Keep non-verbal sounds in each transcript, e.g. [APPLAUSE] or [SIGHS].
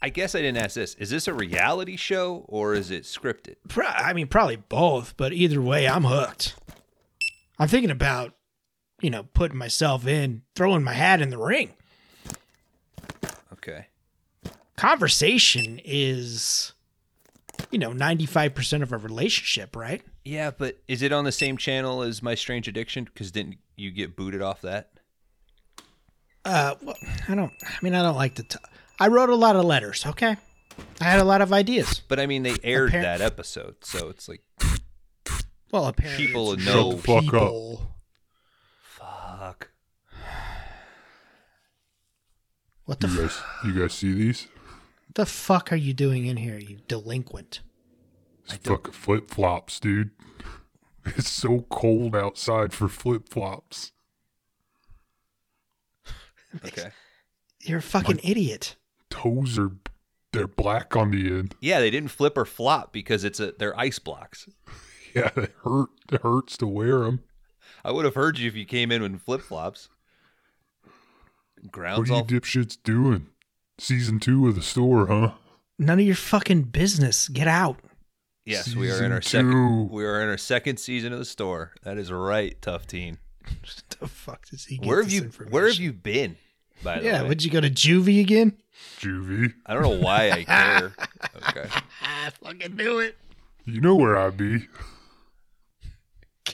I guess I didn't ask this. Is this a reality show or is it scripted? Pro- I mean, probably both, but either way, I'm hooked. I'm thinking about, you know, putting myself in, throwing my hat in the ring. Okay. Conversation is, you know, 95% of a relationship, right? Yeah, but is it on the same channel as My Strange Addiction? Because didn't you get booted off that? Uh, well, I don't, I mean, I don't like to, t- I wrote a lot of letters, okay? I had a lot of ideas. But I mean, they aired Appar- that episode, so it's like, Well, apparently People it's know- Shut the fuck up. people. fuck. What the, You f- guys, you guys see these? the fuck are you doing in here, you delinquent? It's fucking flip flops, dude. It's so cold outside for flip flops. Okay. You're a fucking idiot. Toes are they're black on the end. Yeah, they didn't flip or flop because it's a they're ice blocks. [LAUGHS] Yeah, it hurt. It hurts to wear them. I would have heard you if you came in with flip flops. What Grounds are you all dipshits doing? Season two of the store, huh? None of your fucking business. Get out. Yes, we are in our Season second. We are in our second season of the store. That is right, tough teen. [LAUGHS] the fuck does he get Where have this you information? Where have you been? By the Yeah, way, would you go to juvie again? Juvie. I don't know why I care. okay, Ah, [LAUGHS] fucking do it. You know where I be.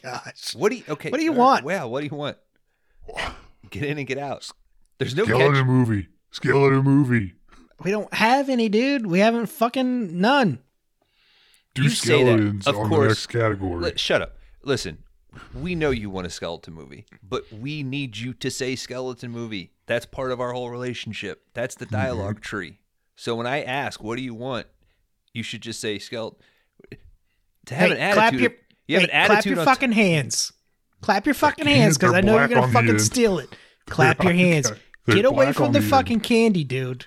Gosh. what do you? Okay, What do you all want? Wow, what do you want? Get in and get out. There's no Skeleton catch. movie. Skeleton movie. We don't have any, dude. We haven't fucking none. Do You say that. skeletons Of on course. the next category. Li- shut up. Listen, we know you want a skeleton movie, but we need you to say skeleton movie. That's part of our whole relationship. That's the mm-hmm. dialog tree. So when I ask, what do you want? You should just say skeleton. To have hey, an clap your, you have hey, an attitude clap your on fucking hands. Clap your fucking hands, because I know you're gonna fucking steal it. [LAUGHS] Clap your hands. They're Get away from the the fucking candy, dude.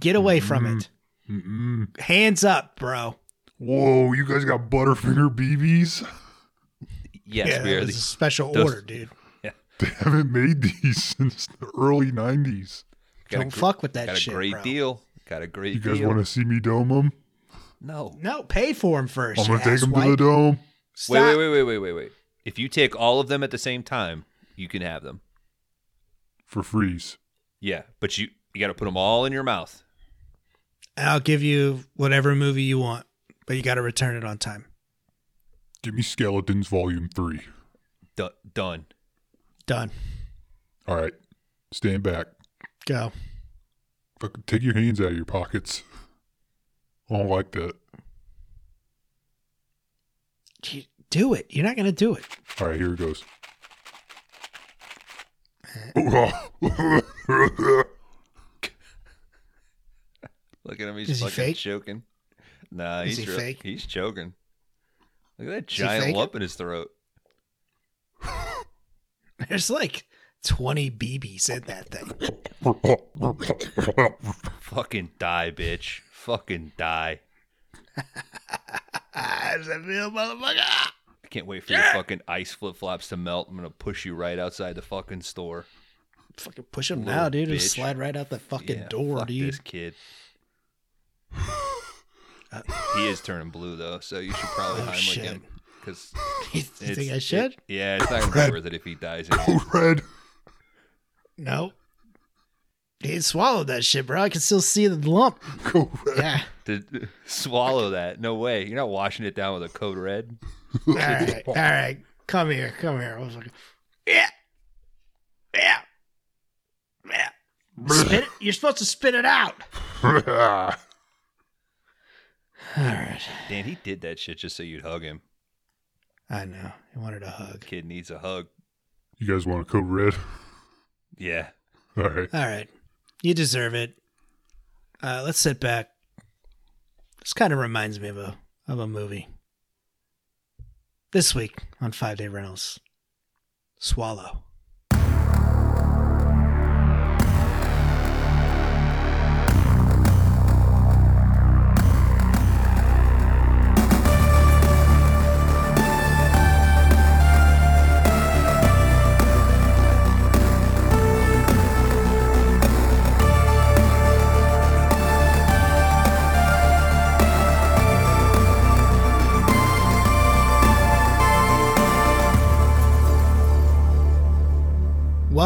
Get away from mm-hmm. it. Mm-mm. Hands up, bro. Whoa, you guys got Butterfinger BBs? Yes, yeah, we that are. was a special those- order, dude. They [LAUGHS] haven't made these since the early 90s. got Don't gr- fuck with that shit. got a great bro. deal. Got a great deal. You guys want to see me dome them? no. No, pay for them first. I'm going to take them to the dome. Stop. Wait, wait, wait, wait, wait, wait, wait. If you take all of them at the same time, you can have them. for freeze. Yeah, but you you got to put them all in your mouth. I'll give you whatever movie you want, but you got to return it on time. Give me Skeletons Volume 3. D- done. Done. All right. Stand back. Go. Fucking take your hands out of your pockets. I don't like that. Do it. You're not gonna do it. All right, here it goes. [LAUGHS] Look at him. He's Is he fucking fake? choking. Nah, Is he's he real- fake? He's choking. Look at that he giant faking? lump in his throat. There's like 20 BBs in that thing. [LAUGHS] Fucking die, bitch. Fucking die. How does that feel, motherfucker? I can't wait for your fucking ice flip flops to melt. I'm gonna push you right outside the fucking store. Fucking push him Little now, dude. It'll slide right out the fucking Yeah, door, fuck dude. This kid. he is turning blue though, so you should probably [SIGHS] Oh, Heimlich him because [LAUGHS] you think I should? yeah, it's not gonna Red. be worth it if he dies. in it. Code red. no. He swallowed that shit, bro. I can still see the lump. Code red. Yeah. to swallow that. No way. You're not washing it down with a code red. All right. All right. Come here. Come here. I was like, yeah. Yeah. Yeah. Spit it. You're supposed to spit it out. [LAUGHS] All right. Dan, he did that shit just so you'd hug him. I know. He wanted a hug. Kid needs a hug. you guys want a code red? Yeah. All right. All right. You deserve it. Uh, let's sit back. This kind of reminds me of a of a movie. This week on Five Day Rentals, Swallow.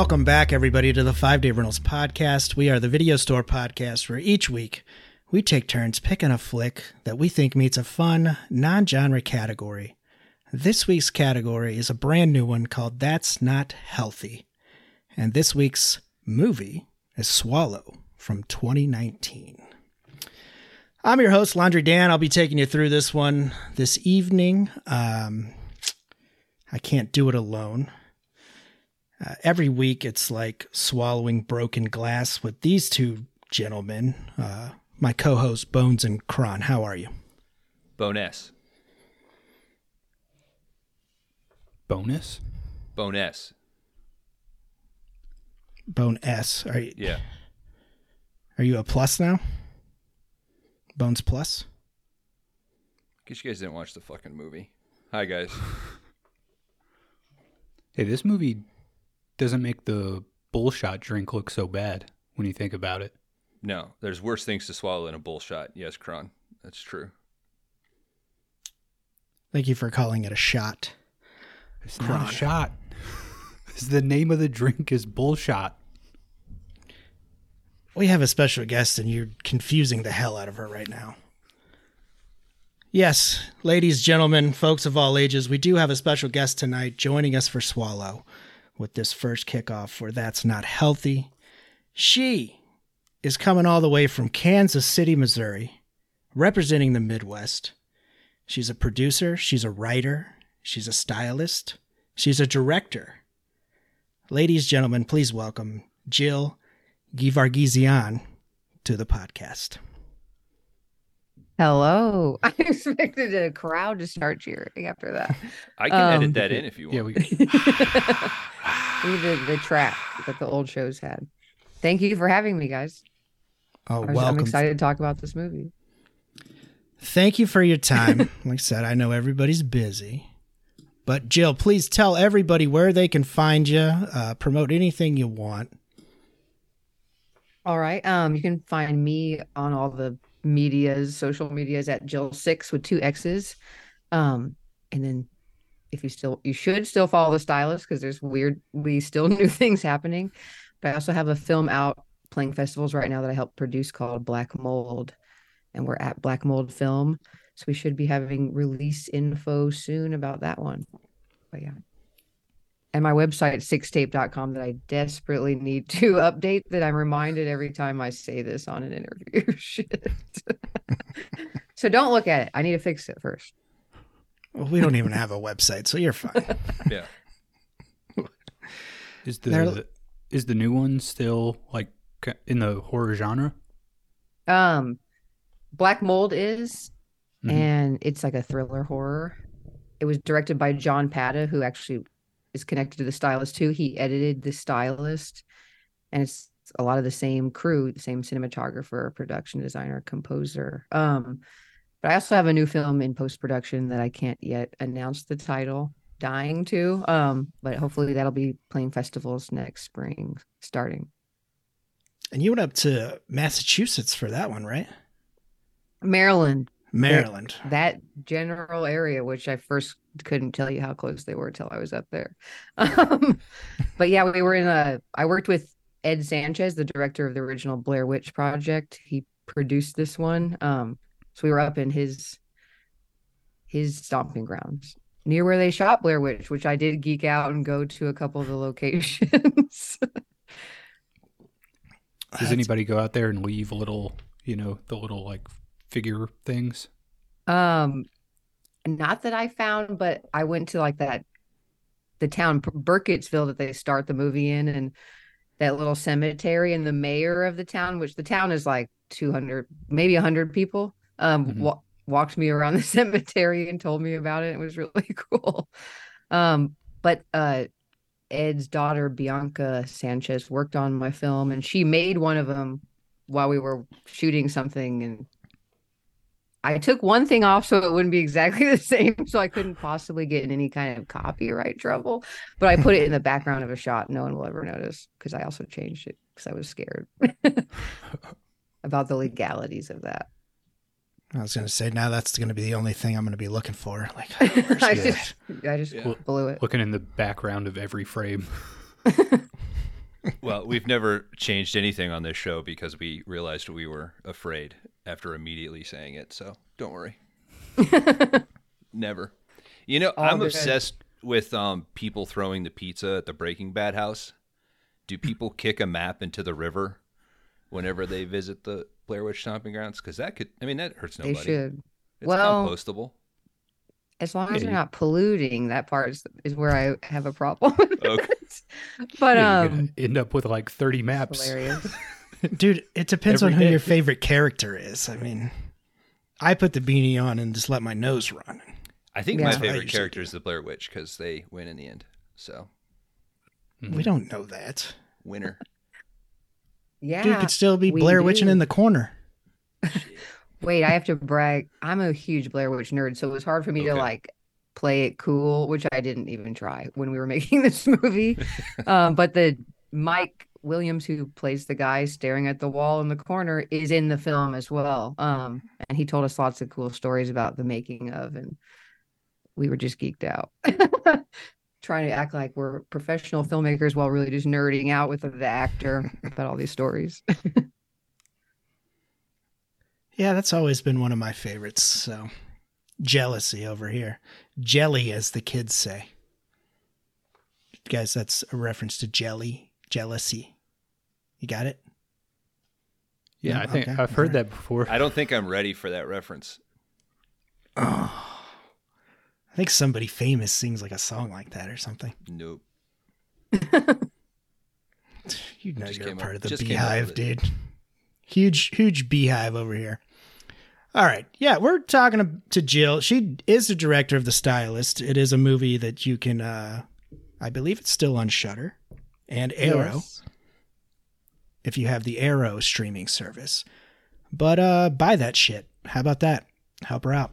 Welcome back, everybody, to the Five Day Rentals podcast. We are the video store podcast where each week we take turns picking a flick that we think meets a fun, non genre category. This week's category is a brand new one called That's Not Healthy. And this week's movie is Swallow from 2019. I'm your host, Laundry Dan. I'll be taking you through this one this evening. Um, I can't do it alone. Uh, every week, it's like swallowing broken glass with these two gentlemen. Uh, my co host, Bones and Kron. How are you? Bonus. Bonus? Bonus. Bone S. Bone S. Are you, Yeah. are you a plus now? Bones Plus? Guess you guys didn't watch the fucking movie. Hi guys. [LAUGHS] Hey, this movie doesn't make the bullshot drink look so bad when you think about it. No, there's worse things to swallow than a bullshot. Yes, Kron. That's true. Thank you for calling it a shot. It's not a shot. [LAUGHS] The name of the drink is bullshot. We have a special guest, and you're confusing the hell out of her right now. Yes, ladies, gentlemen, folks of all ages, we do have a special guest tonight joining us for Swallow with this first kickoff for That's Not Healthy. She is coming all the way from Kansas City, Missouri, representing the Midwest. She's a producer, she's a writer, she's a stylist, she's a director. Ladies, and gentlemen, please welcome Jill Gevargizian to the podcast. Hello. [LAUGHS] I expected a crowd to start cheering after that. I can Um, edit that in if you want. Yeah, we [LAUGHS] [LAUGHS] we the, the trap that the old shows had. Thank you for having me, guys. Oh, I was- I'm excited to talk about this movie. Thank you for your time. like I said, I know everybody's busy. But Jill, please tell everybody where they can find you, uh, promote anything you want. All right. Um, you can find me on all the medias, social medias at Jill Six with two X's. Um, and then if you still you should still follow the stylist because there's weirdly still [LAUGHS] new things happening. But I also have a film out playing festivals right now that I help produce called Black Mold. And we're at Black Mold Film. So we should be having release info soon about that one. But yeah. And my website, sixtape.com, that I desperately need to [LAUGHS] update, that I'm reminded every time I say this on an interview. [LAUGHS] Shit. so don't look at it. I need to fix it first. Well, we don't even have a website, so you're fine. [LAUGHS] yeah. is the They're- is the new one still like in the horror genre? Um, Black Mold is, Mhm. and it's like a thriller horror. It was directed by John Pata, who actually is connected to the stylist too. He edited the stylist, and it's a lot of the same crew, the same cinematographer, production designer, composer. Um, but I also have a new film in post production that I can't yet announce the title. Dying to, um, but hopefully that'll be playing festivals next spring, starting. and you went up to Massachusetts for that one, right? Maryland, Maryland. that general area, which I first couldn't tell you how close they were till I was up there. [LAUGHS] Um, but yeah, we were in a. I worked with Ed Sanchez, the director of the original Blair Witch Project. He produced this one. Um, so we were up in his his stomping grounds near where they shot Blair Witch, which I did geek out and go to a couple of the [LAUGHS] locations. Does anybody go out there and leave a little, you know, the little like figure things? Um, not that I found, but I went to like that the town Bur- Burkittsville that they start the movie in, and that little cemetery, and the mayor of the town, which the town is like two hundred, maybe hundred people, um, Mhm. wa- walked me around the [LAUGHS] cemetery and told me about it. It was really [LAUGHS] cool. Um, but uh, Ed's daughter Bianca Sanchez worked on my film, and she made one of them while we were shooting something, and I took one thing off so it wouldn't be exactly [LAUGHS] the same, so I couldn't possibly get in any kind of copyright trouble. But I put it in the background of a shot. No one will ever notice because I also changed it because I was scared [LAUGHS] about the legalities of that. I was going to say now that's going to be the only thing I'm going to be looking for. Like, [LAUGHS] I just, I just Yeah. blew it. Looking in the background of every frame. Well, we've never changed anything on this show because we realized we were afraid after immediately saying it. So don't worry. [LAUGHS] never. You know, All I'm good. obsessed with um, people throwing the pizza at the Breaking Bad house. Do [LAUGHS] people kick a map into the river whenever they visit the Blair Witch Stomping Grounds? Because that could, I mean, that hurts nobody. They should. It's Well- compostable. As long as Yeah, they're not polluting, that part is, is where I have a problem. with Okay. [LAUGHS] But Yeah, um, end up with like 30 maps. hilarious. Dude, it depends on who day. your favorite character is. I mean, I put the beanie on and just let my nose run. I think Yeah. my That's what I favorite character is the Blair Witch because they win in the end. So, We don't know that. winner. Yeah. Dude could still be we Blair Witching in the corner. [LAUGHS] Wait, I have to brag. I'm a huge Blair Witch nerd, so it was hard for me to like play it cool, which I didn't even try when we were [LAUGHS] making this movie. [LAUGHS] um, but the Mike Williams, who plays the guy staring at the wall in the corner, is in the film as well. Um, and he told us lots of cool stories about the making of, and we were just geeked out. [LAUGHS] Trying to act like we're professional filmmakers while really just nerding out with the actor about all these stories. [LAUGHS] Yeah, that's always been one of my favorites. So, jealousy over here. Jelly, as the kids say. Guys, that's a reference to jelly, jealousy. You got it? Yeah, Yeah, I think okay, I've heard alright. that before. I don't think I'm ready for that reference. Oh. I think somebody famous sings like a song like that or something. Nope. [LAUGHS] You know Just you're a part up- of the just came up beehive, dude. Huge, huge beehive over here. All right. Yeah, we're talking to- to Jill. She is the director of The Stylist. It is a movie that you can, uh, I believe it's still on Shudder and Arrow Yes. If you have the Arrow streaming service. But uh, buy that shit. How about that? Help her out.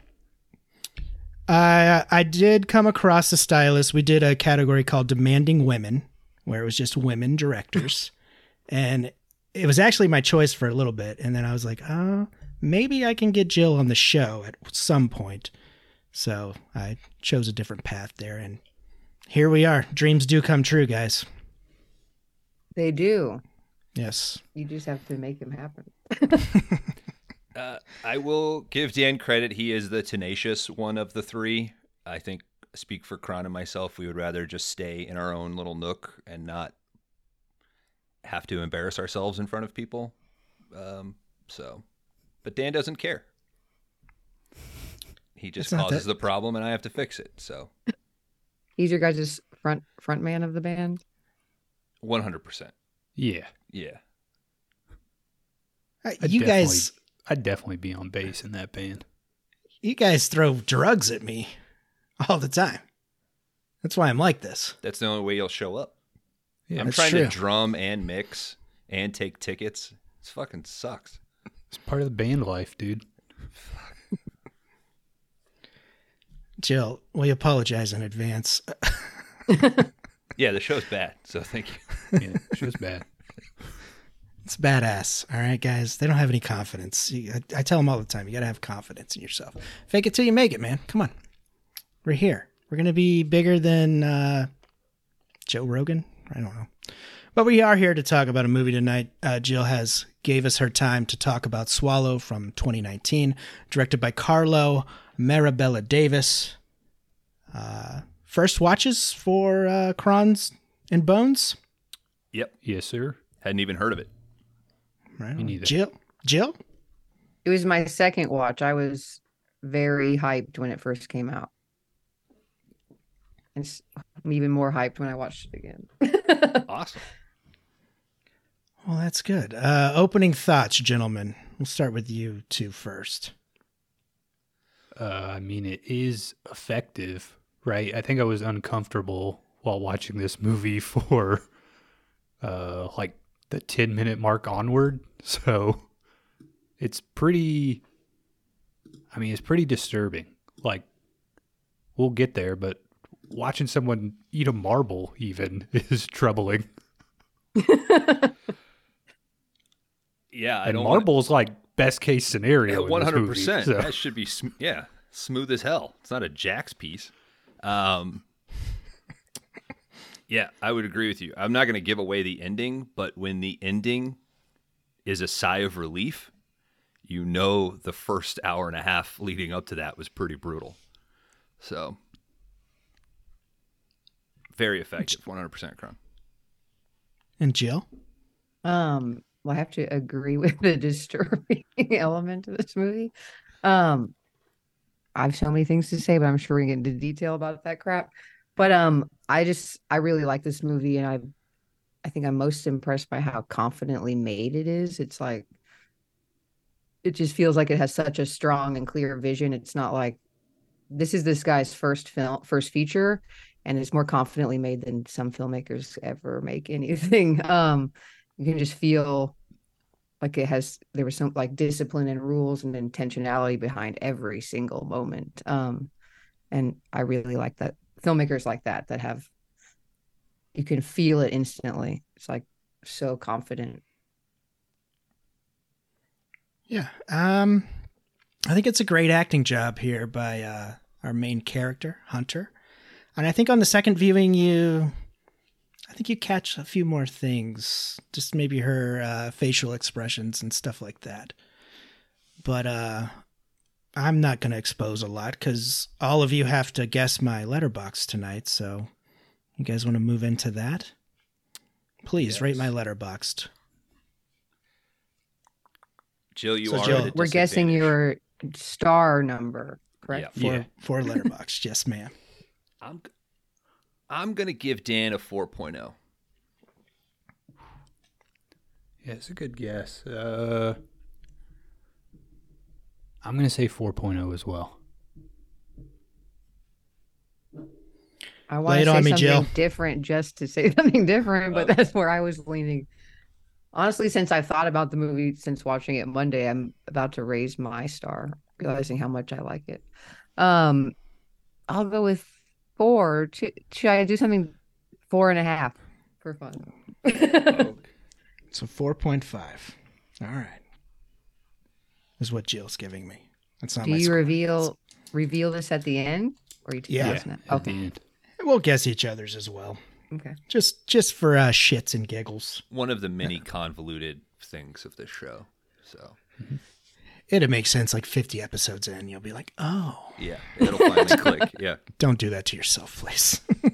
I I did come across The Stylist. We did a category called Demanding Women, where it was just women directors, [LAUGHS] and it was actually my choice for a little bit. And then I was like, oh, maybe I can get Jill on the show at some point. So I chose a different path there, and here we are. Dreams do come true, guys. They do. Yes. You just have to make them happen. [LAUGHS] Uh, I will give Dan credit. He is the tenacious one of the three. I think, speak for Kron and myself, we would rather just stay in our own little nook and not have to embarrass ourselves in front of people. Um, so, but Dan doesn't care. He just It's causes that- the problem, and I have to fix it. So, He's your guys' front front man of the band. one hundred percent. Yeah, Yeah. Uh, I'd you guys, I'd definitely be on bass in that band. you guys throw drugs at me all the time. That's why I'm like this. That's the only way you'll show up. Yeah, I'm trying true. to drum and mix and take tickets. It fucking sucks. it's part of the band life, dude. Jill, we apologize in advance. [LAUGHS] Yeah, the show's bad. So thank you. [LAUGHS] Yeah, she was bad. It's badass. All right, guys. They don't have any confidence. I, I tell them all the time, you got to have confidence in yourself. Fake it till you make it, man. Come on. We're here. We're going to be bigger than uh, Joe Rogan. I don't know. But we are here to talk about a movie tonight. Uh, Jill has gave us her time to talk about Swallow from 2019, directed by Carlo Mirabella Davis. Uh, first watches for uh, Kron's and Bones. Yep. Yes, sir. Hadn't even heard of it. Right Me on. neither. Jill, Jill, It was my second watch. I was very hyped when it first came out. And s- I'm even more hyped when I watched it again. [LAUGHS] Awesome. Well, that's good. Uh, opening thoughts, gentlemen. We'll start with you two first. Uh, I mean, it is effective, right? I think I was uncomfortable while watching this movie [LAUGHS] for uh, like the 10 minute mark onward. [LAUGHS] So it's pretty, I mean, it's pretty disturbing. Like, we'll get there, but watching someone eat a marble even [LAUGHS] is troubling. Yeah, I and don't wanna- marble's like best case scenario. Yeah, in this one hundred percent. That should be sm- yeah, smooth as hell. It's not a Jack's piece. Um, Yeah, I would agree with you. I'm not going to give away the ending, but when the ending is a sigh of relief, you know the first hour and a half leading up to that was pretty brutal. So, very effective, 100% Kron. And Jill? Um, well, I have to agree [LAUGHS] with the disturbing [LAUGHS] element of this movie. Um, I have so many things to say, but I'm sure we get into detail about that crap. But um, I just I really like this movie, and I I think I'm most impressed by how confidently made it is. It's like it just feels like it has such a strong and clear vision. It's not like this is this guy's first film, first feature, and it's more confidently made than some filmmakers ever make [LAUGHS] anything. Um, you can just feel like it has there was some like discipline and rules and intentionality behind every single moment. Um, and I really like that filmmakers like that that have you can feel it instantly. It's like so confident. Yeah. Um I think it's a great acting job here by uh our main character, Hunter. And I think on the second viewing you I think you catch a few more things, just maybe her uh, facial expressions and stuff like that. But uh I'm not going to expose a lot cuz all of you have to guess my letterbox tonight, so you guys want to move into that? Please rate my Letterboxd. Jill, you So, are. Jill, at a We're guessing your star number, correct? Yeah. For for [LAUGHS] letterbox, yes, ma'am. I'm, I'm going to give Dan a oh. 4.0. Yeah, it's a good guess. Uh, I'm gonna say 4.0 as well. I want Lay to say on me, something Jill. different just to say [LAUGHS] something different, but Oh. that's where I was leaning. Honestly, since I thought about the movie since watching it Monday, I'm about to raise my star, realizing how much I like it. Um, I'll go with four. Should, should I do something four and a half for fun? [LAUGHS] So 4.5. All right. Is what Jill's giving me. That's not do my you score. reveal reveal this at the end, or you Yeah. guessing it? At the Okay, end. We'll guess each other's as well. okay. Just just for uh, shits and giggles. One of the many convoluted things of this show. So, It'll make sense like 50 episodes in. You'll be like, oh, yeah, it'll finally [LAUGHS] click. Yeah. don't do that to yourself, please. [LAUGHS]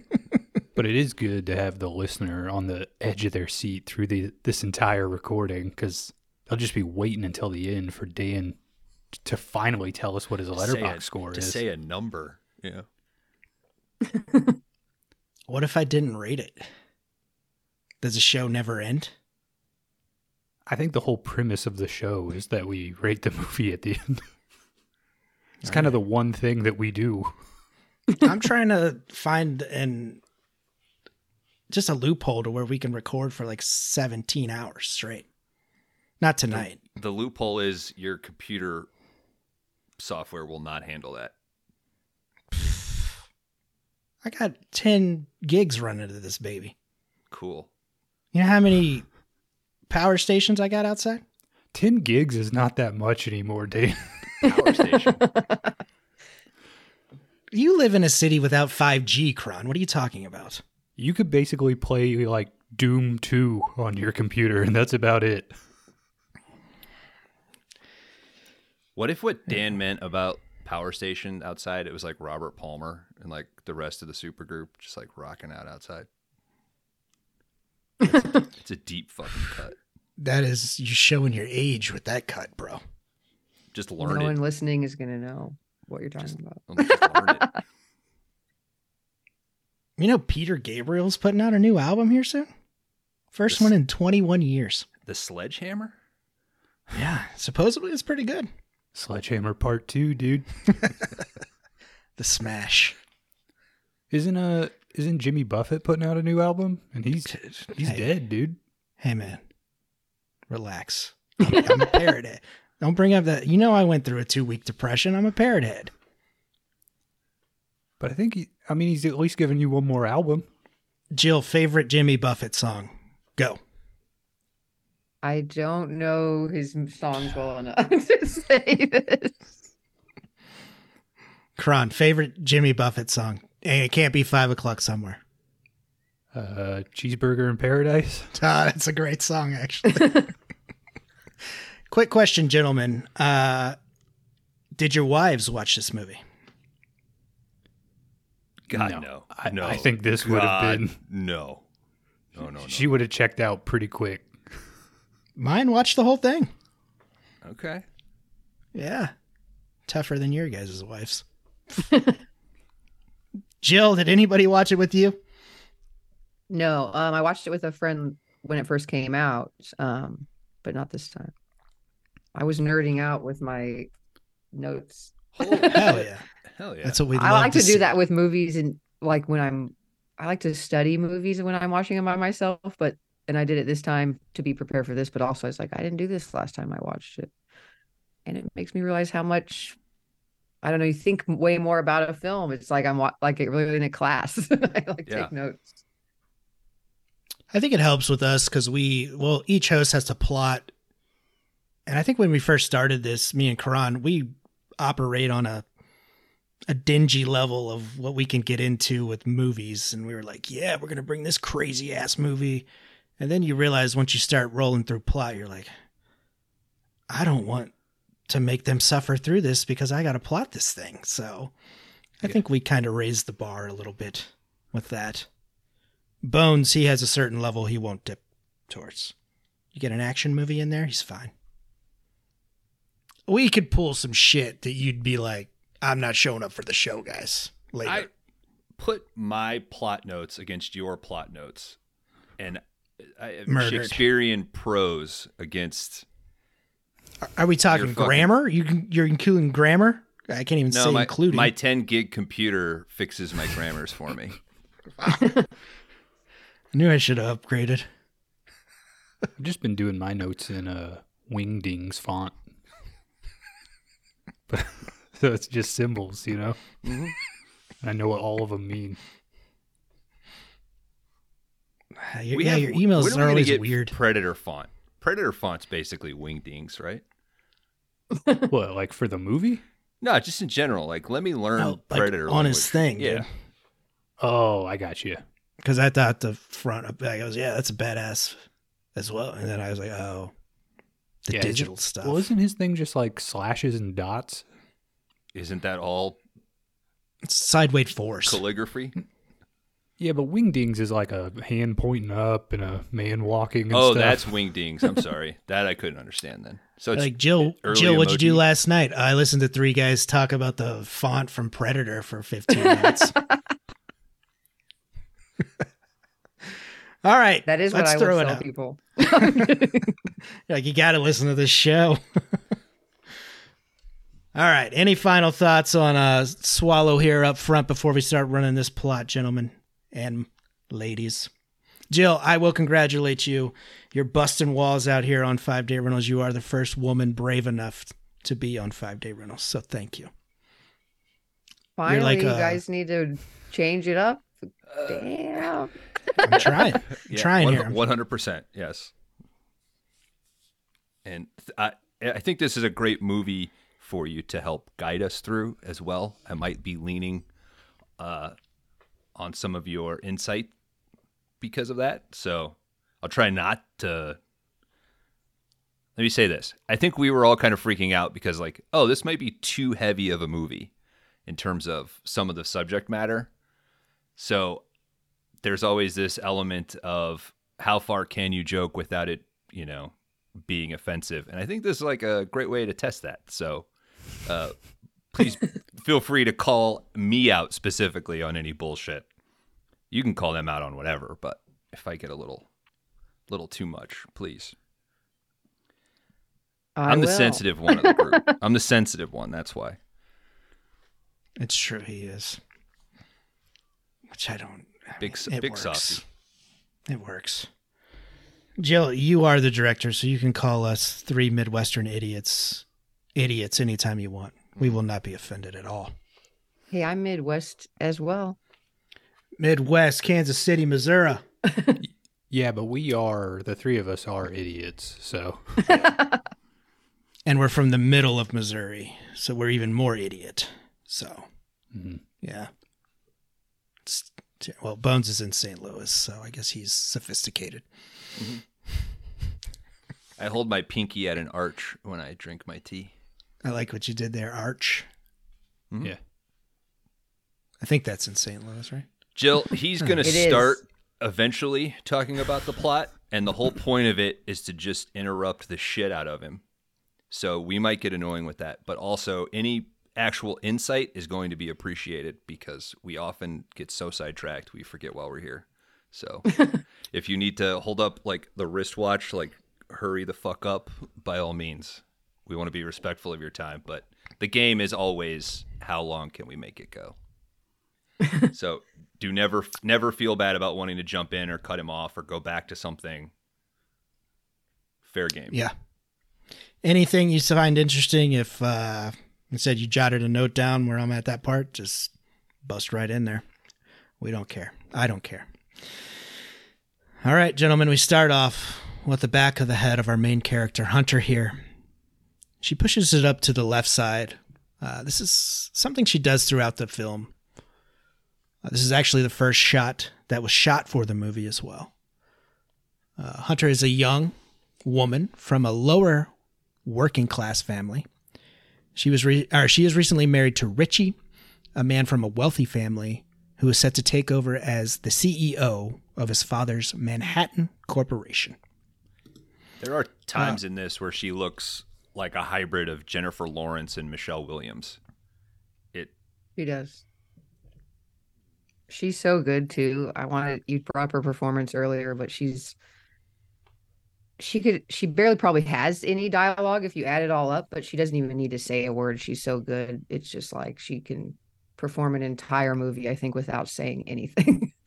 But it is good to have the listener on the edge of their seat through the this entire recording because they'll just be waiting until the end for Dan to finally tell us what his letterbox a- score to is. say a number. Yeah. [LAUGHS] what if I didn't rate it? Does the show never end? I think the whole premise of the show is that we rate the movie at the end. it's kind of the one thing that we do. I'm trying to find an just a loophole to where we can record for like 17 hours straight. Not tonight. The loophole is your computer software will not handle that. I got 10 gigs running to this baby. Cool. You know how many power stations I got outside? 10 gigs is not that much anymore, Dan. [LAUGHS] Power station. You live in a city without 5G, Kron. What are you talking about? You could basically play like Doom 2 on your computer, and that's about it. What if what Dan meant about Power Station outside, it was like Robert Palmer and like the rest of the supergroup just like rocking out outside? It's a, [LAUGHS] it's a deep fucking cut. That is you showing your age with that cut, bro. Just learn No learn one listening is gonna know what you're talking about. Just [LAUGHS] learn it. [LAUGHS] You know Peter Gabriel's putting out a new album here soon? First This- one in 21 years. The sledgehammer? Yeah, supposedly it's pretty good. Sledgehammer Part 2, dude. The Smash. Isn't uh isn't Jimmy Buffett putting out a new album? And he's he's Hey. dead, dude. Hey man, relax. I'm, I'm a parrot head. [LAUGHS] Don't bring up that. You know I went through a two week depression. I'm a parrot head. But I think he I mean he's at least giving you one more album. Jill, favorite Jimmy Buffett song? Go. I don't know his songs well enough [LAUGHS] to say this. Kron, favorite Jimmy Buffett song? And it can't be five o'clock somewhere. Uh, Cheeseburger in Paradise. [LAUGHS] Ah, that's a great song, actually. [LAUGHS] Quick question, gentlemen. Uh, did your wives watch this movie? God No. no. I- no. I think this would have been- no. No, no, no. She would have checked out pretty quick. Mine watched the whole thing. okay. Yeah. Tougher than your guys' wives. [LAUGHS] Jill, did anybody watch it with you? No, um, I watched it with a friend when it first came out, um, but not this time. I was nerding out with my notes. Holy [LAUGHS] Hell yeah. Hell yeah. That's what we I like to, do that with movies and like when I'm I like to study movies when I'm watching them by myself, but and I did it this time to be prepared for this, but also I was like I didn't do this last time I watched it. And it makes me realize how much I don't know, you think way more about a film. It's like I'm like it really in a class. [LAUGHS] I like Yeah. take notes. I think it helps with us because we, well, each host has to plot. And I think when we first started this, me and Kron, we operate on a a dingy level of what we can get into with movies. And we were like, yeah, we're going to bring this crazy ass movie. And then you realize once you start rolling through plot, you're like, I don't want to make them suffer through this because I got to plot this thing. So I Yeah. think we kind of raised the bar a little bit with that. Bones, he has a certain level he won't dip towards. You get an action movie in there, he's fine. We could pull some shit that you'd be like, I'm not showing up for the show, guys. Later. I put my plot notes against your plot notes, and I, Shakespearean prose against. Are we talking You're fucking- grammar? You can, you're including grammar? I can't even No, say my, including. my 10 gig computer fixes my grammars for me. [LAUGHS] I knew I should have upgraded. I've just been doing my notes in a Wingdings font. But [LAUGHS] so it's just symbols, you know. I know what all of them mean. Uh, your- yeah, have- your emails we are gonna always get weird. Predator font. Predator font's basically wingdings, right? [LAUGHS] what, like for the movie? No, just in general. Like, let me learn Oh, like Predator on his thing, Yeah. Oh, I got you. Because I thought the front of I goes, yeah, that's a badass as well. And then I was like, oh, the Yeah, is it- digital stuff. Well, isn't his thing just like slashes and dots? Isn't that all It's sideweight force. calligraphy? Yeah, but Wingdings is like a hand pointing up and a man walking. And Oh, stuff. that's [LAUGHS] wingdings. I'm sorry. that I couldn't understand then. So it's like Jill, early Jill, what'd you do last night? I listened to three guys talk about the font from Predator for 15 minutes. [LAUGHS] [LAUGHS] All right, That is what let's I throw would it tell people. Like you got to listen to this show. All right. Any final thoughts on uh, Swallow here up front before we start running this plot, gentlemen and ladies? Jill, I will congratulate you. You're busting walls out here on Five Day Rentals. You are the first woman brave enough to be on Five Day Rentals. So thank you. Finally, like you a- guys need to change it up. Damn. I'm trying. [LAUGHS] I'm trying one- here. 100%. Yes. And th- I, I think this is a great movie for you to help guide us through as well. I might be leaning uh, on some of your insight because of that. So I'll try not to. Let me say this. I think we were all kind of freaking out because, like, oh, this might be too heavy of a movie in terms of some of the subject matter. So there's always this element of how far can you joke without it, you know, being offensive. And I think this is like a great way to test that. So uh, please feel free to call me out specifically on any bullshit. You can call them out on whatever, but if I get a little little too much, please. I I'm the sensitive one of the group. [LAUGHS] I'm the sensitive one, that's why. It's true. He is. Which I don't. I Big mean, it big works. saucy. It works. Jill, you are the director, so you can call us three Midwestern idiots idiots anytime you want. We will not be offended at all. Hey, I'm Midwest as well. Midwest, Kansas City, Missouri. [LAUGHS] Yeah, but we are the three of us are idiots. So [LAUGHS] And we're from the middle of Missouri, so we're even more idiot. So, Mhm. yeah. It's. Well, Bones is in St. Louis, so I guess he's sophisticated. [LAUGHS] I hold my pinky at an arch when I drink my tea. I like what you did there, Arch. Mhm. Yeah. I think that's in St. Louis, right? Jill, he's going to It is. start eventually talking about the plot, and the whole point of it is to just interrupt the shit out of him. So we might get annoying with that, but also any actual insight is going to be appreciated because we often get so sidetracked we forget while we're here. So [LAUGHS] if you need to hold up like the wristwatch, like hurry the fuck up, by all means. We want to be respectful of your time, but the game is always how long can we make it go? [LAUGHS] so do never never feel bad about wanting to jump in or cut him off or go back to something. Fair game. Yeah. Anything you find interesting, if uh, instead you jotted a note down where I'm at that part, just bust right in there. We don't care. I don't care. All right, gentlemen, we start off with the back of the head of our main character, Hunter, here. She pushes it up to the left side. Uh, this is something she does throughout the film. Uh, this is actually the first shot that was shot for the movie as well. Uh, Hunter is a young woman from a lower working class family. She was re- or she is recently married to Richie, a man from a wealthy family who is set to take over as the CEO of his father's Manhattan Corporation. There are times in this where she looks like a hybrid of Jennifer Lawrence and Michelle Williams. It She does. She's so good too. I wanted you brought up her performance earlier, but she's she could she barely probably has any dialogue if you add it all up, but she doesn't even need to say a word. She's so good. It's just like she can perform an entire movie, I think, without saying anything. [LAUGHS]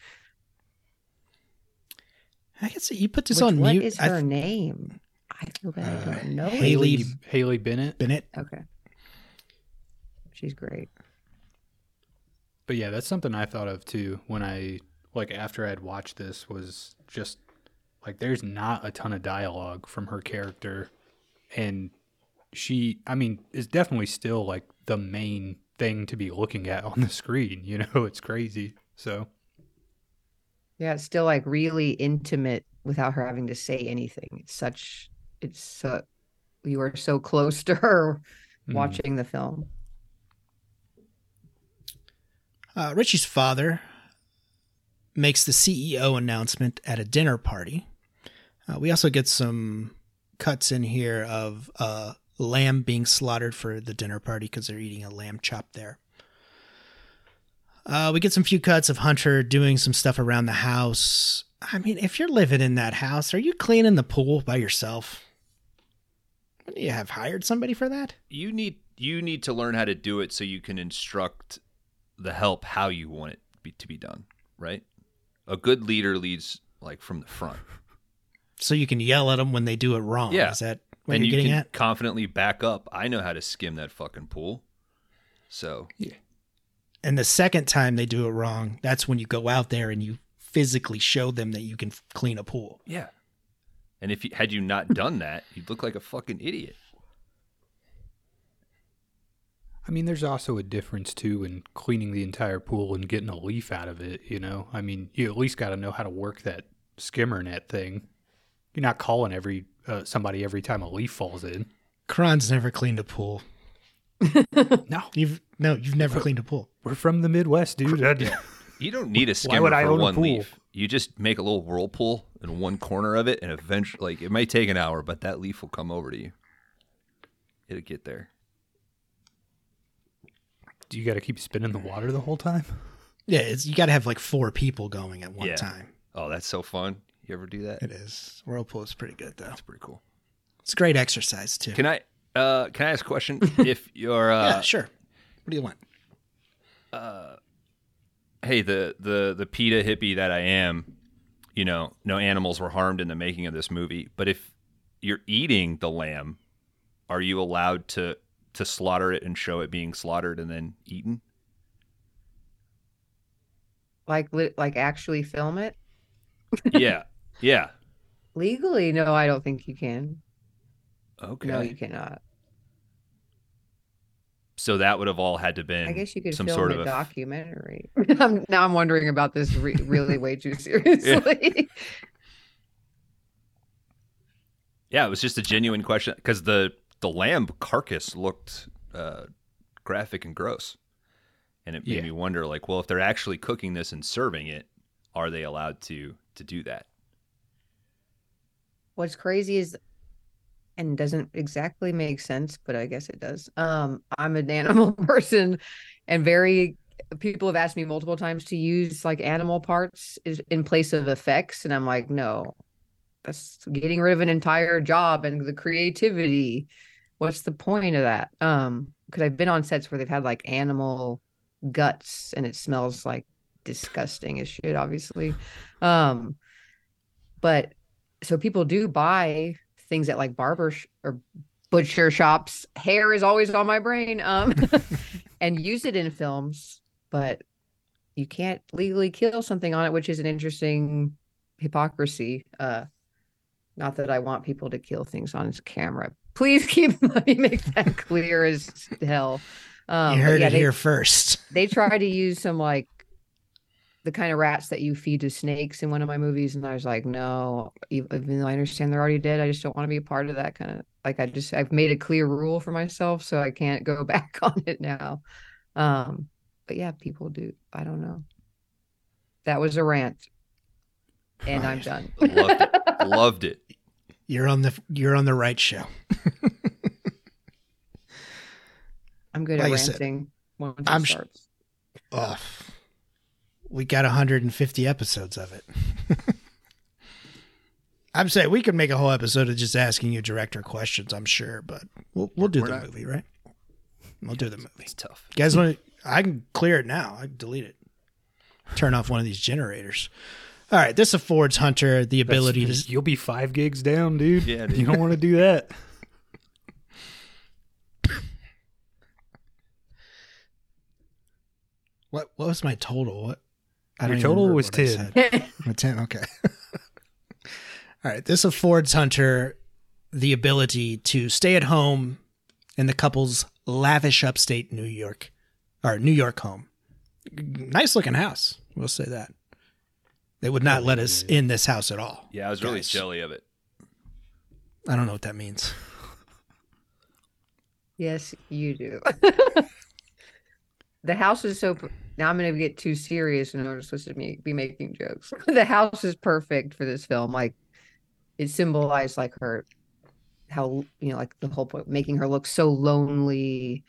I guess you put this Which- on what mute. is I her th- name? I feel bad I Uh, don't know. it. Haley- Haley Bennett. Bennett. Okay. She's great. But yeah, that's something I thought of too when I like after I'd watched this was just like there's not a ton of dialogue from her character and she I mean is definitely still like the main thing to be looking at on the screen, you know, [LAUGHS] it's crazy. So, Yeah, it's still like really intimate without her having to say anything. It's such it's so you are so close to her mm, watching the film. Uh, Richie's father makes the CEO announcement at a dinner party. Uh, we also get some cuts in here of uh, lamb being slaughtered for the dinner party because they're eating a lamb chop there. Uh, we get some few cuts of Hunter doing some stuff around the house. I mean, if you're living in that house, are you cleaning the pool by yourself? You have hired somebody for that? you need you need to learn how to do it so you can instruct the help how you want it be, to be done, right? A good leader leads like from the front. So you can yell at them when they do it wrong. Yeah. Is that what and you're you getting can at? confidently back up. I know how to skim that fucking pool. So yeah. And the second time they do it wrong, that's when you go out there and you physically show them that you can clean a pool. yeah. And if you had you not done that, you'd look like a fucking idiot. I mean, there's also a difference too in cleaning the entire pool and getting a leaf out of it. You know, I mean, you at least got to know how to work that skimmer net thing. You're not calling every uh, somebody every time a leaf falls in. Kron's never cleaned a pool. [LAUGHS] No, You've no, you've never cleaned a pool. we're from the Midwest, dude. [LAUGHS] You don't need a skimmer would I for own a one pool? leaf. You just make a little whirlpool in one corner of it, and eventually, like it might take an hour, but that leaf will come over to you. It'll get there. Do you got to keep spinning the water the whole time? Yeah, it's, you got to have like four people going at one Yeah. time. Oh, that's so fun. You ever do that? It is. Whirlpool is pretty good though. That's pretty cool. It's great exercise too. Can I uh can I ask a question? [LAUGHS] if you're uh yeah, sure. What do you want? Hey, the the the PETA hippie that I am, you know, no animals were harmed in the making of this movie. But if you're eating the lamb, are you allowed to to slaughter it and show it being slaughtered and then eaten? Like li- like actually film it? yeah, [LAUGHS] yeah. Legally, no, I don't think you can. Okay. No, you cannot. So that would have all had to been I guess you could some film sort a, of a documentary. [LAUGHS] [LAUGHS] I'm, now I'm wondering about this re- really way too [LAUGHS] seriously. Yeah, it was just a genuine question because the the lamb carcass looked uh, graphic and gross, and it made Yeah. me wonder, like, well, if they're actually cooking this and serving it, are they allowed to to do that? What's crazy is, and doesn't exactly make sense, but I guess it does. Um, I'm an [LAUGHS] animal person, and very people have asked me multiple times to use like animal parts in place of effects, and I'm like, no, that's getting rid of an entire job and the creativity. What's the point of that? Um, because I've been on sets where they've had like animal guts, and it smells like disgusting as shit, obviously. Um, but so people do buy things at like barber sh- or butcher shops. Hair is always on my brain. Um, [LAUGHS] and use it in films, but you can't legally kill something on it, which is an interesting hypocrisy. Uh, not that I want people to kill things on its camera. Please [LAUGHS] keep let me make that clear as hell. Um, you heard yeah, it they- here first. they try to use some like the kind of rats that you feed to snakes in one of my movies and i was like no even though i understand they're already dead i just don't want to be a part of that kind of like i just i've made a clear rule for myself so i can't go [LAUGHS] back on it now. Um but yeah people do i don't know. That was a rant. And i'm done. Loved it. [LAUGHS] Loved it. You're on the you're on the right show. [LAUGHS] i'm good Like I at said, ranting once it I'm sh- starts. Oh, we got 150 episodes of it. [LAUGHS] I'm saying we could make a whole episode of just asking you director questions. I'm sure, but we'll we'll do We're the not- movie, right? We'll do the movie. It's tough. You guys want? to I can clear it now. I can delete it. Turn off one of these generators. All right, this affords Hunter the ability to. You'll be five gigs down, dude. Yeah, dude. You don't want to do that. [LAUGHS] What what was my total? What? I Your total was what I 10. [LAUGHS] A 10, okay. [LAUGHS] All right. This affords Hunter the ability to stay at home in the couple's lavish upstate New York or New York home. Nice looking house. We'll say that. They would not let us in this house at all. Yeah, I was really Guys. jelly of it. I don't know what that means. Yes, you do. [LAUGHS] the house is so. Now I'm going to get too serious and I'm supposed to be, be making jokes. [LAUGHS] the house is perfect for this film. Like it symbolized like her, how you know, like the whole point, making her look so lonely.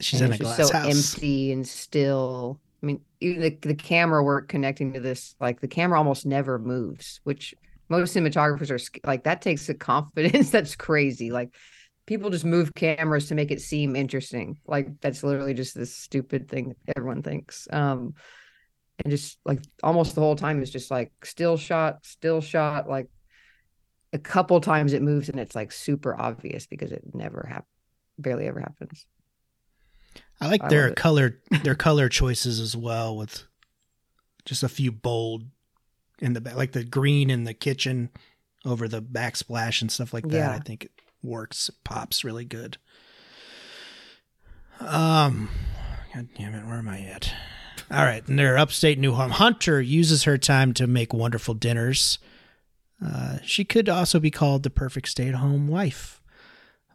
She's in a glass so house. empty and still. I mean, even the, the camera work connecting to this, like the camera almost never moves, which most cinematographers are like that takes a [LAUGHS] confidence that's crazy. Like people just move cameras to make it seem interesting. Like that's literally just this stupid thing that everyone thinks. Um, and just like almost the whole time is just like still shot, still shot. Like a couple times it moves and it's like super obvious because it never happens, barely ever happens. I like I their color their color choices as well with just a few bold in the back like the green in the kitchen over the backsplash and stuff like that. Yeah. I think works, pops really good. Um God damn it, where am I at? All right, their upstate New home, Hunter uses her time to make wonderful dinners. Uh, she could also be called the perfect stay-at-home wife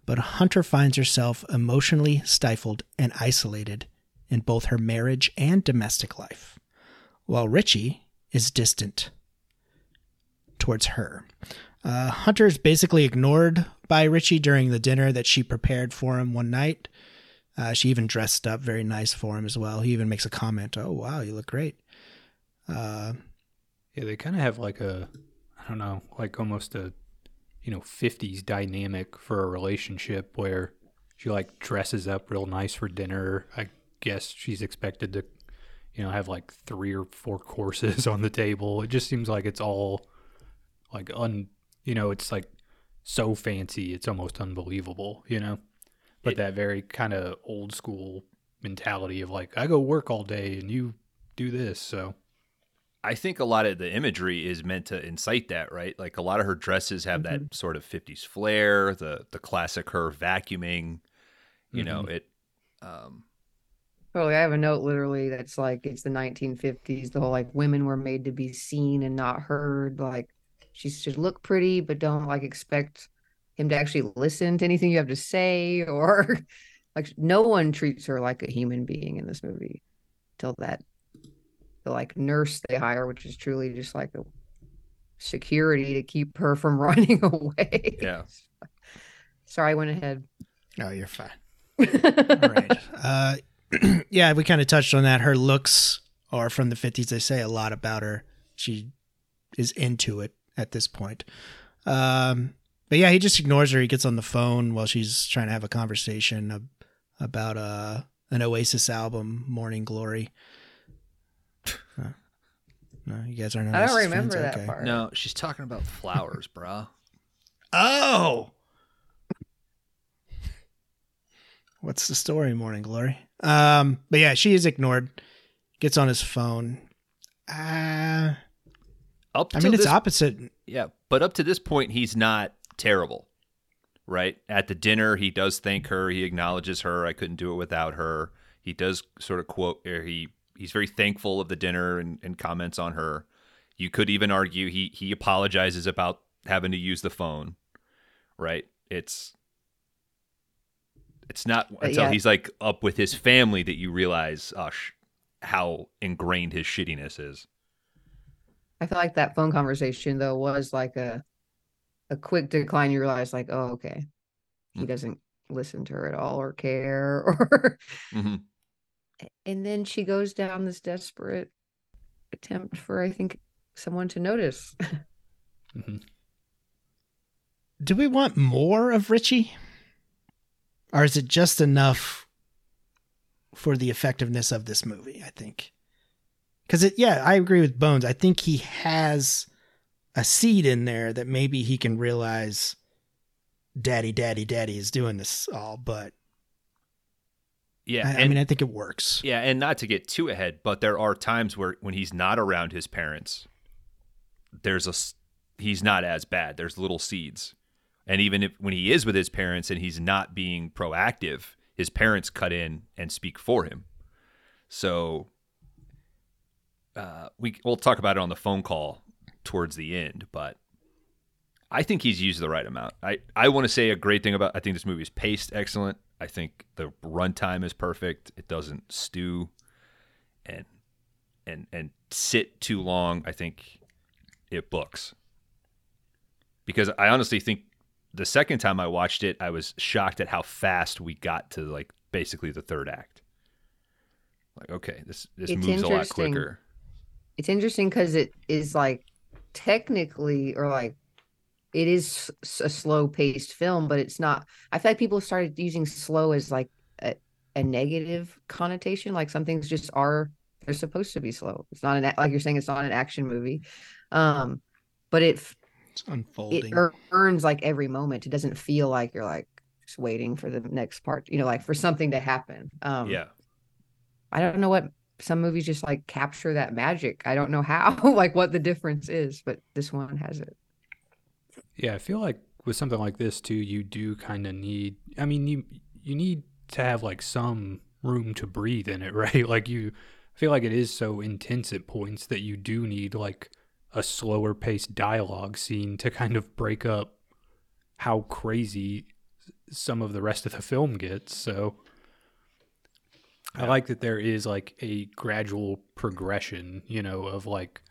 but Hunter finds herself emotionally stifled and isolated in both her marriage and domestic life, while Richie is distant towards her. Uh, Hunter is basically ignored by Richie during the dinner that she prepared for him one night. Uh, she even dressed up very nice for him as well. He even makes a comment, "Oh wow, you look great." Uh, Yeah, they kind of have like a, I don't know, like almost a, you know, 50s dynamic for a relationship where she like dresses up real nice for dinner. I guess she's expected to, you know, have like three or four courses [LAUGHS] on the table. It just seems like it's all like un, you know, it's like so fancy, it's almost unbelievable, you know? But It- that very kind of old school mentality of like, I go work all day and you do this. So, I think a lot of the imagery is meant to incite that, right? Like a lot of her dresses have Mm-hmm. that sort of 50s flair, the the classic her vacuuming, you know, Mm-hmm. it Um, Totally. I have a note literally that's like it's the 1950s. The whole like women were made to be seen and not heard. Like she should look pretty, but don't like expect him to actually listen to anything you have to say. [LAUGHS] Or like no one treats her like a human being in this movie till that the like nurse they hire, which is truly just like a security to keep her from [LAUGHS] running away. Yeah. [LAUGHS] Sorry, I went ahead. Oh, you're fine. All right. Uh, [CLEARS THROAT] yeah, we kind of touched on that. Her looks are from the 50s. They say a lot about her. She is into it at this point. Um, but yeah, he just ignores her. He gets on the phone while she's trying to have a conversation ab- about uh, an Oasis album, Morning Glory. Uh, no, you guys aren't. I don't remember fans? that Okay. part. no, she's talking about flowers, [LAUGHS] bruh. Oh. What's the story, Morning Glory? Um, but yeah, she is ignored. Gets on his phone. Uh, Up I mean, it's this opposite. Yeah, but up to this point, he's not terrible, right? At the dinner, he does thank her. He acknowledges her. I couldn't do it without her. He does sort of quote, or he he's very thankful of the dinner and, and comments on her. You could even argue he he apologizes about having to use the phone, right? It's it's not until yeah. he's like up with his family that you realize, uh, sh- how ingrained his shittiness is. I feel like that phone conversation though was like a a quick decline. You realize like, oh, okay, he Mm. doesn't listen to her at all or care, [LAUGHS] or hmm and then she goes down this desperate attempt for I think someone to notice. [LAUGHS] Mhm. Do we want more of Richie? Or is it just enough for the effectiveness of this movie, I think? Because it, yeah, I agree with Bones. I think he has a seed in there that maybe he can realize daddy, daddy, daddy is doing this all, but Yeah, I, I mean, I think it works. Yeah, and not to get too ahead, but there are times where when he's not around his parents, there's a he's not as bad. There's little seeds. And even if when he is with his parents and he's not being proactive, his parents cut in and speak for him. So uh, we we'll talk about it on the phone call towards the end, but I think he's used the right amount. I, I want to say a great thing about I think this movie is paced excellent. I think the runtime is perfect. It doesn't stew and and and sit too long. I think it books. Because I honestly think the second time I watched it, I was shocked at how fast we got to like basically the third act. Like, okay, this this It's moves a lot quicker. It's interesting because it is like technically or like it is a slow paced film but it's not i feel like people started using slow as like a, a negative connotation like some things just are they're supposed to be slow it's not an a- like you're saying it's not an action movie um but it It's it unfolding. ear- earns like every moment it doesn't feel like you're like just waiting for the next part you know like for something to happen um yeah. I don't know what some movies just like capture that magic. I don't know how, [LAUGHS] like what the difference is, but this one has it. Yeah, I feel like with something like this too, you do kind of need. I mean, you you need to have like some room to breathe in it, [LAUGHS] right? Like you I feel like it is so intense at points that you do need like a slower paced dialogue scene to kind of break up how crazy some of the rest of the film gets. So I like that there is like a gradual progression, you know, of like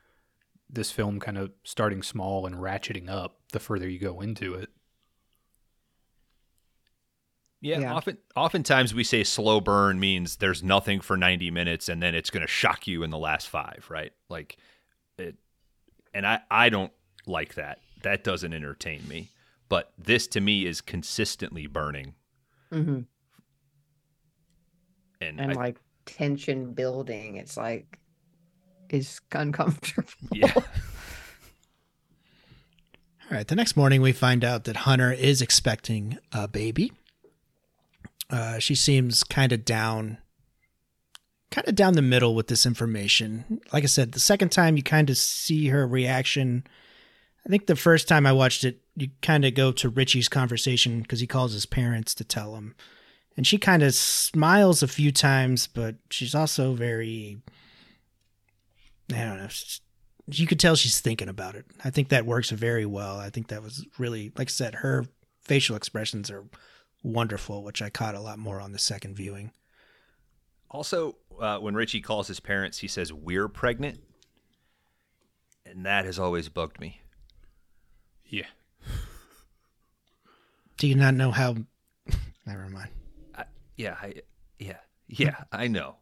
this film kind of starting small and ratcheting up the further you go into it. Yeah, Yeah. often oftentimes we say slow burn means there's nothing for 90 minutes and then it's going to shock you in the last 5, right? Like it and I I don't like that. That doesn't entertain me. But this to me is consistently burning hmm and, And I, like tension building. It's like is [LAUGHS] uncomfortable. yeah. [LAUGHS] All right. The next morning, we find out that Hunter is expecting a baby. Uh, she seems kind of down, kind of down the middle with this information. Like I said, the second time you kind of see her reaction. I think the first time I watched it, you kind of go to Richie's conversation because he calls his parents to tell him. And she kind of smiles a few times, but she's also very. I don't know. You could tell she's thinking about it. I think that works very well. I think that was really, like I said, her facial expressions are wonderful, which I caught a lot more on the second viewing. Also, uh, when Richie calls his parents, he says, We're pregnant. And that has always bugged me. Yeah. Do you not know how? [LAUGHS] Never mind. Yeah, I, yeah, hmm. yeah, I know.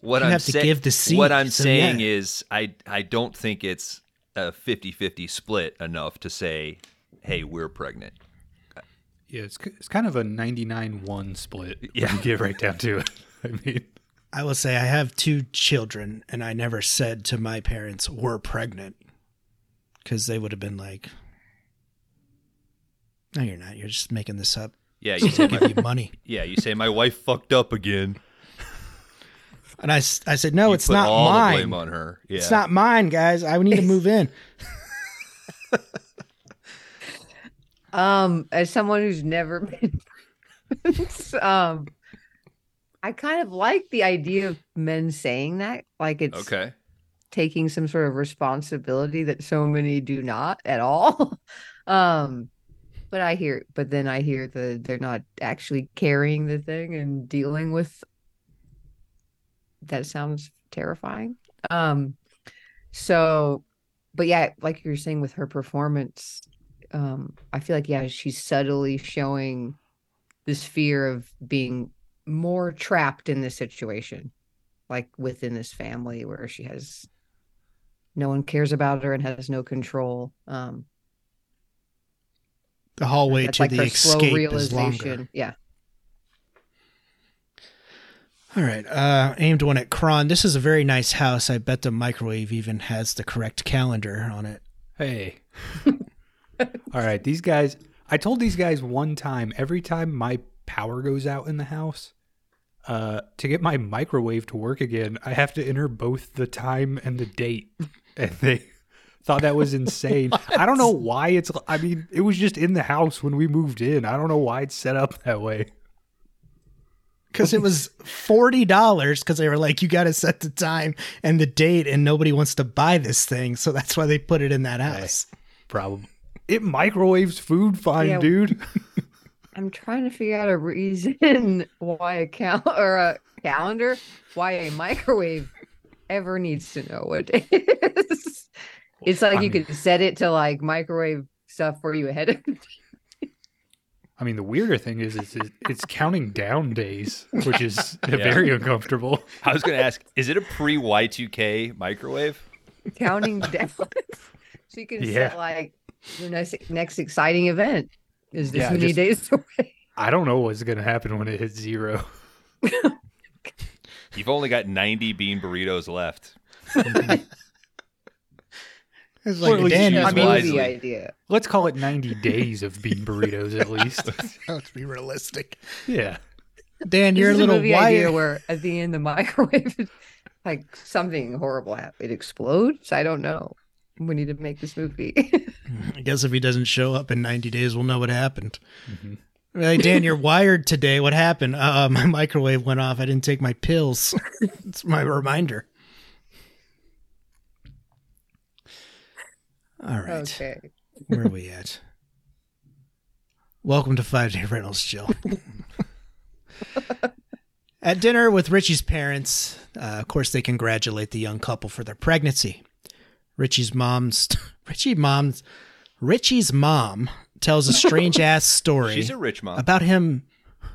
What You I'm have to give the seed, What I'm so saying yeah. is, I I don't think it's a 50-50 split enough to say, "Hey, we're pregnant." Yeah, it's, it's kind of a 99-1 split Yeah. when you get right down to it. [LAUGHS] I mean, I will say I have two children, and I never said to my parents, we're pregnant. Because they would have been like, no, you're not. You're just making this up. Yeah, [LAUGHS] you say, Give you money. yeah, you say my wife fucked up again. [LAUGHS] And I, I said, no, You it's put not all mine. the blame on her. Yeah, It's not mine, guys. I need to move in. [LAUGHS] Um, as someone who's never been, um, I kind of like the idea of men saying that, like it's okay. taking some sort of responsibility that so many do not at all. um, but I hear, but then I hear the they're not actually carrying the thing and dealing with. That sounds terrifying. Um, so, but yeah, like you were saying with her performance, um, I feel like yeah, she's subtly showing this fear of being more trapped in this situation, like within this family where she has no one cares about her and has no control. Um, The hallway that's to like the her slow escape is longer. Yeah. All right. Uh, aimed one at Kron. This is a very nice house. I bet the microwave even has the correct calendar on it. hey. [LAUGHS] All right, these guys, I told these guys one time, every time my power goes out in the house, uh, to get my microwave to work again, I have to enter both the time and the date. [LAUGHS] And they thought that was insane. [LAUGHS] I don't know why it's, I mean, it was just in the house when we moved in. I don't know why it's set up that way. because it was forty dollars because they were like, you got to set the time and the date, and nobody wants to buy this thing, so that's why they put it in that house. Probably. It microwaves food fine, Yeah. dude. [LAUGHS] I'm trying to figure out a reason [LAUGHS] why a cal or a calendar, why a microwave ever needs to know what it is. It's like I you mean- could set it to like microwave stuff for you ahead of I mean, the weirder thing is, is it- it's counting down days, which is [LAUGHS] [LAUGHS] Yeah. very uncomfortable. I was going to ask, [LAUGHS] is it a pre Y2K microwave? counting down. so you can Yeah. set like the next next exciting event is this Yeah, many just- days away. I don't know what's going to happen when it hits zero. You've only got 90 bean burritos left. It's like least Dan, I I mean, mean- wisely. the idea. Let's call it 90 days of bean burritos at least. [LAUGHS] let's be realistic. Yeah. Dan, This you're a little movie idea wired. where at the end the [LAUGHS] microwave, like something horrible happened. It explodes. I don't know. We need to make this movie. [LAUGHS] I guess if he doesn't show up in 90 days, we'll know what happened. Mhm. Hey, Dan, you're wired today. What happened? Uh, my microwave went off. I didn't take my pills. it's my reminder. All right. okay. Where are we at? Welcome to Five Day Rentals, Jill. at dinner with Richie's parents, uh, of course, they congratulate the young couple for their pregnancy. Richie's mom's [LAUGHS] Richie mom's Richie's mom tells a strange ass [LAUGHS] story She's a rich mom. about him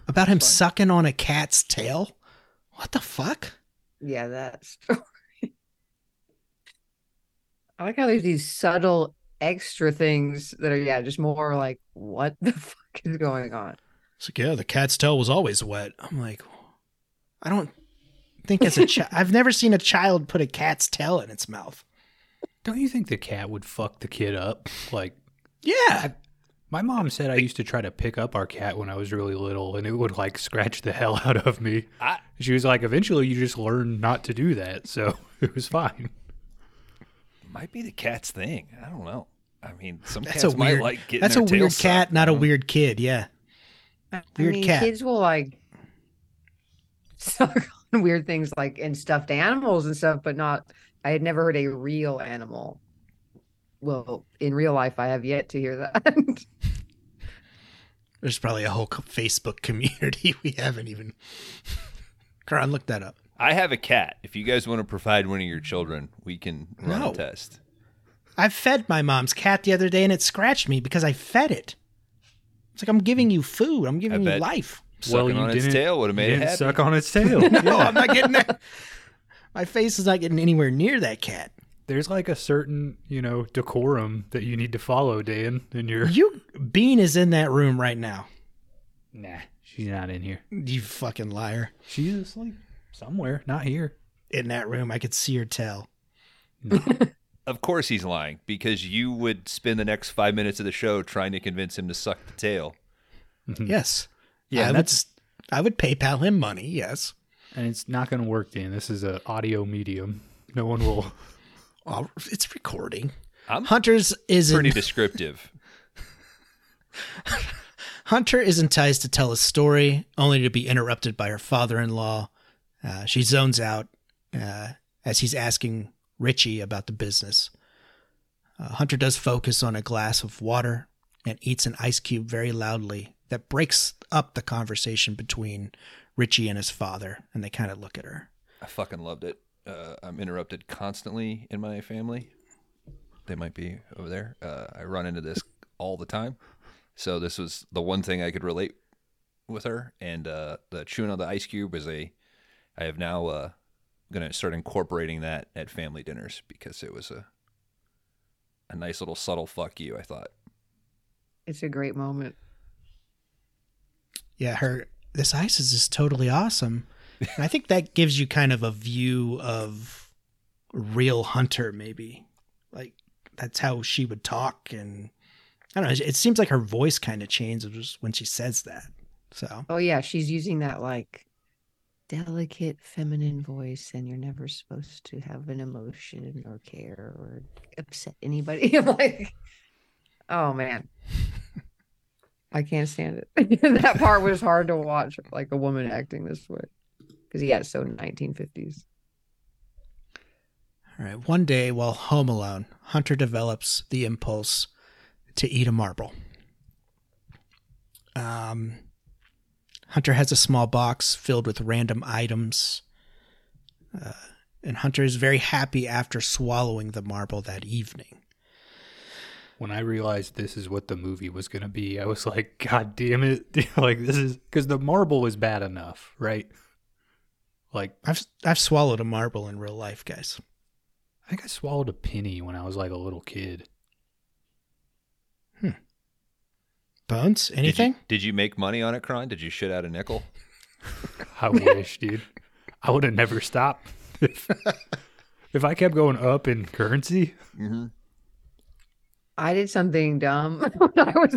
about him sucking on a cat's tail. What the fuck? Yeah, that story. I like how there's these subtle extra things that are yeah, just more like what the [LAUGHS] fuck is going on? It's like, yeah, the cat's tail was always wet. I'm like, I don't think as a child, [LAUGHS] I've never seen a child put a cat's tail in its mouth. Don't you think the cat would fuck the kid up? Like, Yeah. my mom said I used to try to pick up our cat when I was really little and it would like scratch the [LAUGHS] hell out of me. I- She was like, eventually you just learn not to do that. So it was fine. Might be the cat's thing. I don't know. I mean, some That's cats a might weird like getting That's their a tail weird sucked, cat, not a mm-hmm. weird kid. Yeah. I Weird mean, cat. kids will like [LAUGHS] suck on weird things like and stuffed animals and stuff, but not. I had never heard a real animal. Well, in real life, I have yet to hear that. [LAUGHS] There's probably a whole Facebook community [LAUGHS] we haven't even. Kron, look that up. I have a cat. If you guys want to provide one of your children, we can run No. a test. I fed my mom's cat the other day and it scratched me because I fed it. It's like I'm giving you food. I'm giving you bet. life. Sucking on its tail would have made it happy. suck on its [LAUGHS] tail. No, I'm not getting that. My face is not getting anywhere near that cat. There's like a certain, you know, decorum that you need to follow, Dan, in your You Bean is in that room right now. Nah, she's not in here. You fucking liar. She's asleep somewhere, not here. In that room, I could see her tail. [LAUGHS] Of course he's lying because you would spend the next five minutes of the show trying to convince him to suck the tail. Mm-hmm. Yes. Yeah, I would. that's- I would PayPal him money. Yes. And it's not going to work, Dan. This is a audio medium. No one will. [LAUGHS] Oh, it's recording. I'm Hunter's is pretty in, descriptive. [LAUGHS] Hunter is enticed to tell a story, only to be interrupted by her father-in-law. Uh, she zones out uh, as he's asking Richie about the business. Uh, Hunter does focus on a glass of water and eats an ice cube very loudly. That breaks up the conversation between Richie and his father, and they kind of look at her. I fucking loved it. Uh, I'm interrupted constantly in my family. They might be over there. Uh, I run into this all the time. So this was the one thing I could relate with her. And uh, the chewing on the ice cube is a. I have now uh, going to start incorporating that at family dinners because it was a a nice little subtle fuck you. I thought. it's a great moment. Yeah, her this ice is just totally awesome. And I think that gives you kind of a view of real Hunter, maybe. Like that's how she would talk, and I don't know. It seems like her voice kind of changes when she says that. So Oh yeah, she's using that like delicate feminine voice, and you're never supposed to have an emotion or care or upset anybody. I'm [LAUGHS] like, oh man, I can't stand it. [LAUGHS] that part was hard to watch, like a woman acting this way, because yeah, it's so 1950s. all right, one day while home alone, Hunter develops the impulse to eat a marble. Um, Hunter has a small box filled with random items. Uh, and Hunter is very happy after swallowing the marble that evening. When I realized this is what the movie was going to be, I was like, God damn it. [LAUGHS] like, this is because the marble was bad enough, right? Like, I've I've swallowed a marble in real life, guys. I think I swallowed a penny when I was like a little kid. Bones, Did you- anything? Did you, make money on it, Kron? Did you shit out a nickel? [LAUGHS] I wish, dude. I would have never stopped. If, [LAUGHS] if I kept going up in currency, Mm-hmm. I did something dumb [LAUGHS] when I was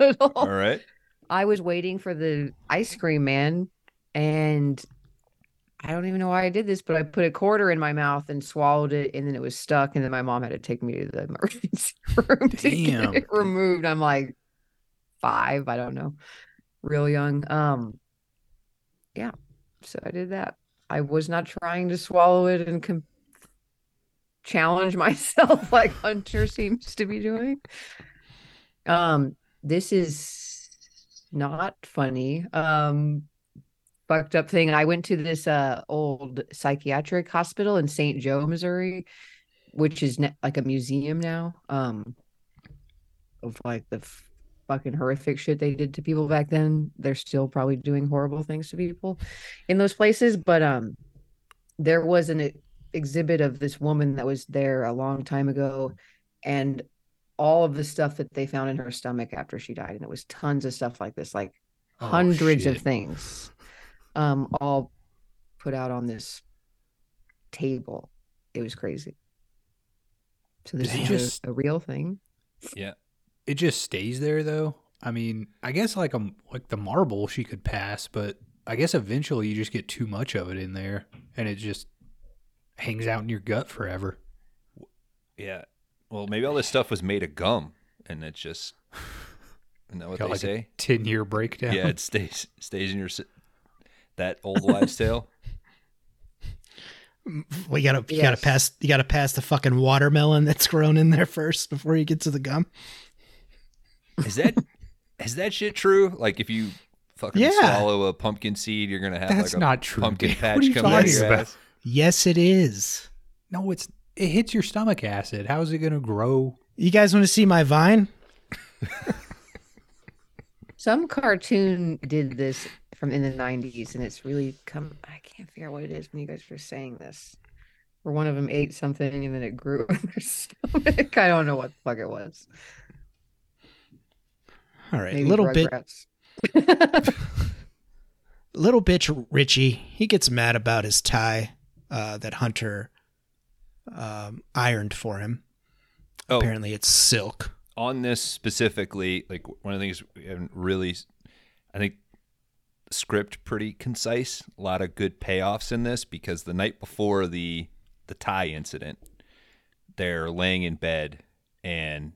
little. All right. I was waiting for the ice cream man and I don't even know why I did this, but I put a quarter in my mouth and swallowed it and then it was stuck and then my mom had to take me to the emergency room to get it removed. I'm like five, I don't know. Real young. Um yeah. So I did that. I was not trying to swallow it and com- challenge [LAUGHS] myself like Hunter seems to be doing. Um, this is not funny. Um, fucked up thing. I went to this uh old psychiatric hospital in St. Joe, Missouri, which is ne- like a museum now. Um, of like the fucking horrific shit they did to people back then. They're still probably doing horrible things to people in those places, but um, there was an exhibit of this woman that was there a long time ago, and all of the stuff that they found in her stomach after she died, and it was tons of stuff like this, like Oh, hundreds of things, um, all put out on this table. It was crazy. So this Damn. is Just- a, a real thing. Yeah. It just stays there though. I mean, I guess like a like the marble she could pass, but I guess eventually you just get too much of it in there and it just hangs out in your gut forever. Yeah. Well, maybe all this stuff was made of gum, and it's just. [SIGHS] Isn't that what Got they like say? ten year breakdown. Yeah, it stays stays in your. That old wives' [LAUGHS] tale. We gotta you Yes. gotta pass you gotta pass the fucking watermelon that's grown in there first before you get to the gum. Is that is that shit true? Like if you fucking Yeah. swallow a pumpkin seed, you're gonna have That's like a not true. pumpkin dude. patch what are you coming out of your about? ass. Yes, it is. No, it's it hits your stomach acid. How is it gonna grow? You guys want to see my vine? Some cartoon did this from in the 90s, and it's really come. I can't figure out what it is when you guys were saying this. Where one of them ate something and then it grew [LAUGHS] in their stomach. I don't know what the fuck it was. All right, Maybe little bit, [LAUGHS] little bitch Richie. He gets mad about his tie uh, that Hunter um, ironed for him. Oh, Apparently, it's silk. on this specifically, like one of the things we haven't really, I think, script pretty concise. A lot of good payoffs in this because the night before the the tie incident, they're laying in bed and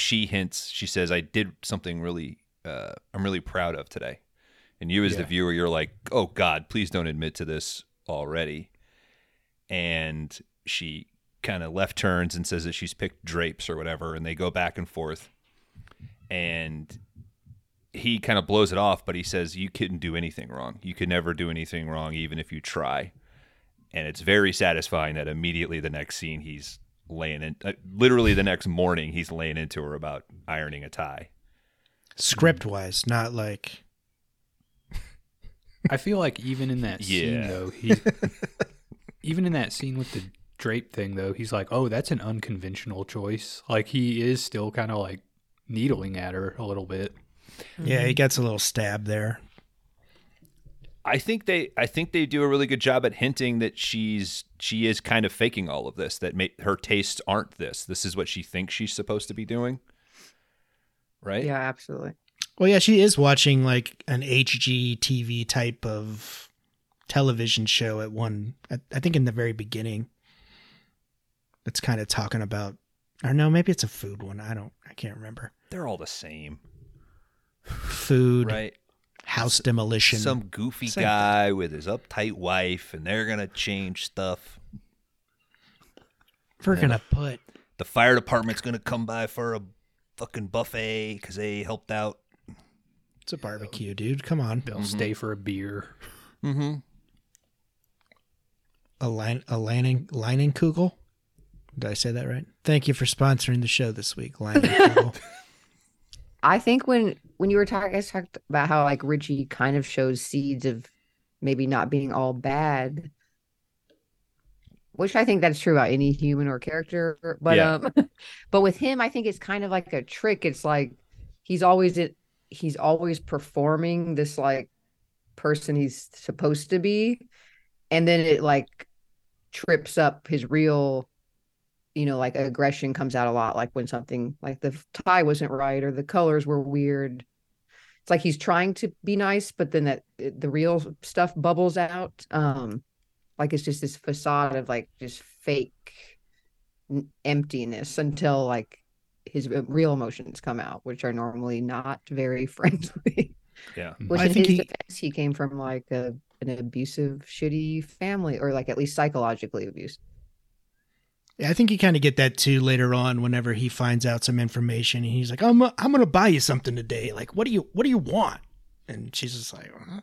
she hints. She says, "I did something really, uh, I'm really proud of today." And you, as the viewer, you're like, "Oh God, please don't admit to this already." And she kind of left turns and says that she's picked drapes or whatever, and they go back and forth. And he kind of blows it off, but he says, You couldn't do anything wrong. You could never do anything wrong, even if you try. And it's very satisfying that immediately the next scene, he's laying in, uh, literally the next morning, he's laying into her about ironing a tie. Script wise, not like I feel like even in that scene Yeah. though, he [LAUGHS] even in that scene with the drape thing though, he's like, "Oh, that's an unconventional choice." Like he is still kind of like needling at her a little bit. yeah, he gets a little stab there. I think they I think they do a really good job at hinting that she's she is kind of faking all of this that ma- her tastes aren't this. This is what she thinks she's supposed to be doing. Right? Yeah, absolutely. Well, yeah, she is watching like an HGTV type of television show at one. I, I think in the very beginning. It's kind of talking about. Or no, maybe it's a food one. I don't. I can't remember. They're all the same, Food, right? House demolition. Some goofy Same guy with his uptight wife and they're going to change stuff. We're gonna put. The fire department's going to come by for a fucking buffet cuz they helped out. It's a barbecue, dude. Come on. They'll stay for a beer. Mm-hmm. A line, a lining, lining kugel. Did I say that right? Thank you for sponsoring the show this week, lining [LAUGHS] kugel. I think when when you were talking, guys talked about how like Richie kind of shows seeds of maybe not being all bad, which I think that's true about any human or character. But Yeah. um, [LAUGHS] but with him, I think it's kind of like a trick. It's like he's always it. He's always performing this like person he's supposed to be, and then it like trips up his real you know, like aggression comes out a lot, like when something like the tie wasn't right or the colors were weird. It's like he's trying to be nice, but then that the real stuff bubbles out. Um, like it's just this facade of like just fake emptiness until like his uh, real emotions come out, which are normally not very [LAUGHS] friendly. Yeah. Which I in think his he- defense, he came from like a an abusive, shitty family, or like at least psychologically abusive. I think you kind of get that too later on whenever he finds out some information and he's like, "I'm I'm going to buy you something today. Like, what do you what do you want?" And she's just like, huh?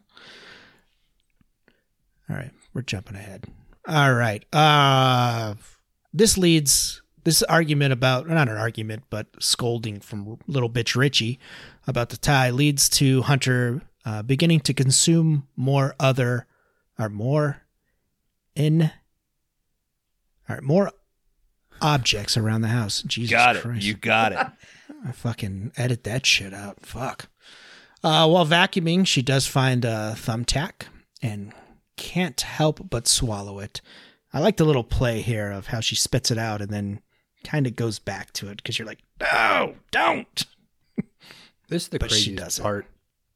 "All right, we're jumping ahead. All right. Uh this leads this argument about not an argument, but scolding from little bitch Richie about the tie leads to Hunter uh, beginning to consume more other or more in all right, more objects around the house. Jesus got it. Christ. You got it. [LAUGHS] I fucking edit that shit out. Fuck. Uh, while vacuuming, she does find a thumbtack and can't help but swallow it. I like the little play here of how she spits it out and then kind of goes back to it because you're like, no, don't. [LAUGHS] This is the But craziest part.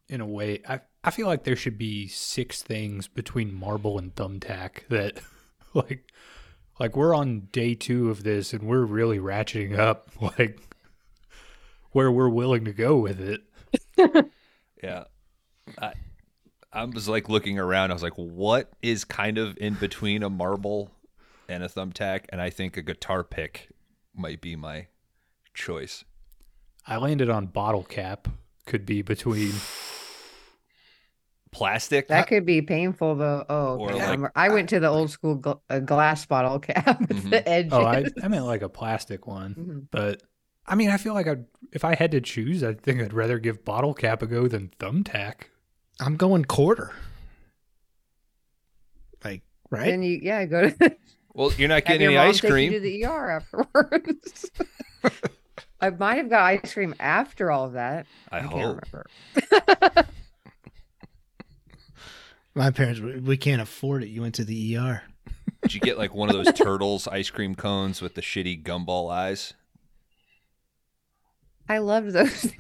In a way, I I feel like there should be six things between marble and thumbtack that, [LAUGHS] like, like we're on day two of this and we're really ratcheting up, [LAUGHS] like, where we're willing to go with it. [LAUGHS] Yeah. I I was like looking around. I was like, what is kind of in between a marble and a thumbtack? And I think a guitar pick might be my choice. I landed on bottle cap. Could be between. [SIGHS] [LAUGHS] Plastic. That could be painful though. Oh, okay. like- I'm- went to the old school gl- uh, glass bottle cap [LAUGHS] with Mhm. the edges. Oh, I, I meant like a plastic one. Mhm. But I mean, I feel like I'd, if I had to choose, I think I'd rather give bottle cap a go than thumbtack. I'm going quarter. Like, right? Then you, yeah, go to [LAUGHS] well, you're not getting any ice take you cream. to the ER afterwards. [LAUGHS] I might have got ice cream after all of that. I, I, can't hope. Remember. My parents, we we can't afford it. You went to the ER. Did you get like one of those [LAUGHS] turtles ice cream cones with the shitty gumball eyes? I loved those.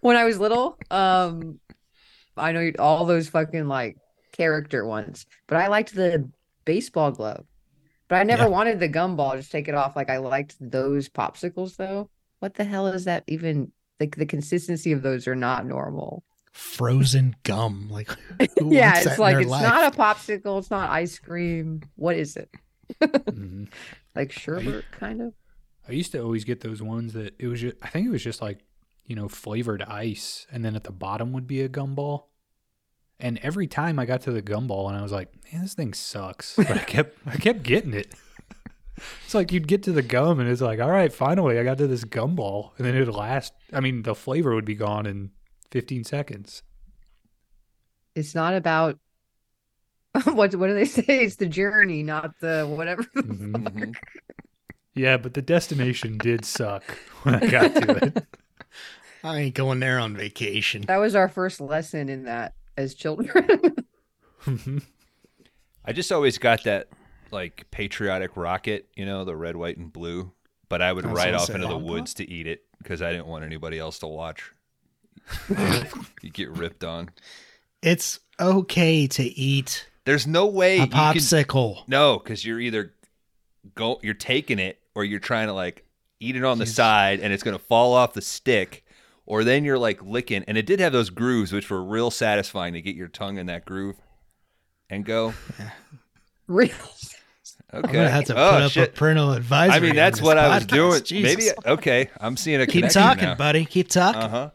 when I was little, um, I know you- all those fucking like character ones, but I liked the baseball glove. But I never Yeah. wanted the gumball. Just take it off. Like I liked those popsicles though. What the hell is that even? Like the consistency of those are not normal. Frozen gum. [LAUGHS] Like, who yeah, wants that it's in like their it's life? not a popsicle. It's not ice cream. What is it? Mhm. [LAUGHS] Like sherbet, kind of. I used to always get those ones that it was just, I think it was just like, you know, flavored ice. And then at the bottom would be a gumball. And every time I got to the gumball and I was like, man, this thing sucks. But I kept, I kept getting it. [LAUGHS] It's like you'd get to the gum and it's like, all right, finally I got to this gumball. And then it'd last, I mean, the flavor would be gone in 15 seconds. It's not about [LAUGHS] what what do they [LAUGHS] say? It's the journey, not the whatever. Mhm. Mhm. Yeah, but the destination did suck [LAUGHS] when I got to it. I ain't going there on vacation. That was our first lesson in that as children. Mhm. I just always got that like patriotic rocket, you know, the red, white, and blue. But I would I ride off into the woods to eat it because I didn't want anybody else to watch. [LAUGHS] you get ripped on. It's okay to eat There's no way a you can popsicle. No, because you're either go you're taking it or you're trying to like eat it on the Yes. side and it's gonna fall off the stick, or then you're like licking and it did have those grooves which were real satisfying to get your tongue in that groove and go. [LAUGHS] Real. Okay. I'm gonna have to oh, put up shit. a parental advisory. I mean that's this what I was doing. Jesus. Maybe okay. I'm seeing a keep connection talking, now. buddy. Keep talking. Uh huh.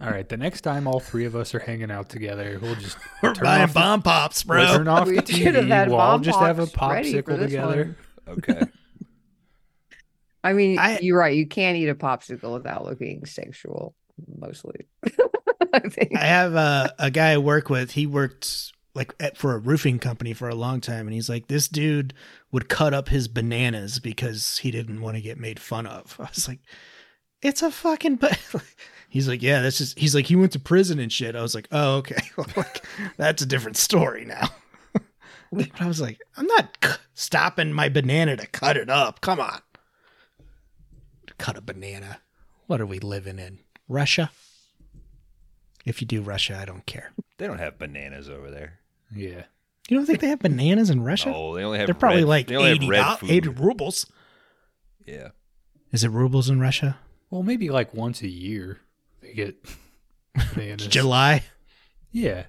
All right, the next time all three of us are hanging out together, we'll just [LAUGHS] We're turn buying off the- bomb pops, we'll turn off We the should have TV. had We'll all just have a pops ready for popsicle this together. Okay. [LAUGHS] I mean, I- you're right. You can't eat a popsicle without looking sexual, mostly. [LAUGHS] I think. I have a, a guy I work with. He worked like at, for a roofing company for a long time, and he's like, this dude would cut up his bananas because he didn't want to get made fun of. I was like, it's a fucking. Ba-. He's like, yeah, that's just. He's like, he went to prison and shit. I was like, oh, okay, [LAUGHS] like, that's a different story now. but [LAUGHS] I was like, I'm not c- stopping my banana to cut it up. Come on, cut a banana. What are we living in? Russia? If you do Russia, I don't care. They don't have bananas over there. Yeah. You don't think they have bananas in Russia? No, they only have. They're probably red- like they only have 80, red do- food. 80 rubles. Yeah. Is it rubles in Russia? Well, maybe like once a year they get bananas. July. Yeah.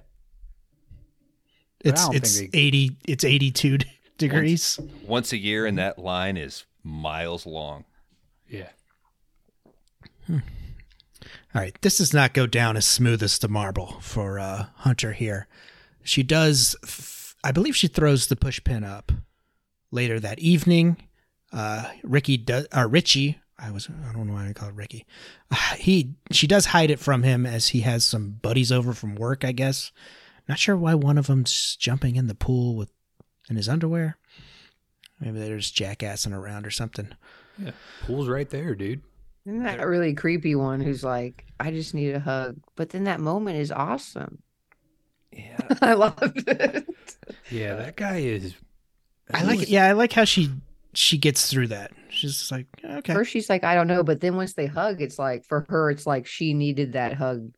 But It's it's they- 80 it's 82 degrees. Once a year, and that line is miles long. Yeah. All right, this does not go down as smooth as the marble for uh, Hunter here. She does, th- I believe, she throws the pushpin up later that evening. Uh, Ricky does, or Richie, I was, I don't know why I call it Ricky. Uh, [SIGHS] he, she does hide it from him as he has some buddies over from work. I guess. Not sure why one of them's jumping in the pool with in his underwear. Maybe they're just jackassing around or something. Yeah. Pool's right there, dude. Isn't that a really creepy one who's like, I just need a hug. But then that moment is awesome. Yeah. [LAUGHS] I loved it. Yeah, that guy is. I like it. Yeah, I like how she she gets through that. She's just like, okay. First, she's like, I don't know. But then once they hug, it's like, for her, it's like she needed that hug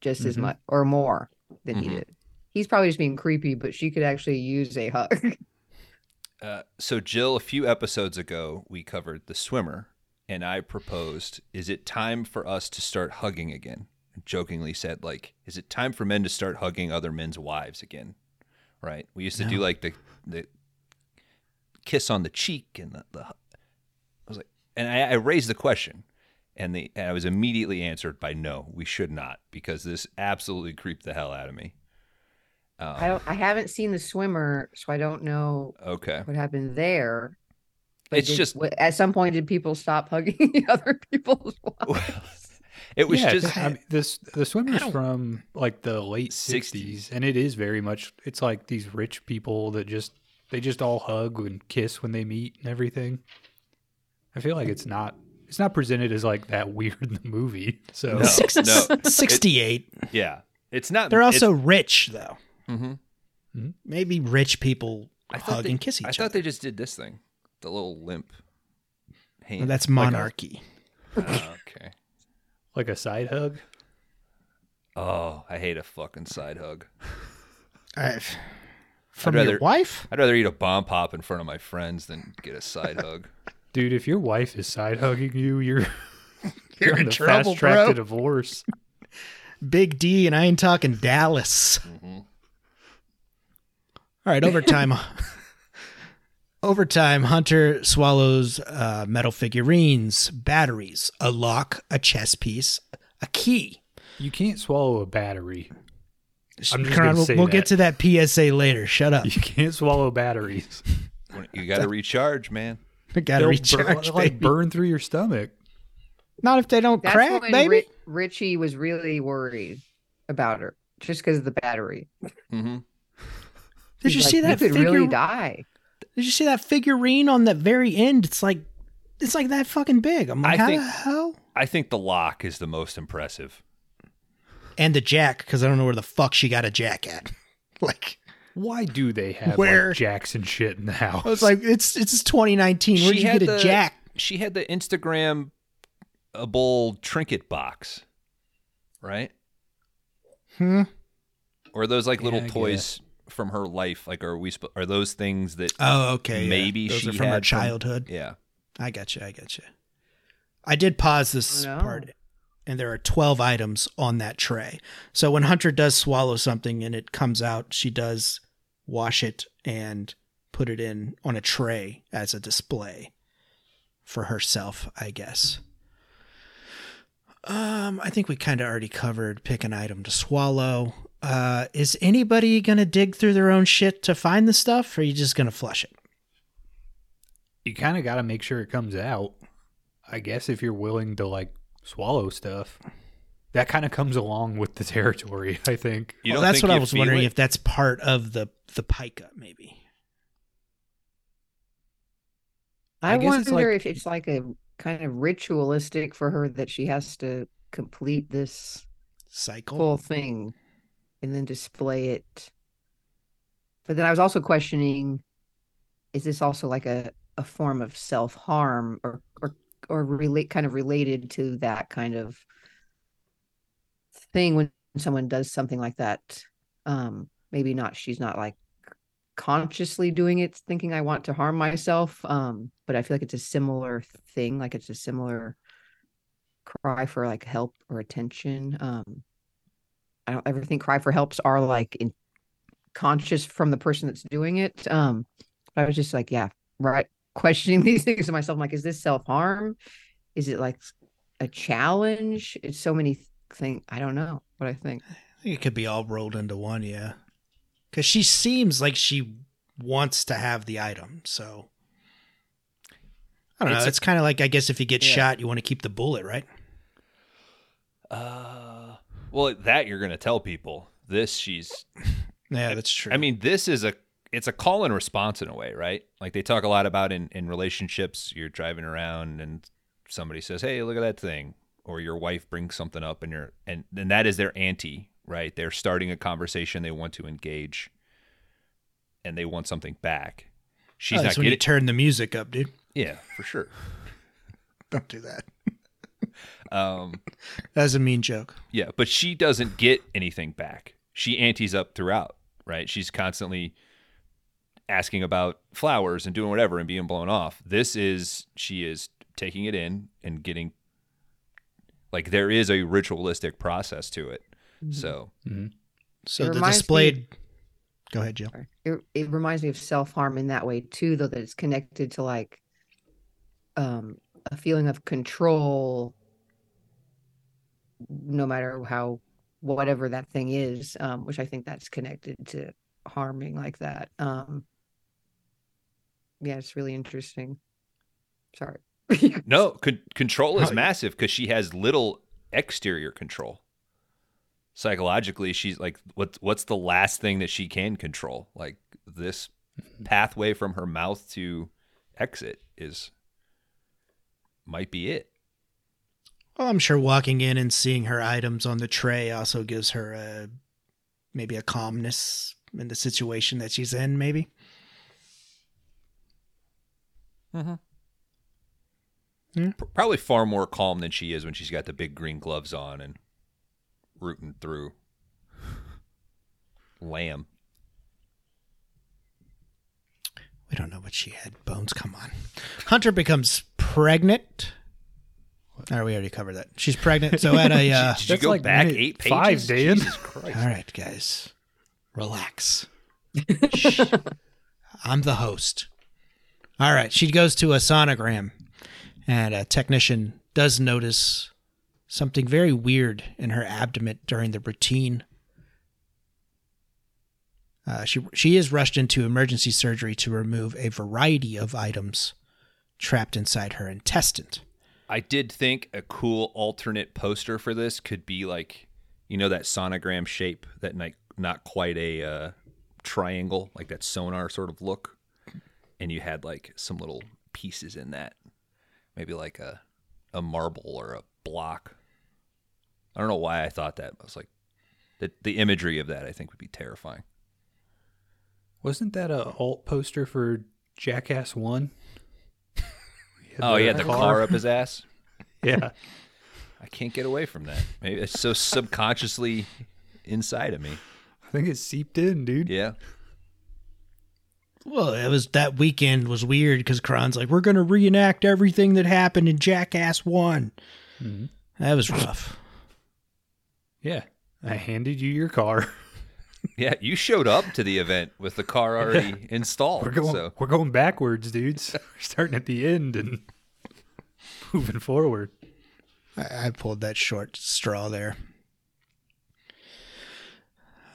just as Mhm. much or more than he Mhm. did. He's probably just being creepy, but she could actually use a hug. [LAUGHS] Uh, so, Jill, a few episodes ago, we covered the swimmer, and I proposed, "Is it time for us to start hugging again?" jokingly said like, "Is it time for men to start hugging other men's wives again?" Right? We used to do like the the kiss on the cheek and the, the I was like, and I, I raised the question, and the and I was immediately answered by no, we should not because this absolutely creeped the hell out of me. Um, I don't. I haven't seen the swimmer, so I don't know okay. what happened there. But It's did- just- w- at some point did people stop hugging [LAUGHS] other people's [LAUGHS] wives? It was yeah, just I mean, this the swimmer's don't- from like the late 60s. '60s, and it is very much. It's like these rich people that just they just all hug and kiss when they meet and everything. I feel like it's not it's not presented as like that weird in the movie. So No. No. 68. yeah. It's not. They're also rich, though. hmm Maybe rich people I thought hug they, and kiss each I other. I thought they just did this thing, the little limp hand. Well, that's Like a- monarchy. Ah, [LAUGHS] okay. like a side hug. Oh, I hate a fucking side hug. [LAUGHS] I- from rather- your wife? I'd rather eat a bomb pop in front of my friends than get a side [LAUGHS] hug. Dude, if your wife is side hugging you, you're You're on in the trouble, fast track to divorce. [LAUGHS] Big D, and I ain't talking Dallas. Mhm. All right, overtime. [LAUGHS] overtime. Hunter swallows uh, metal figurines, batteries, a lock, a chess piece, a key. You can't swallow a battery. I'm just Karan, we'll, say we'll that. get to that PSA later. Shut up. [LAUGHS] You can't swallow batteries. [LAUGHS] You got to recharge, man. [LAUGHS] I gotta They'll recharge. burn, like burn through your stomach. Not if they don't That's crack, when baby. Ri- Richie was really worried about her just because of the battery. hmm Did you He's see that could figure? really die. Did you see that figurine on the very end? It's like, it's like that fucking big. I'm like, I how think- the hell? I think the lock is the most impressive. And the jack, because I don't know where the fuck she got a jack at. [LAUGHS] like, Why do they have Where- like Jackson shit in the house? I was like, it's it's 2019. Where'd She you had get a the- jack? She had the Instagram a bowl trinket box, right? Hmm. Or those like little Yeah, toys from her life. Like, are we? sp- Are those things that? Oh, okay. yeah. Maybe Those she are from her had from- childhood. yeah. I got you. I got you. I did pause this Oh, no. part, and there are 12 items on that tray. So when Hunter does swallow something and it comes out, she does wash it and put it in on a tray as a display for herself, I guess. Um, I think we kind of already covered pick an item to swallow. Uh, is anybody gonna dig through their own shit to find the stuff, or are you just gonna flush it? you kind of got to make sure it comes out. I guess if you're willing to like swallow stuff, that kind of comes along with the territory. [LAUGHS] I think. You well, that's think what I was wondering it? if that's part of the the pica, maybe. I, I guess wonder it's like- if it's like a kind of ritualistic for her that she has to complete this Cycle. whole thing and then display it. But then I was also questioning is this also like a, a form of self harm or or or relate kind of related to that kind of thing when someone does something like that um maybe not she's not like consciously doing it thinking i want to harm myself um but i feel like it's a similar thing like it's a similar cry for like help or attention um i don't ever think cry for helps are like in conscious from the person that's doing it um i was just like yeah right questioning [LAUGHS] these things to myself I'm like is this self-harm is it like a challenge it's so many things i don't know what i think I think it could be all rolled into one, yeah. Because she seems like she wants to have the item, so I don't know. It's It's, kind of like I guess if you get Yeah. shot, you want to keep the bullet, right? Uh, well, that you're gonna tell people. This she's. [LAUGHS] Yeah, that's true. I mean, this is a. It's a call and response in a way, right? Like they talk a lot about in in relationships. You're driving around and somebody says, "Hey, look at that thing," or your wife brings something up, and you're and and that is their ante, right? They're starting a conversation. They want to engage, and they want something back. She's oh, not that's when you getting. turn the music up, dude. yeah, for sure. [LAUGHS] Don't do that. [LAUGHS] Um, That's a mean joke. Yeah, but she doesn't get anything back. She antes up throughout, right? She's constantly asking about flowers and doing whatever and being blown off. This is she is taking it in and getting Like there is a ritualistic process to it. Mhm. So So It the reminds me- displayed. Go ahead, Jill. It, it reminds me of self harm in that way too, though that it's connected to like um a feeling of control, no matter how whatever that thing is, um, which I think that's connected to harming like that. Um, yeah, it's really interesting. Sorry. [LAUGHS] no, con- control is Oh, massive because she has little exterior control. Psychologically, she's like, what? What's the last thing that she can control? Like this mm-hmm. pathway from her mouth to exit is might be it. Well, I'm sure walking in and seeing her items on the tray also gives her a maybe a calmness in the situation that she's in. Maybe. P- Probably far more calm than she is when she's got the big green gloves on and rooting through lamb. We don't know what she had. Bones, come on. Hunter becomes pregnant. Or we already covered that. She's pregnant. So at a. [LAUGHS] Uh, Did you That's go like back minute eight pages? five, Dan. Jesus [LAUGHS] Christ. all right, guys, relax. [LAUGHS] I'm the host. All right. She goes to a sonogram, and a technician does notice something very weird in her abdomen during the routine. Uh, she she is rushed into emergency surgery to remove a variety of items trapped inside her intestine. I did think a cool alternate poster for this could be like, you know, that sonogram shape, that like not quite a uh, triangle, like that sonar sort of look, and you had like some little pieces in that, maybe like a a marble or a block. I don't know why I thought that. I was like, the the imagery of that I think would be terrifying. Wasn't that a alt poster for Jackass One? [LAUGHS] Oh, he had the car up his ass. [LAUGHS] Yeah. I can't get away from that. Maybe it's so subconsciously inside of me. I think it seeped in, dude. Yeah. Well, it was that weekend was weird because Kron's like, we're gonna reenact everything that happened in Jackass One. Mhm. That was rough. Yeah. I handed you your car. [LAUGHS] Yeah, you showed up to the event with the car already installed. We're going so we're going backwards, dudes. [LAUGHS] We're starting at the end and [LAUGHS] moving forward. I, I pulled that short straw there.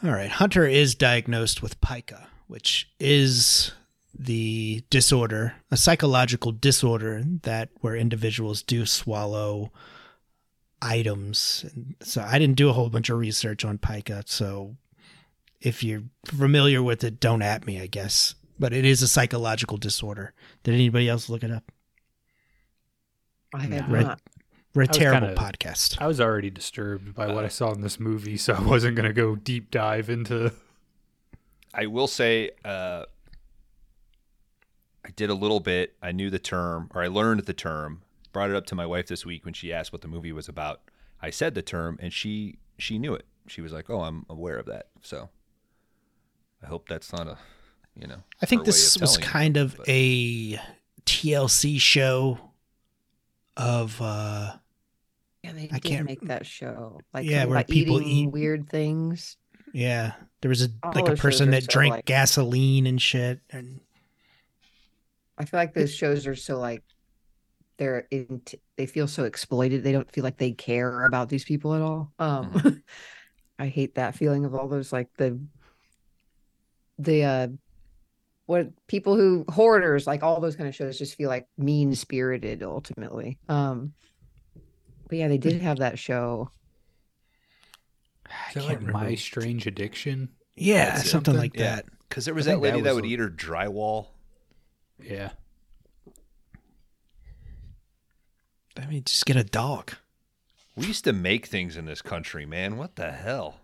All right, Hunter is diagnosed with pica, which is the disorder, a psychological disorder that where individuals do swallow items. And so I didn't do a whole bunch of research on pica, so if you're familiar with it, don't at me, I guess. But it is a psychological disorder. Did anybody else look it up? I have Right. not. We're a terrible kinda- podcast. I was already disturbed by what uh, I saw in this movie, so I wasn't going to go deep dive into I will say, uh, I did a little bit. I knew the term, or I learned the term. Brought it up to my wife this week when she asked what the movie was about. I said the term, and she she knew it. She was like, "Oh, I'm aware of that." So I hope that's not a, you know. I think this was telling you, kind of but- a TLC show of uh Yeah, they I can't- make that show. Like Yeah, where people eating eat- weird things. Yeah, there was a All like a person are that so, drank like- gasoline and shit and I feel like those shows are so like they're in they feel so exploited. They don't feel like they care about these people at all. Um Mm-hmm. [LAUGHS] I hate that feeling of all those like the the uh what people who hoarders like all those kind of shows just feel like mean spirited ultimately. Um but yeah, they did have that show. I Is that can't like remember. My Strange Addiction? yeah, That's it. something like Yeah. that. Because there was I that think that lady that, would a- eat her drywall. Yeah. I mean, just get a dog. We used to make things in this country, man. What the hell?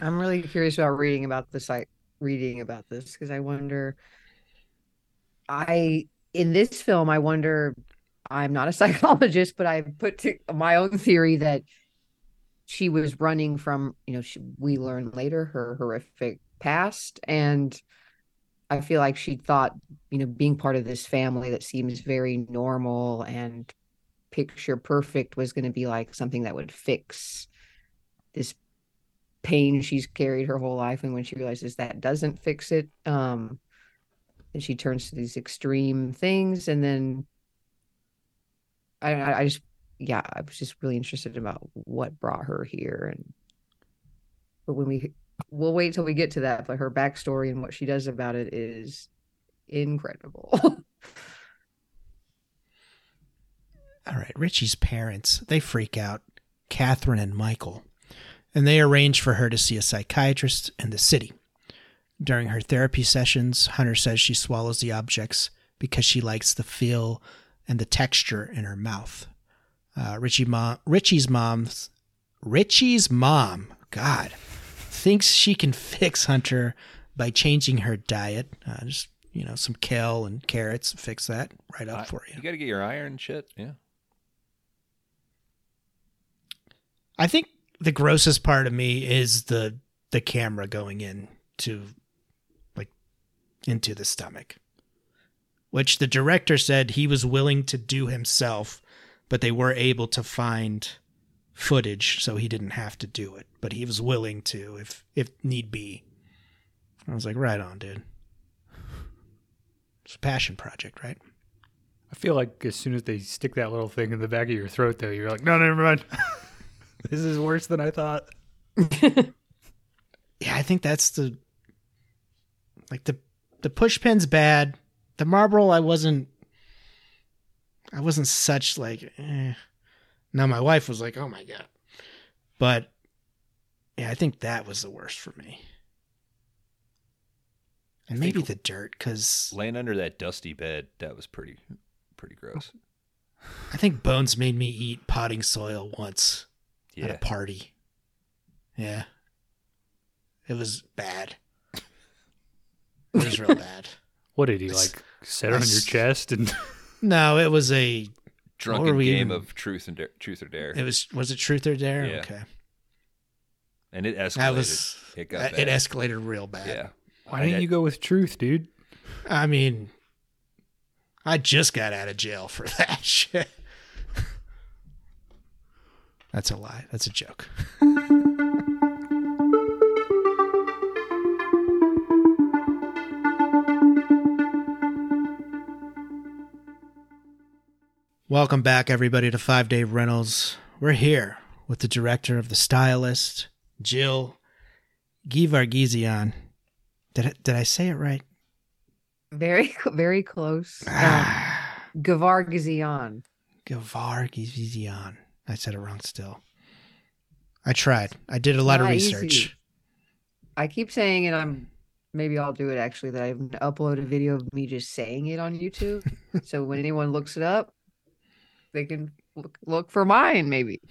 I'm really curious about reading about this like reading about this because I wonder I in this film I wonder I'm not a [LAUGHS] psychologist but I put to my own theory that she was running from you know she, we learn later her horrific past. And I feel like she thought, you know, being part of this family that seems very normal and picture perfect was going to be like something that would fix this pain she's carried her whole life. And when she realizes that doesn't fix it um and she turns to these extreme things. And then I, I just yeah i was just really interested about what brought her here and but when we we'll wait till we get to that but her backstory and what she does about it is incredible [LAUGHS] All right, Richie's parents, they freak out, Catherine and Michael, and they arrange for her to see a psychiatrist in the city. During her therapy sessions, Hunter says she swallows the objects because she likes the feel and the texture in her mouth. Uh, Richie mom, Richie's mom's Richie's mom, God, thinks she can [LAUGHS] fix Hunter by changing her diet. Uh, just you know, some kale and carrots, fix that right up I- for you. You got to get your iron shit. Yeah. I think the grossest part of me is the the camera going in to like into the stomach. Which the director said he was willing to do himself, but they were able to find footage so he didn't have to do it. But he was willing to if if need be. I was like, right on, dude. It's a passion project, right? I feel like as soon as they stick that little thing in the back of your throat, though, you're like, no, never mind. [LAUGHS] this is worse than I thought. [LAUGHS] yeah, I think that's the like the the push pin's bad. The marble, I wasn't. I wasn't such like. Eh. Now my wife was like, "Oh my god," but yeah, I think that was the worst for me. And maybe the dirt, because Laying under that dusty bed, that was pretty, pretty gross. I think Bones made me eat potting soil once at a party. Yeah, it was bad. It was real [LAUGHS] bad. What did he like? Set it on your chest and [LAUGHS] No, it was a Drunken we game even- of truth and dare, truth or dare, It was was it truth or dare? Yeah. Okay, and it escalated. that was it got uh, it bad. escalated real bad. Yeah. why didn't had- you go with truth, dude? I mean, I just got out of jail for [LAUGHS] that shit. That's a lie. That's a joke. [LAUGHS] Welcome back, everybody, to Five Day Rentals. We're here with the director of The Stylist, Jill Gevargizian. Did I, did I say it right? very [LAUGHS] very close um, Ah, Gevargizian. I said it wrong still. I tried. I did a lot of research. easy. I keep saying, it. I'm maybe I'll do it actually. That I'm upload a video of me just saying it on YouTube, [LAUGHS] so when anyone looks it up, they can look look for mine. Maybe [LAUGHS]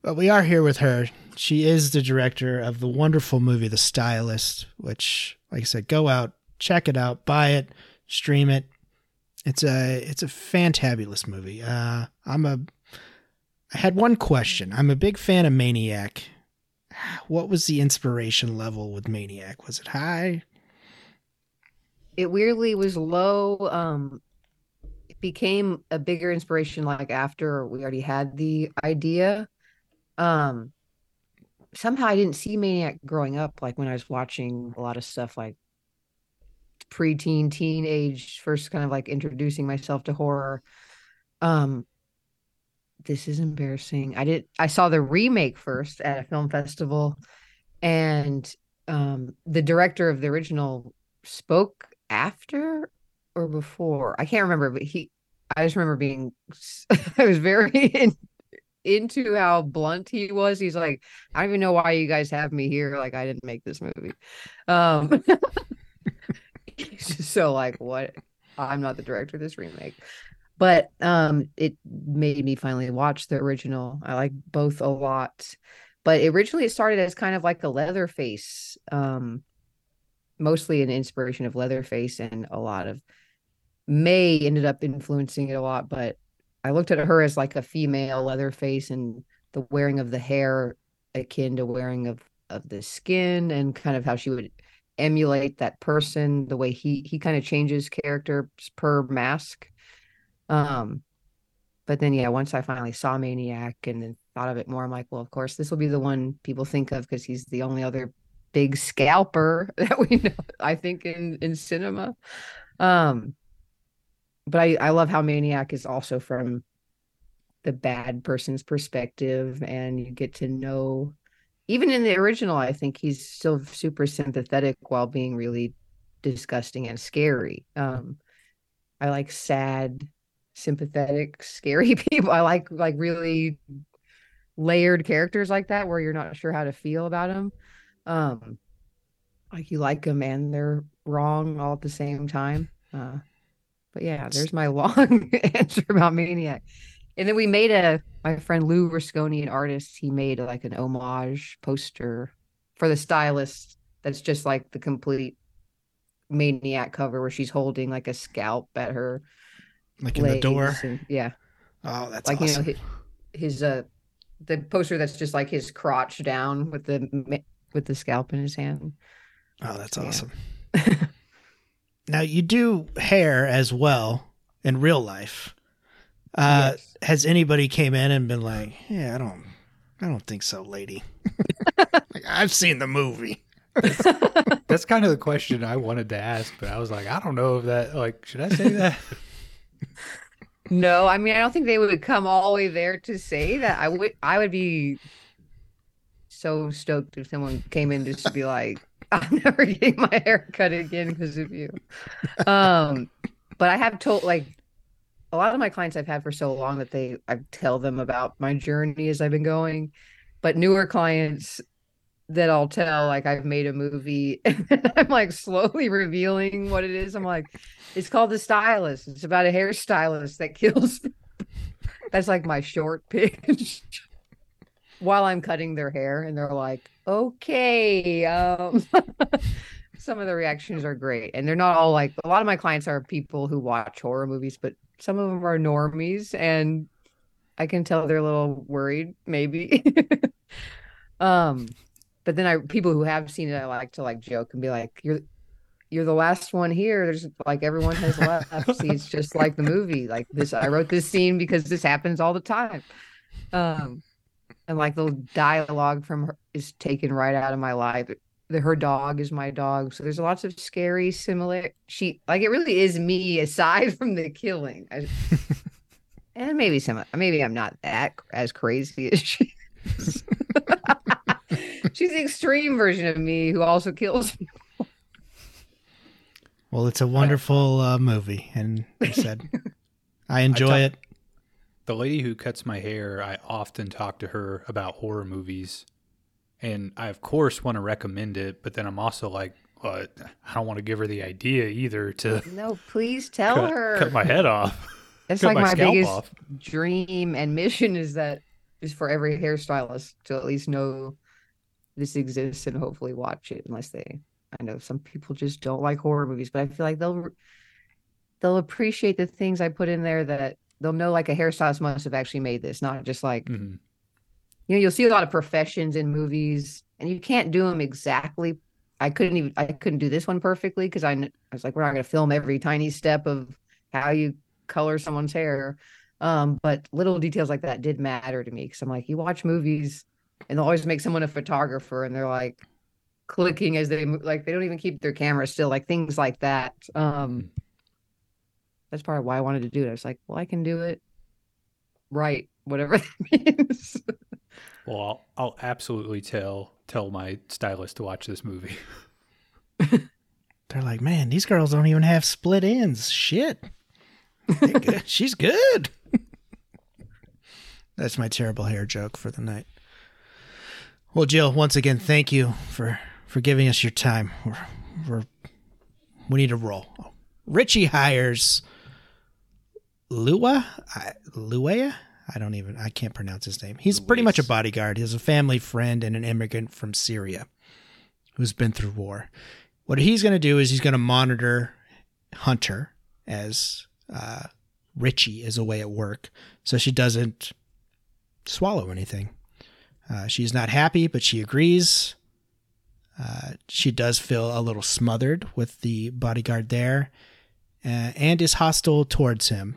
But we are here with her. She is the director of the wonderful movie The Stylist, which, like I said, go out, check it out, buy it, stream it. It's a it's a fantabulous movie. Uh, I'm a I had one question. I'm a big fan of Maniac. What was the inspiration level with Maniac? Was it high? it weirdly was low. Um, became a bigger inspiration like after we already had the idea. Um, somehow I didn't see Maniac growing up. Like when I was watching a lot of stuff like preteen, teenage, first kind of like introducing myself to horror. Um, this is embarrassing. I did. I saw the remake first at a film festival, and um, the director of the original spoke after or before. I can't remember, but he. I just remember being. [LAUGHS] I was very in, into how blunt he was. He's like, I don't even know why you guys have me here. Like, I didn't make this movie. Um, [LAUGHS] he's just so like, what? I'm not the director of this remake but um it made me finally watch the original i like both a lot but originally it started as kind of like a leatherface um mostly an inspiration of leatherface and a lot of may ended up influencing it a lot but i looked at her as like a female leatherface and the wearing of the hair akin to wearing of of the skin and kind of how she would emulate that person the way he he kind of changes character per mask. Um but then yeah once i finally saw maniac and then thought of it more i'm like well of course this will be the one people think of because he's the only other big scalper [LAUGHS] that we know i think in in cinema. Um but i i love how maniac is also from the bad person's perspective and you get to know even in the original i think he's still super sympathetic while being really disgusting and scary. Um i like sad sympathetic [LAUGHS] scary people. I like like really layered characters like that where you're not sure how to feel about them um like you like them and they're wrong all at the same time. Uh but yeah there's my [LAUGHS] long answer about maniac and then we made a my friend Lou Rasconi, an artist, he made like an homage poster for the stylist that's just like the complete maniac cover where she's holding like a scalp at her Like in the door. and- yeah Oh, that's like awesome. you know his, his uh the poster that's just like his crotch down with the with the scalp in his hand oh, that's yeah. [LAUGHS] awesome. now you do hair as well in real life. Uh, Yes. Has anybody came in and been like, "Yeah, I don't, I don't think so, lady." [LAUGHS] like, I've seen the movie. That's kind of the question I wanted to ask, but I was like, I don't know if that like should I say that? [LAUGHS] No, I mean I don't think they would come all the way there to say that. I would I would be so stoked if someone came in just to be like, [LAUGHS] I'm never getting my hair cut again because of you. Um, but I have told like a lot of my clients I've had for so long that they I tell them about my journey as I've been going. But newer clients that I'll tell like I've made a movie [LAUGHS] and I'm like slowly revealing what it is. I'm like, it's called The Stylist. It's about a hairstylist that kills. [LAUGHS] That's like my short pitch while I'm cutting their hair, and they're like, okay. Um, [LAUGHS] some of the reactions are great, and they're not all like. A lot of my clients are people who watch horror movies, but some of them are normies, and I can tell they're a little worried, maybe. [LAUGHS] um, but then I people who have seen it, I like to like joke and be like, "You're you're the last one here. There's like everyone has [LAUGHS] left. See, it's just like the movie. Like this, I wrote this scene because this happens all the time. Um, and like the dialogue from her is taken right out of my life. The, her dog is my dog, so there's lots of scary similar. She like it really is me aside from the killing. I, and [LAUGHS] maybe some, maybe I'm not that as crazy as she. is. [LAUGHS] She's the extreme version of me who also kills Well, it's a wonderful uh, movie, and you said I [LAUGHS] enjoy it. The lady who cuts my hair, I often talk to her about horror movies. And I, of course, want to recommend it, but then I'm also like, well, I don't want to give her the idea either to No, please tell cut, her. cut my head off. That's like my, scalp biggest off. dream and mission is that is for every hairstylist to at least know this exists and hopefully watch it unless they I know some people just don't like horror movies, but I feel like they'll they'll appreciate the things I put in there that they'll know like a hairstylist must have actually made this, not just like Mhm. you know, you'll see a lot of professions in movies and you can't do them exactly. I couldn't even, I couldn't do this one perfectly because I, I was like, we're not going to film every tiny step of how you color someone's hair. Um, but little details like that did matter to me because I'm like, you watch movies and they'll always make someone a photographer and they're like clicking as they move, like they don't even keep their camera still, like things like that. Um, that's part of why I wanted to do it. I was like, well, I can do it right, whatever [LAUGHS] that means. Well, I'll, I'll absolutely tell tell my stylist to watch this movie. [LAUGHS] They're like, man, these girls don't even have split ends. Shit. Good. [LAUGHS] She's good. That's my terrible hair joke for the night. Well, Jill, once again, thank you for for giving us your time. We're, we're we need to roll. Richie hires Lua, I, Luea. I don't even. I can't pronounce his name. He's pretty much a Luis. bodyguard. He's a family friend and an immigrant from Syria who's been through war. What he's going to do is he's going to monitor Hunter as uh, Richie is away at work, so she doesn't swallow anything. Uh, she's not happy, but she agrees. Uh, she does feel a little smothered with the bodyguard there uh, and is hostile towards him.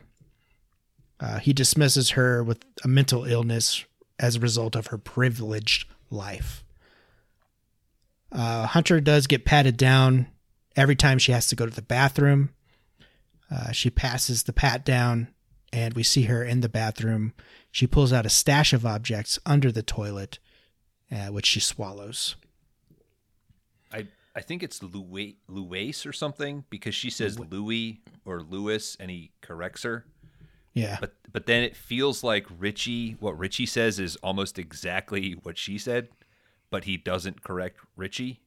Uh, he dismisses her with a mental illness as a result of her privileged life. Uh, Hunter does get patted down every time she has to go to the bathroom. Uh, she passes the pat down, and we see her in the bathroom. She pulls out a stash of objects under the toilet, uh, which she swallows. I I think it's Louis Louis or something because she says Louis or Lewis and he corrects her. Yeah. But but then it feels like Richie what Richie says is almost exactly what she said, but he doesn't correct Richie.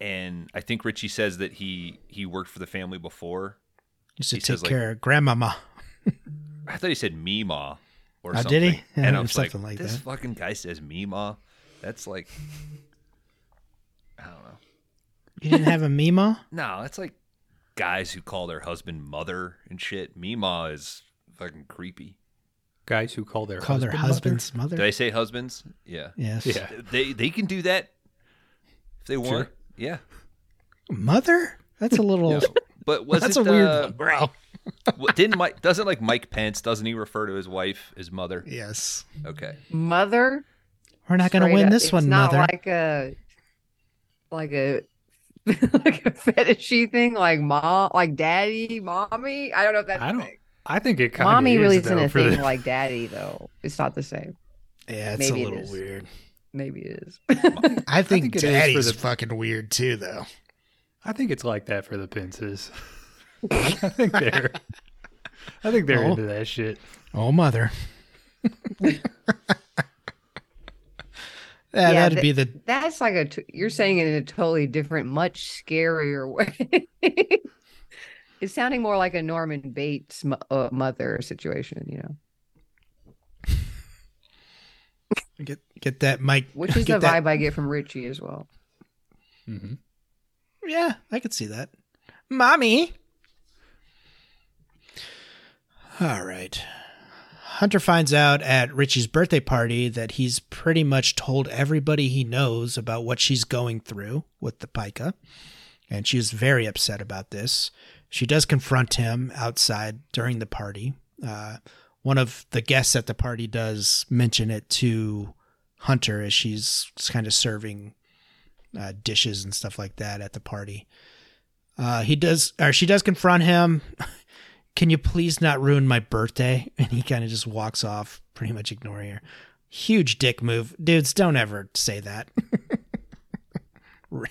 And I think Richie says that he he worked for the family before. Used to he take says, like- care of grandmama. [LAUGHS] I thought he said Mima or Oh, something. did he? Yeah, and I or [LAUGHS] was like, something like this that. fucking guy says Mima. That's like I don't know. You didn't have a Mima? [LAUGHS] No, that's like guys who call their husband mother and shit. Mima is fucking creepy. Guys who call their Call their husband's mother? Did I say husbands? Yeah. yes. Yeah. They they can do that if they want. Sure. Yeah. Mother? That's a little. Yeah. But was That's it a weird uh, one, bro. [LAUGHS] didn't Mike doesn't like Mike Pence doesn't he refer to his wife as mother? Yes. Okay. Mother. We're not going to win up. this it's one, not mother. like a like a [LAUGHS] like a fetishy thing, like mom, like daddy, mommy. I don't know if that's I don't. thing. I think it kind of Mommy is, really though, isn't a thing the- like daddy though. It's not the same. yeah, it's maybe a little is. weird. Maybe it is. I [LAUGHS] think, think it is for daddy's the- fucking weird too, though. I think it's like that for the Pences. [LAUGHS] I think they're. I think they're Oh. into that shit. Oh, mother. Yeah, Yeah, that'd th- be the. That's like a. T- you're saying it in a totally different, much scarier [LAUGHS] way. it's sounding more like a Norman Bates mo- uh, mother situation, you know, Get get that mic. which is get the that- vibe I get from Richie as well. hmm Yeah, I could see that. Mommy. All right. Hunter finds out at Richie's birthday party that he's pretty much told everybody he knows about what she's going through with the pica. And she is very upset about this. She does confront him outside during the party. Uh, one of the guests at the party does mention it to Hunter as she's kind of serving uh, dishes and stuff like that at the party. Uh, he does, or she does confront him. [LAUGHS] Can you please not ruin my birthday? [LAUGHS] And he kind of just walks off, pretty much ignoring her. Huge dick move, dudes. Don't ever say that. [LAUGHS]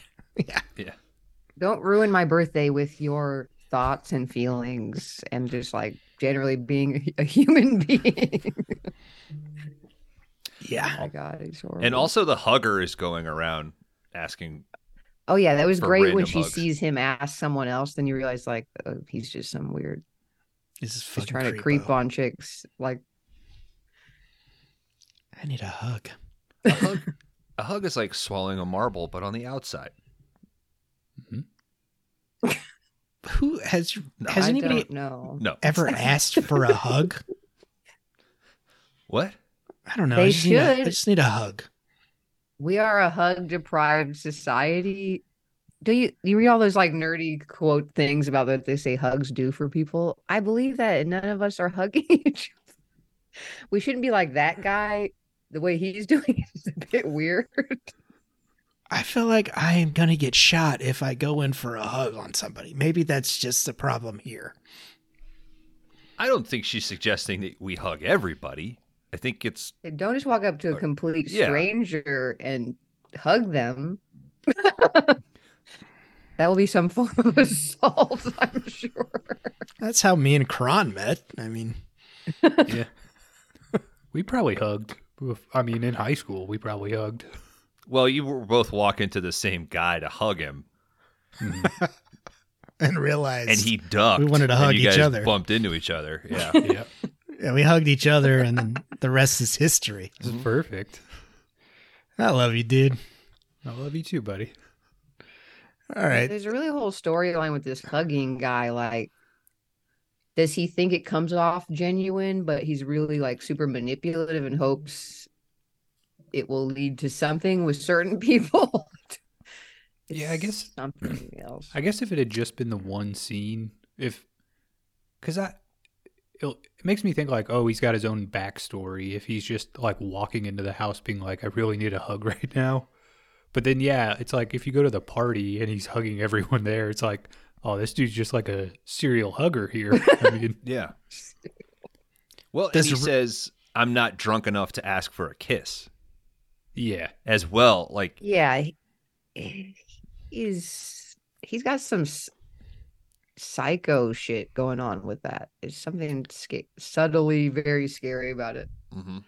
yeah, Yeah. Don't ruin my birthday with your thoughts and feelings and just like generally being [LAUGHS] a human being. oh yeah. my god, it's horrible. And also the hugger is going around asking oh yeah, that was great when she hugs. sees him ask someone else. Then you realize like oh, he's just some weird, This is fucking trying to creep on chicks. Like I need a hug. a hug. [LAUGHS] a hug is like swallowing a marble, but on the outside. Mm-hmm. Who has has I anybody. No. ever [LAUGHS] asked for a hug? What? I don't know. They I just Need a, I just need a hug. We are a hug deprived society. Do you you read all those like nerdy quote things about what they say hugs do for people? I believe that none of us are hugging [LAUGHS] each other. We shouldn't be like that guy. The way he's [LAUGHS] doing is a bit weird. I feel like I am gonna get shot if I go in for a hug on somebody. Maybe that's just the problem here. I don't think she's suggesting that we hug everybody. I think it's Don't just walk up to a Or- complete yeah. stranger and hug them. [LAUGHS] that will be some form of hmm. assault, [LAUGHS] I'm sure. That's how me and Kron met. I mean, Yeah. we probably hugged. I mean, in high school, we probably hugged. well, you were both walking to the same guy to hug him, hmm. [LAUGHS] and realized and he ducked. We wanted to hug you each guys other. Bumped into each other. Yeah. [LAUGHS] yeah. yeah, we hugged each other, and then the rest is history. This is mm-hmm. perfect. I love you, dude. I love you too, buddy. All right. There's a really whole storyline with this hugging guy. Like, does he think it comes off genuine, but he's really like super manipulative and hopes it will lead to something with certain [LAUGHS] people. Yeah, I guess- [LAUGHS] something else. I guess if it had just been the one scene, if because I, it makes me think like, oh, he's got his own backstory. If he's just like walking into the house, being like, I really need a hug [LAUGHS] right now. But then, yeah, it's like if you go to the party and he's hugging everyone there, it's like, oh, this dude's just like a serial hugger here. [LAUGHS] I mean, Yeah. Well, and he r- says, "I'm not drunk enough to ask for a kiss." yeah, As well, like yeah, he- he's he's got some s- psycho shit going on with that. There's something sca- subtly very scary about it. mhm.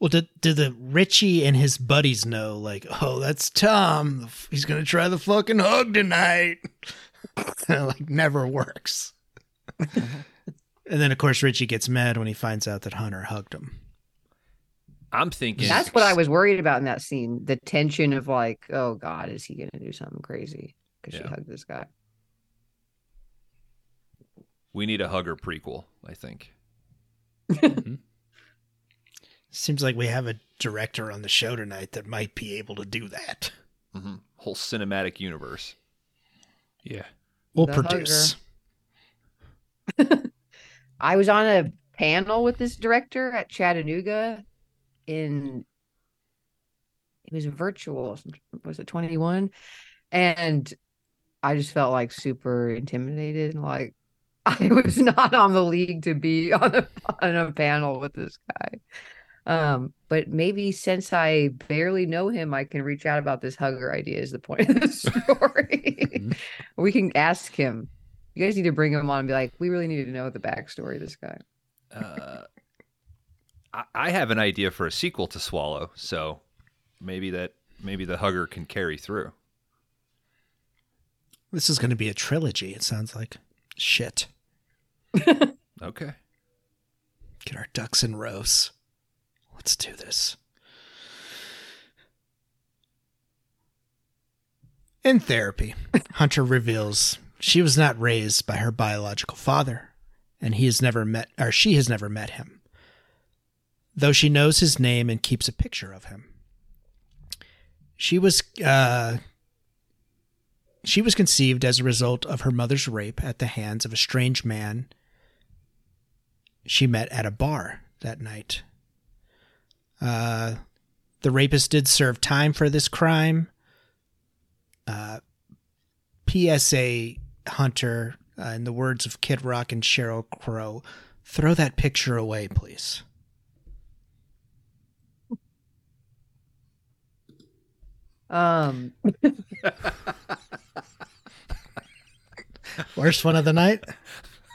Well, did did the Richie and his buddies know? Like, oh, that's Tom. He's gonna try the fucking hug tonight. [LAUGHS] like, never works. [LAUGHS] and then, of course, Richie gets mad when he finds out that Hunter hugged him. I'm thinking That's what I was worried about in that scene. The tension of like, oh God, is he gonna do something crazy? Because Yeah. she hugged this guy. We need a hugger prequel. I think. [LAUGHS] Mm-hmm. Seems like we have a director on the show tonight that might be able to do that. hmm Whole cinematic universe. yeah. We'll The produce. [LAUGHS] I was on a panel with this director at Chattanooga in it was virtual was it 21 and I just felt like super intimidated and like [LAUGHS] I was not on the league to be on a on a panel with this guy. Um, but maybe since I barely know him, I can reach out about this hugger idea is the point of the [LAUGHS] story. [LAUGHS] we can ask him. You guys need to bring him on and be like, we really need to know the backstory of this guy. Uh, I, I have an idea for a sequel to Swallow, so maybe that maybe the hugger can carry through. This is going to be a trilogy. It sounds like shit. [LAUGHS] Okay. Get our ducks in rows. Let's do this. In therapy, Hunter reveals she was not raised by her biological father, and he has never met, or she has never met him, though she knows his name and keeps a picture of him. She was, uh, she was conceived as a result of her mother's rape at the hands of a strange man she met at a bar that night. Uh, the rapist did serve time for this crime. Uh, PSA Hunter, uh, in the words of Kid Rock and Sheryl Crow, throw that picture away, please. Um, [LAUGHS] Worst one of the night?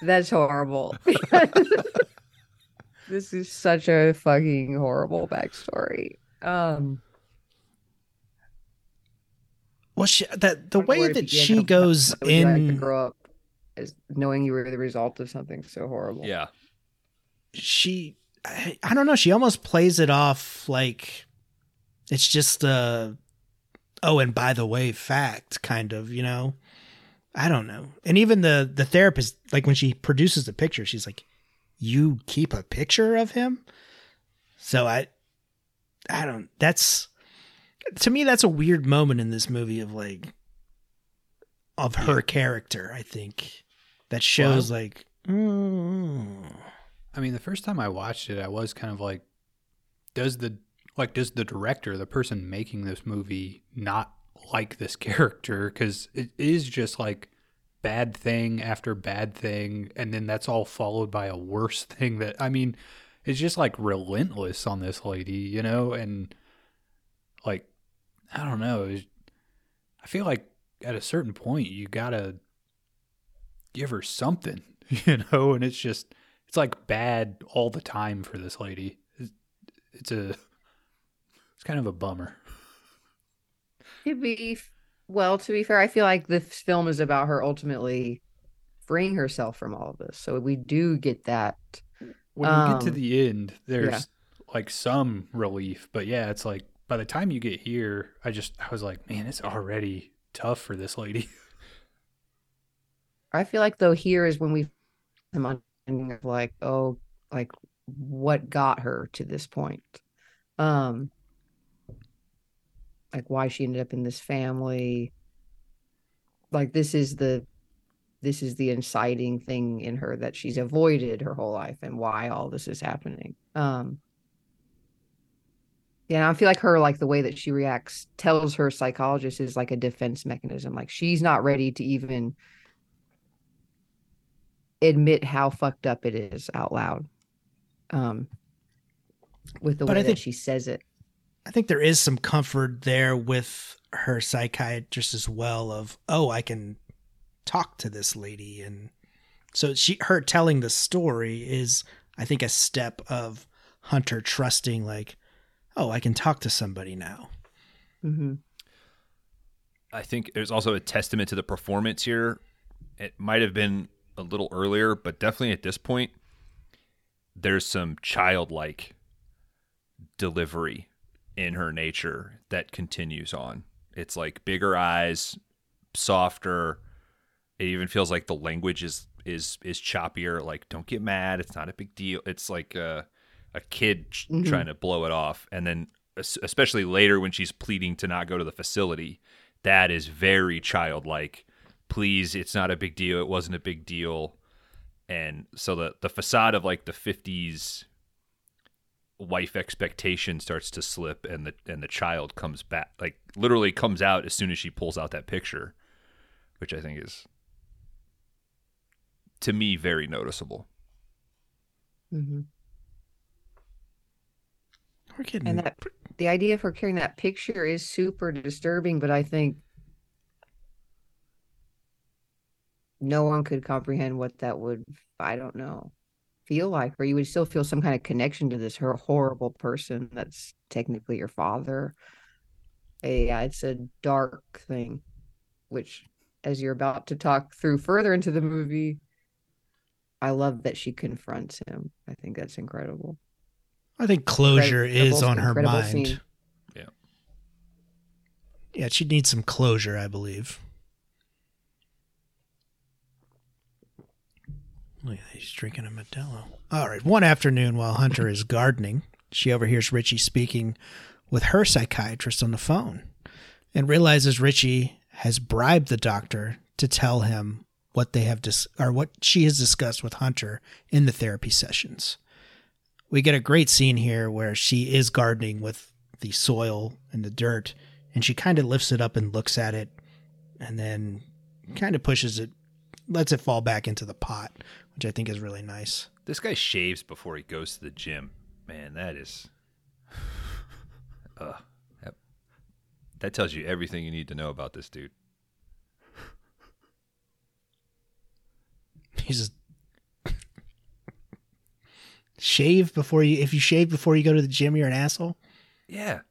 that's horrible. [LAUGHS] this is such a fucking horrible backstory. Um, Well, she, that the Where way that begin? she goes how would you like to in, grow up as knowing you were the result of something so horrible. Yeah. she, I, I don't know, she almost plays it off like it's just a, oh, and by the way, fact kind of, you know. I don't know. And even the the therapist, like when she produces the picture, she's like, "You keep a picture of him." So I, I don't. That's to me, that's a weird moment in this movie of like, of her character. I think that shows like, mm, I mean, the first time I watched it, I was kind of like, does the like does the director, the person making this movie, not like this [LAUGHS] character? Because it is just like bad thing after bad thing, and then that's all followed by a worse [LAUGHS] thing. That I mean, it's just like relentless on this lady, you know, and like I don't know. it's- I feel like at a certain point you gotta give her something, [LAUGHS] you know, and it's just it's like bad all the time for this lady. It's, it's a it's kind of a bummer. To be well, to be fair, I feel like this film is about her ultimately freeing herself from all of this. So we do get that. When you get to Um, the end, there's like some relief, but yeah, it's like by the time you get here, I just I was like, man, it's already tough for this lady. [LAUGHS] I feel like though here is when we understanding of like, oh, like what got her to this point. Um like why she ended up in this family. Like this is the this is the inciting thing in her that she's avoided her whole life and why all this is happening. Um yeah, I feel like her like the way that she reacts tells her psychologist is like a defense mechanism. Like she's not ready to even admit how fucked up it is out loud. Um with the But way think- that she says it. I think there is some comfort there with her psychiatrist as well of, oh, I can talk to this lady and so she her telling the story is I think a step of Hunter trusting like, oh, I can talk to somebody now. hmm I think there's also a testament to the performance here. It might have been a little earlier, but definitely at this point, there's some childlike delivery in her nature that continues on. It's like bigger eyes, softer. It even feels like the language is is is choppier. Like, don't get mad. It's not a big deal. It's like a a kid Mhm. trying to blow it off, and then especially later when she's pleading to not go to the facility, that is very childlike. Please, it's not a big deal. It wasn't a big deal. And so the the facade of like the 50s wife expectation starts to slip and the and the child comes back like literally comes out as soon as she pulls out that picture, which I think is to me very noticeable. mm-hmm. We're getting And that the idea of her carrying that picture is super disturbing, but I think no one could comprehend what that would, I don't know, feel like, or you would still feel some kind of connection to this horrible person that's technically your father. Yeah, it's a dark thing, which, as you're about to talk through further into the movie, I love that she confronts him. I think that's incredible. I think closure is on her mind. scene. Yeah. Yeah, she needs some closure, I believe. Look at that, he's drinking a Modelo. All right. One afternoon while Hunter is gardening, she overhears Richie speaking with her psychiatrist on the phone and realizes Richie has bribed the doctor to tell him what they have dis- or what she has discussed with Hunter in the therapy sessions. We get a great scene here where she is gardening with the soil and the dirt and she kind of lifts it up and looks at it and then kind of pushes it lets it fall back into the pot which i think is really nice This guy shaves before he goes to the gym. Man, that is uh that, that tells you everything you need to know about this dude. [LAUGHS] he's just shave before you if you shave before you go to the gym you're an asshole Yeah.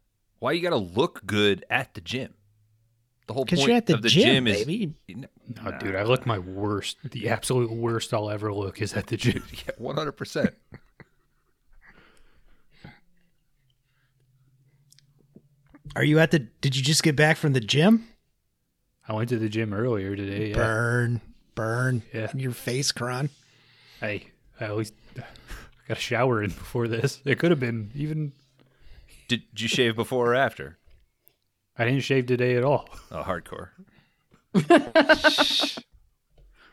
Why you got to look good at the gym? The whole because point you're at the, of the gym, gym, is baby No, dude, I look my worst. The absolute worst I'll ever look is at the gym. [LAUGHS] yeah, 100%. are you at the did you just get back from the gym I went to the gym earlier today. Yeah. burn burn Yeah. your face Kron Hey, I always got a shower in before this. It could have been even. Did, did you shave before or after? I didn't shave today at all. Oh, hardcore.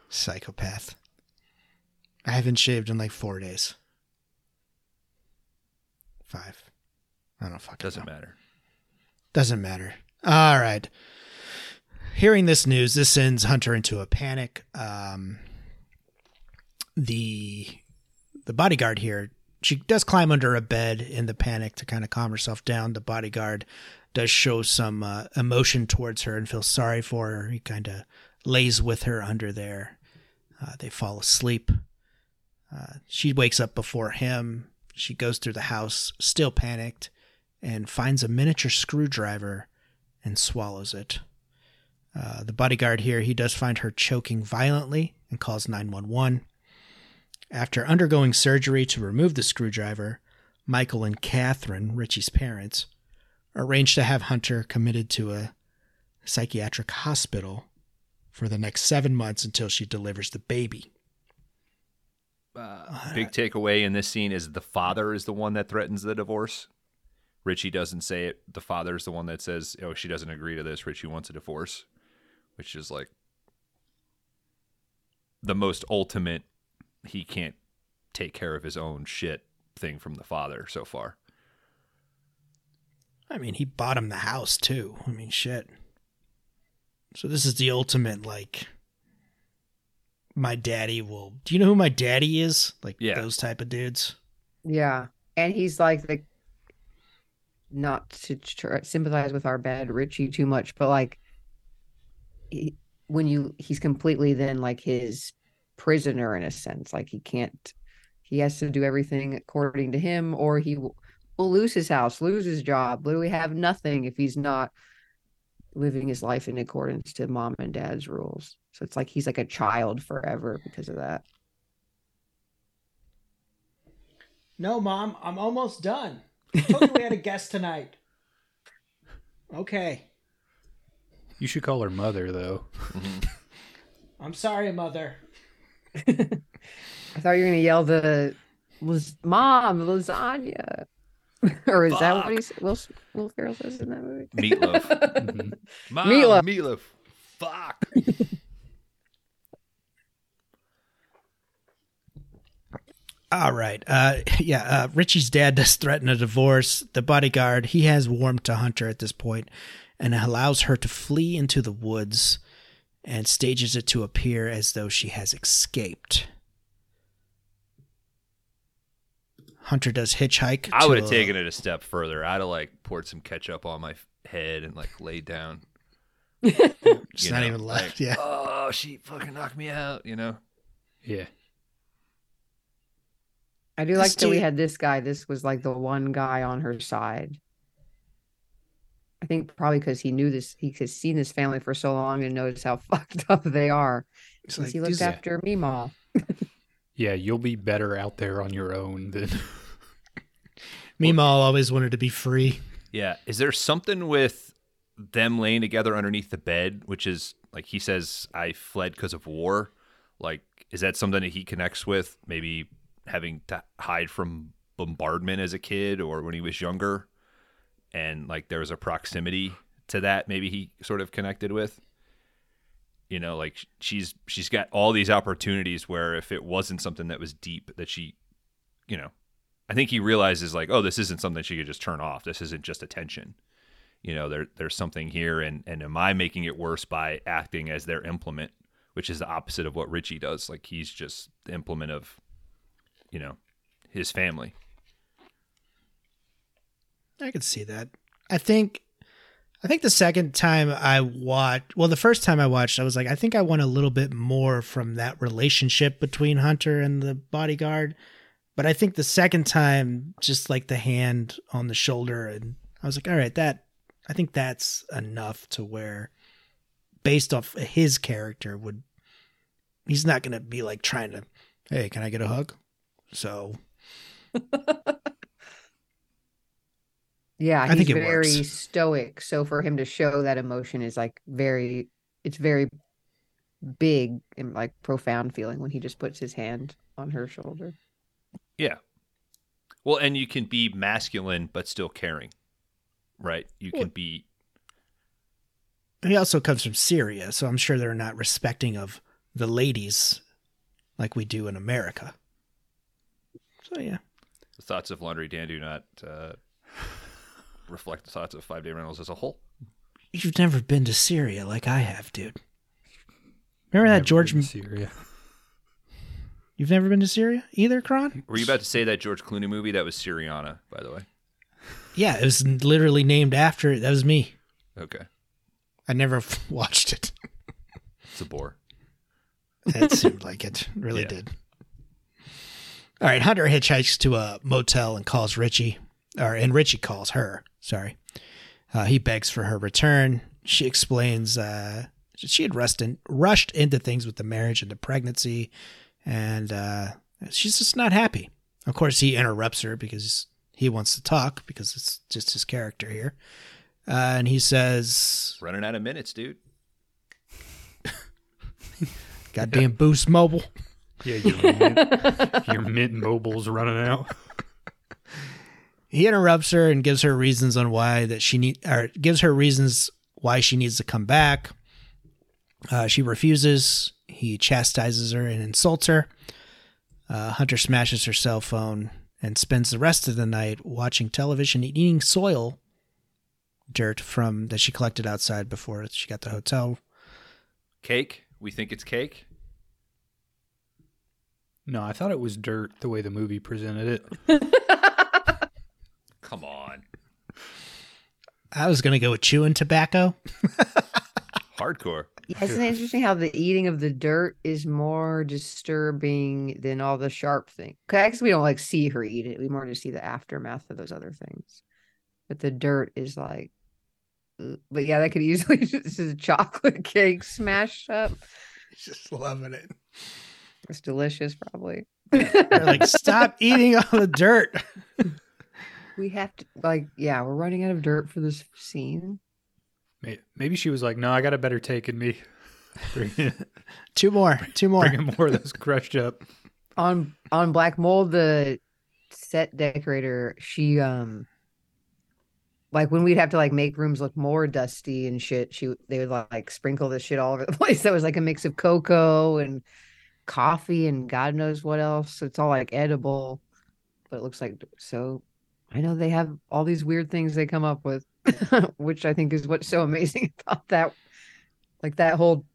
psychopath i haven't shaved in like four days five i don't fucking Doesn't know. matter. Doesn't matter. All right. Hearing this news, this sends Hunter into a panic. Um, the the bodyguard here, she does climb under a bed in the panic to kind of calm herself down. The bodyguard does show some uh, emotion towards her and feels sorry for her. He kind of lays with her under there. Uh, they fall asleep. Uh, she wakes up before him. She goes through the house, still panicked and finds a miniature screwdriver and swallows it. Uh, the bodyguard here, he does find her choking violently and calls 911. After undergoing surgery to remove the screwdriver, Michael and Catherine, Richie's parents, arrange to have Hunter committed to a psychiatric hospital for the next seven months until she delivers the baby. Uh, big takeaway in this scene is the father is the one that threatens the divorce. Richie doesn't say it. The father is the one that says, "Oh, she doesn't agree to this. Richie wants a divorce," which is like the most ultimate. He can't take care of his own shit thing from the father so far. I mean, he bought him the house too. I mean, shit. So this is the ultimate like my daddy will Do you know who my daddy is? Like Yeah. those type of dudes. Yeah, and he's like the not to tr- sympathize with our bad Richie too much, but like he, when you he's completely then like his prisoner in a sense. Like he can't, he has to do everything according to him, or he will, will lose his house, lose his job, literally have nothing if he's not living his life in accordance to mom and dad's rules. So it's like he's like a child forever because of that. No, mom, I'm almost done. [LAUGHS] I told you we had a guest tonight. Okay. You should call her mother though. Mm-hmm. I'm sorry, mother. [LAUGHS] I thought you were gonna yell the was mom lasagna, [LAUGHS] or is that what he s- Will Will Ferrell says in that movie? Meatloaf. [LAUGHS] Mhm. Mom, Meatloaf. meatloaf. Fuck. [LAUGHS] All right. Uh, yeah. Uh, Richie's dad does threaten a divorce. The bodyguard he has warmed to Hunter at this point, and allows her to flee into the woods, and stages it to appear as though she has escaped. Hunter does hitchhike. I would have a- taken it a step further. I'd have like poured some ketchup on my head and like laid down. [LAUGHS] It's not know, even left. like, yeah. Oh, she fucking knocked me out. You know. Yeah. I do This like that we had this guy. This was like the one guy on her side. I think probably because he knew this, he has seen this family for so long and knows how [LAUGHS] fucked up they are. It's Since like, he looked these- after Meemaw. [LAUGHS] Yeah, you'll be better out there on your own than [LAUGHS] Meemaw always wanted to be free. Yeah. Is there something with them laying together underneath the bed, which is like he says, I fled because of war? Like, is that something that he connects with? Maybe having to hide from bombardment as a kid or when he was younger? And like there was a proximity to that maybe he sort of connected with? You know, like she's she's got all these opportunities where if it wasn't something that was deep that she, you know, I think he realizes like, oh, this isn't something she could just turn off. This isn't just attention. You know, there there's something here, and and am I making it worse by acting as their implement, which is the opposite of what Richie does? Like he's just the implement of, you know, his family. I could see that. I think I think the second time I watched, well, the first time I watched, I was like, I think I want a little bit more from that relationship between Hunter and the bodyguard. But I think the second time, just like the hand on the shoulder, and I was like, all right, that I think that's enough to where, based off his character, would he's not going to be like trying to, hey, can I get a hug? So [LAUGHS] Yeah, I he's think it very works. stoic. So for him to show that emotion is like very, it's very big and like profound feeling when he just puts his hand on her shoulder. Yeah. Well, and you can be masculine but still caring, right? You can be he also comes from Syria, so I'm sure they're not respecting of the ladies like we do in America. So yeah, the thoughts of Laundry Dan do not uh, reflect the thoughts of Five Day Rentals as a whole. you've never been to Syria like I have, dude. Remember that George? been to Syria. You've never been to Syria either, Kron? Were you about to say that George Clooney movie? That was Syriana, by the way. Yeah, it was literally named after. That was me. Okay. I never [LAUGHS] watched it. It's a bore. It seemed like it really Yeah. did. All right, Hunter hitchhikes to a motel and calls Richie, or and Richie calls her. Sorry, uh, he begs for her return. She explains uh, she had rushed in, rushed into things with the marriage and the pregnancy, and uh, she's just not happy. Of course, he interrupts her because he wants to talk because it's just his character here, uh, and he says, Running out of minutes, dude. [LAUGHS] "Goddamn Boost Mobile." Yeah, your mint, your mint mobile's running out. [LAUGHS] he interrupts her and gives her reasons on why that she need or gives her reasons why she needs to come back. Uh, she refuses. He chastises her and insults her. Uh, Hunter smashes her cell phone and spends the rest of the night watching television and eating soil dirt from that she collected outside before she got to the hotel. Cake? We think it's cake? No, I thought it was dirt the way the movie presented it. [LAUGHS] Come on. I was gonna go with chewing tobacco. Hardcore. Yeah, Isn't it interesting how the eating of the dirt is more disturbing than all the sharp things? Because we don't like see her eat it. We more just see the aftermath of those other things. But the dirt is like, uh, but yeah, that could easily [LAUGHS] this is a chocolate cake smashed up. Just loving it. It's delicious, probably. They're like, stop [LAUGHS] eating all the dirt. We have to like, yeah, we're running out of dirt for this scene. Maybe she was like, "No, I got a better take in me. [LAUGHS] In, Two more. Two more. bring in more of those crushed up." on on Black Mold, the set decorator, she um like when we'd have to like make rooms look more dusty and shit, she they would like sprinkle this shit all over the [LAUGHS] place. That was like a mix of cocoa and coffee and God knows what else. It's all like edible, but it looks like so. I know they have all these weird things they come up with, [LAUGHS] which I think is what's so amazing [LAUGHS] about that. Like that whole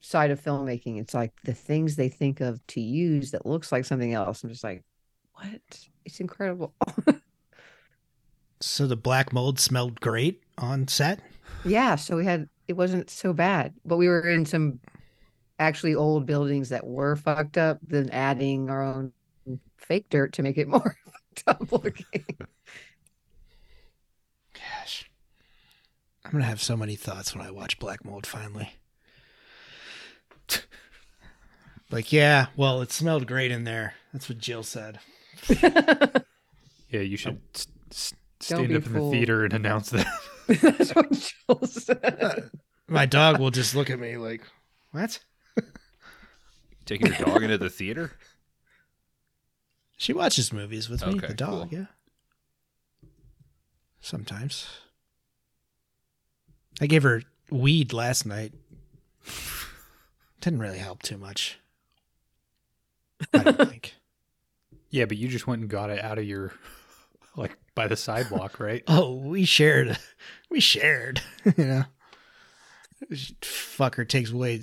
side of filmmaking it's like the things they think of to use that looks like something else i'm just like what it's incredible [LAUGHS] So the black mold smelled great on set. yeah so we had it wasn't so bad but we were in some actually old buildings that were fucked up then adding our own fake dirt to make it more fucked up looking Gosh. I'm going to have so many thoughts when I watch Black Mold finally. like, yeah, well, it smelled great in there. That's what Jill said. Yeah, you should s- s- stand be up in the theater and announce that. [LAUGHS] [LAUGHS] that's what Jill said. My dog will just look at me like, what? Taking your dog into the theater? [LAUGHS] She watches movies with me, Okay, the dog, cool. yeah. Sometimes. I gave her weed last night. [LAUGHS] Didn't really help too much. I don't [LAUGHS] think. yeah, but you just went and got it out of your, [LAUGHS] like by the sidewalk, right? Oh, we shared. We shared. you know, fucker takes away.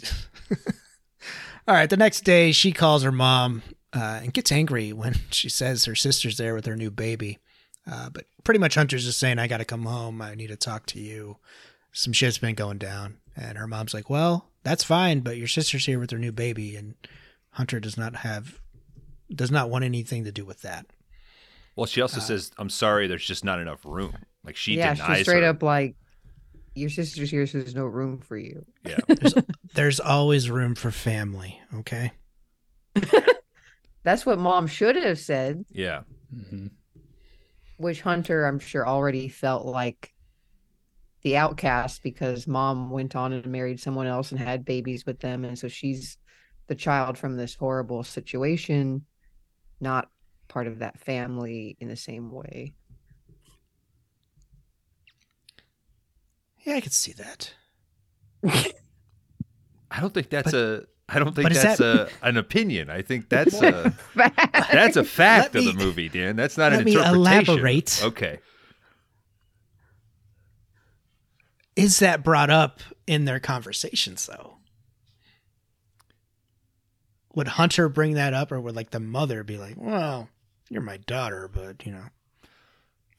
All right. The next day, she calls her mom uh, and gets angry when [LAUGHS] she says her sister's there with her new baby. Uh, but pretty much Hunter's just saying, "I got to come home. I need to talk to you. Some shit's been going down." And her mom's like, "Well, that's fine, but your sister's here with her new baby, and Hunter does not have." Does not want anything to do with that. Well, she also says, I'm sorry, there's just not enough room. Like she yeah denies she's straight her. up like your sister's here so there's no room for you Yeah. There's always room for family. Okay. [LAUGHS] that's what mom should have said Yeah. hmm which Hunter, I'm sure, already felt like the outcast because mom went on and married someone else and had babies with them. And so she's the child from this horrible situation, not part of that family in the same way. Yeah, I could see that. [LAUGHS] I don't think that's a I don't think that's that- a an opinion. I think [LAUGHS] that's a that's a fact Let of the movie, Dan. That's not an let me interpretation. elaborate. Okay. Is that brought up in their conversations though? Would Hunter bring that up or would like the mother be like, Well, you're my daughter, but you know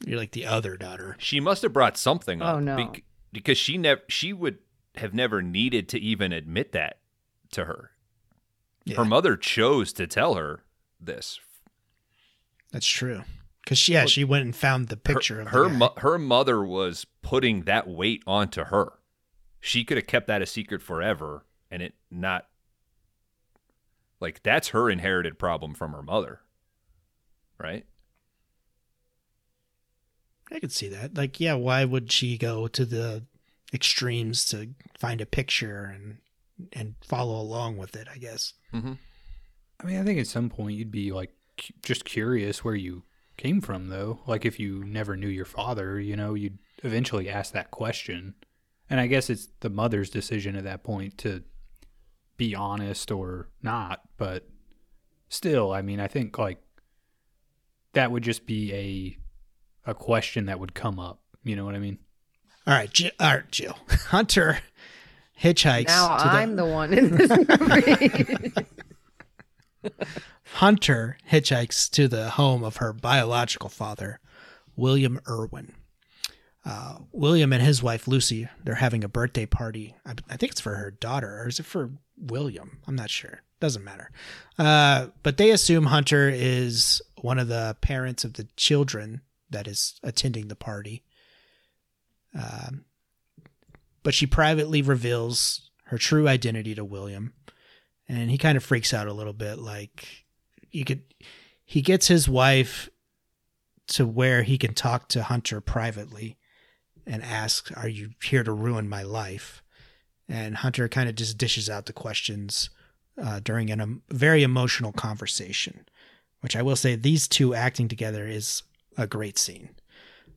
you're like the other daughter. She must have brought something oh, up. Oh, no. bec- because she never she would have never needed to even admit that to her. Yeah, Her mother chose to tell her this. that's true. Cause yeah, she went and found the Her- picture of her the guy. mo- her mother was putting that weight onto her. She could have kept that a secret forever and it not like that's her inherited problem from her mother. Right? I could see that. Like, yeah, why would she go to the extremes to find a picture and and follow along with it? I guess. Mm-hmm. I mean, I think at some point you'd be like cu- just curious where you came from, though. Like, if you never knew your father, you know, you'd eventually ask that question. And I guess it's the mother's decision at that point to be honest or not. But still, I mean, I think like that would just be a a question that would come up. You know what I mean? All right, Jill, all right, Jill. [LAUGHS] Hunter hitchhikes. Now I'm the one in this movie. [LAUGHS] Hunter hitchhikes to the home of her biological father, William Irwin. Uh, William and his wife Lucy, they're having a birthday party. I, I think it's for her daughter, or is it for William? I'm not sure. Doesn't matter. Uh, but they assume Hunter is one of the parents of the children that is attending the party. Um, but she privately reveals her true identity to William, and he kind of freaks out a little bit. Like you could, he gets his wife to where he can talk to Hunter privately and ask, "Are you here to ruin my life?" And Hunter kind of just dishes out the questions uh, during a um, very emotional conversation, which I will say these two acting together is a great scene.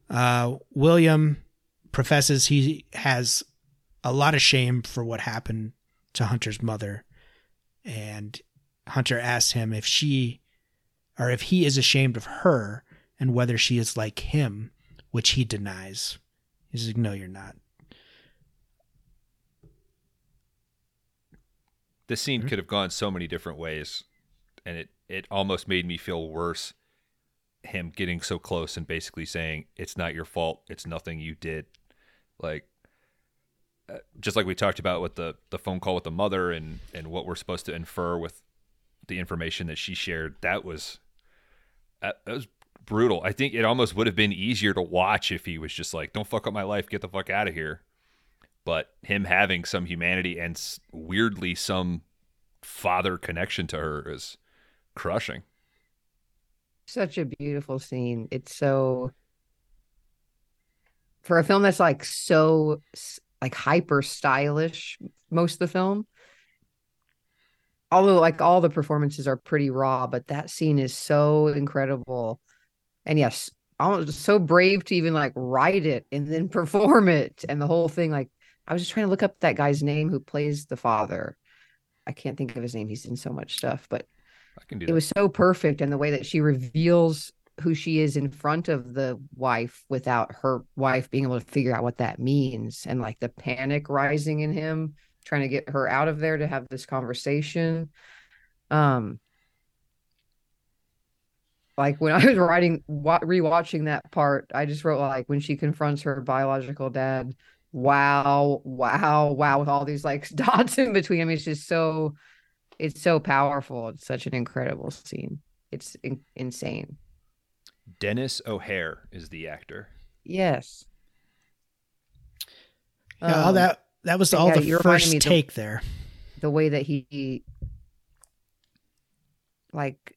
Uh, William professes he has a lot of shame for what happened to Hunter's mother, and Hunter asks him if she or if he is ashamed of her and whether she is like him, which he denies. He's like, No, you're not. This scene hmm? could have gone so many different ways, and it it almost made me feel worse. Him getting so close and basically saying it's not your fault, it's nothing you did, like just like we talked about with the the phone call with the mother and and what we're supposed to infer with the information that she shared. That was that, that was brutal. I think it almost would have been easier to watch if he was just like, "Don't fuck up my life, get the fuck out of here." But him having some humanity and weirdly some father connection to her is crushing. Such a beautiful scene. It's so for a film that's like so like hyper stylish most of the film. Although like all the performances are pretty raw, but that scene is so incredible. And yes, almost so brave to even like write it and then [LAUGHS] perform it and the whole thing like I was just trying to look up that guy's name who plays the father. I can't think of his name. He's in so much stuff, but I can do it was so perfect and the way that she reveals who she is in front of the wife without her wife being able to figure out what that means and like the panic rising in him trying to get her out of there to have this conversation um like when [LAUGHS] i was writing wa- rewatching that part i just wrote like when she confronts her biological dad wow wow wow with all these like [LAUGHS] dots in between i mean it's just so it's so powerful. It's such an incredible scene. It's in- insane. Denis O'Hare is the actor. Yes. Yeah, Um, that that was all yeah, the first me the- take there. the way that he like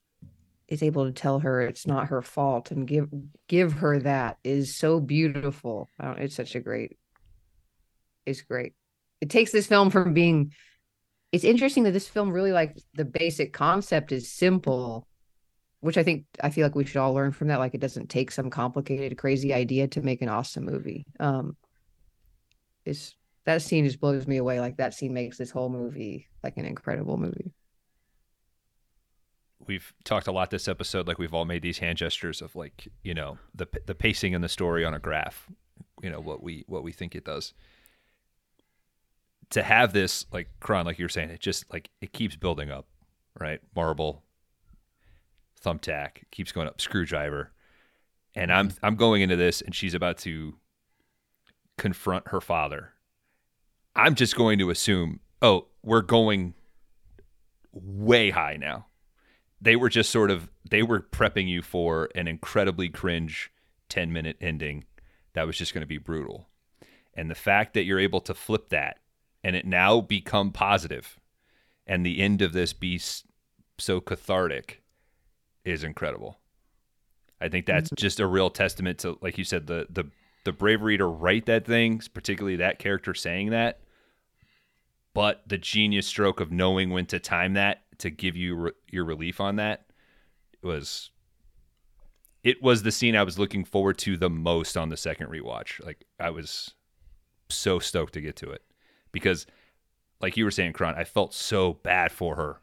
is able to tell her it's not her fault and give give her that is so beautiful. I don't, it's such a great. It's great. It takes this film from being. It's interesting that this film really like the basic concept is simple, which I think I feel like we should all learn from that. Like it doesn't take some complicated, crazy idea to make an awesome movie. Um, that scene just blows me away. Like that scene makes this whole movie like an incredible movie. We've talked a lot this episode, like we've all made these hand gestures of like you know the the pacing and the story on a graph, you know what we what we think it does. To have this like Kron, like you're saying, it just like it keeps building up, right? Marble, thumbtack keeps going up, screwdriver, and I'm mm-hmm. I'm going into this, and she's about to confront her father. I'm just going to assume, oh, we're going way high now. They were just sort of they were prepping you for an incredibly cringe 10 minute ending that was just going to be brutal. And the fact that you're able to flip that and it now become positive and the end of this be so cathartic is incredible. I think that's just a real testament to like you said the the the bravery to write that thing, particularly that character saying that, but the genius stroke of knowing when to time that to give you re- your relief on that was it was the scene I was looking forward to the most on the second rewatch. Like I was so stoked to get to it because, like you were saying, Kron, I felt so bad for her.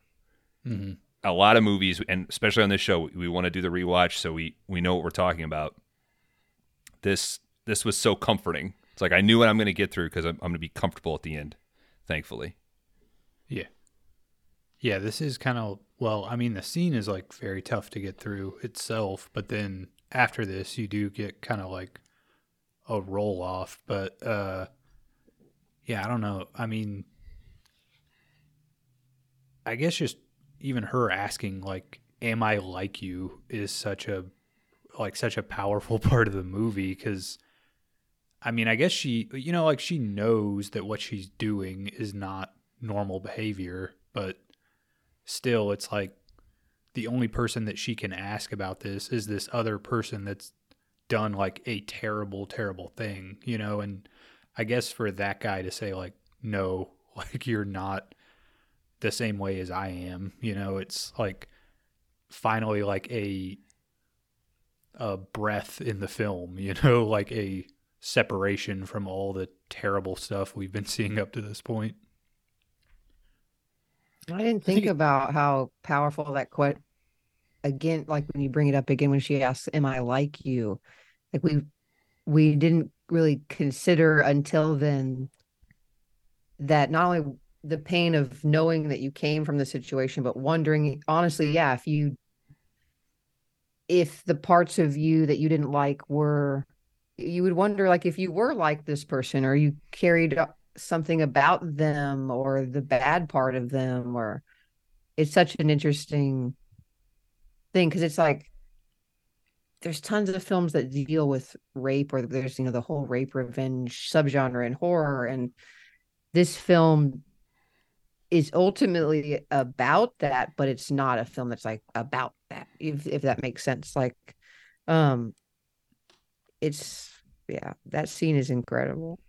hmm A lot of movies, and especially on this show, we want to do the rewatch so we we know what we're talking about. This this was so comforting. It's like I knew what I'm going to get through because I'm, I'm going to be comfortable at the end. Thankfully, Yeah. Yeah, this is kind of well, I mean the scene is like very tough to get through itself, but then after this you do get kind of like a roll off, but uh yeah, I don't know. I mean I guess just even her asking like am I like you is such a like such a powerful [LAUGHS] part of the movie cuz I mean, I guess she, you know, like she knows that what she's doing is not normal behavior, but still, it's like the only person that she can ask about this is this other person that's done like a terrible, terrible thing, you know? And I guess for that guy to say, like, no, [LAUGHS] like you're not the same way as I am, you know, it's like finally like a, a breath in the film, [LAUGHS] you know, like a, separation from all the terrible stuff we've been seeing up to this point. I didn't think think about how powerful that quote again, like when you bring it up again when she asks, Am I like you? Like we we didn't really consider until then that not only the pain of knowing that you came from the situation, but wondering honestly, yeah, if you if the parts of you that you didn't like were you would wonder like if you were like this person or you carried something about them or the bad part of them or it's such an interesting thing because it's like there's tons of films that deal with rape or there's you know the whole rape revenge subgenre in horror and this film is ultimately about that but it's not a film that's like about that if if that makes sense like um it's yeah that scene is incredible.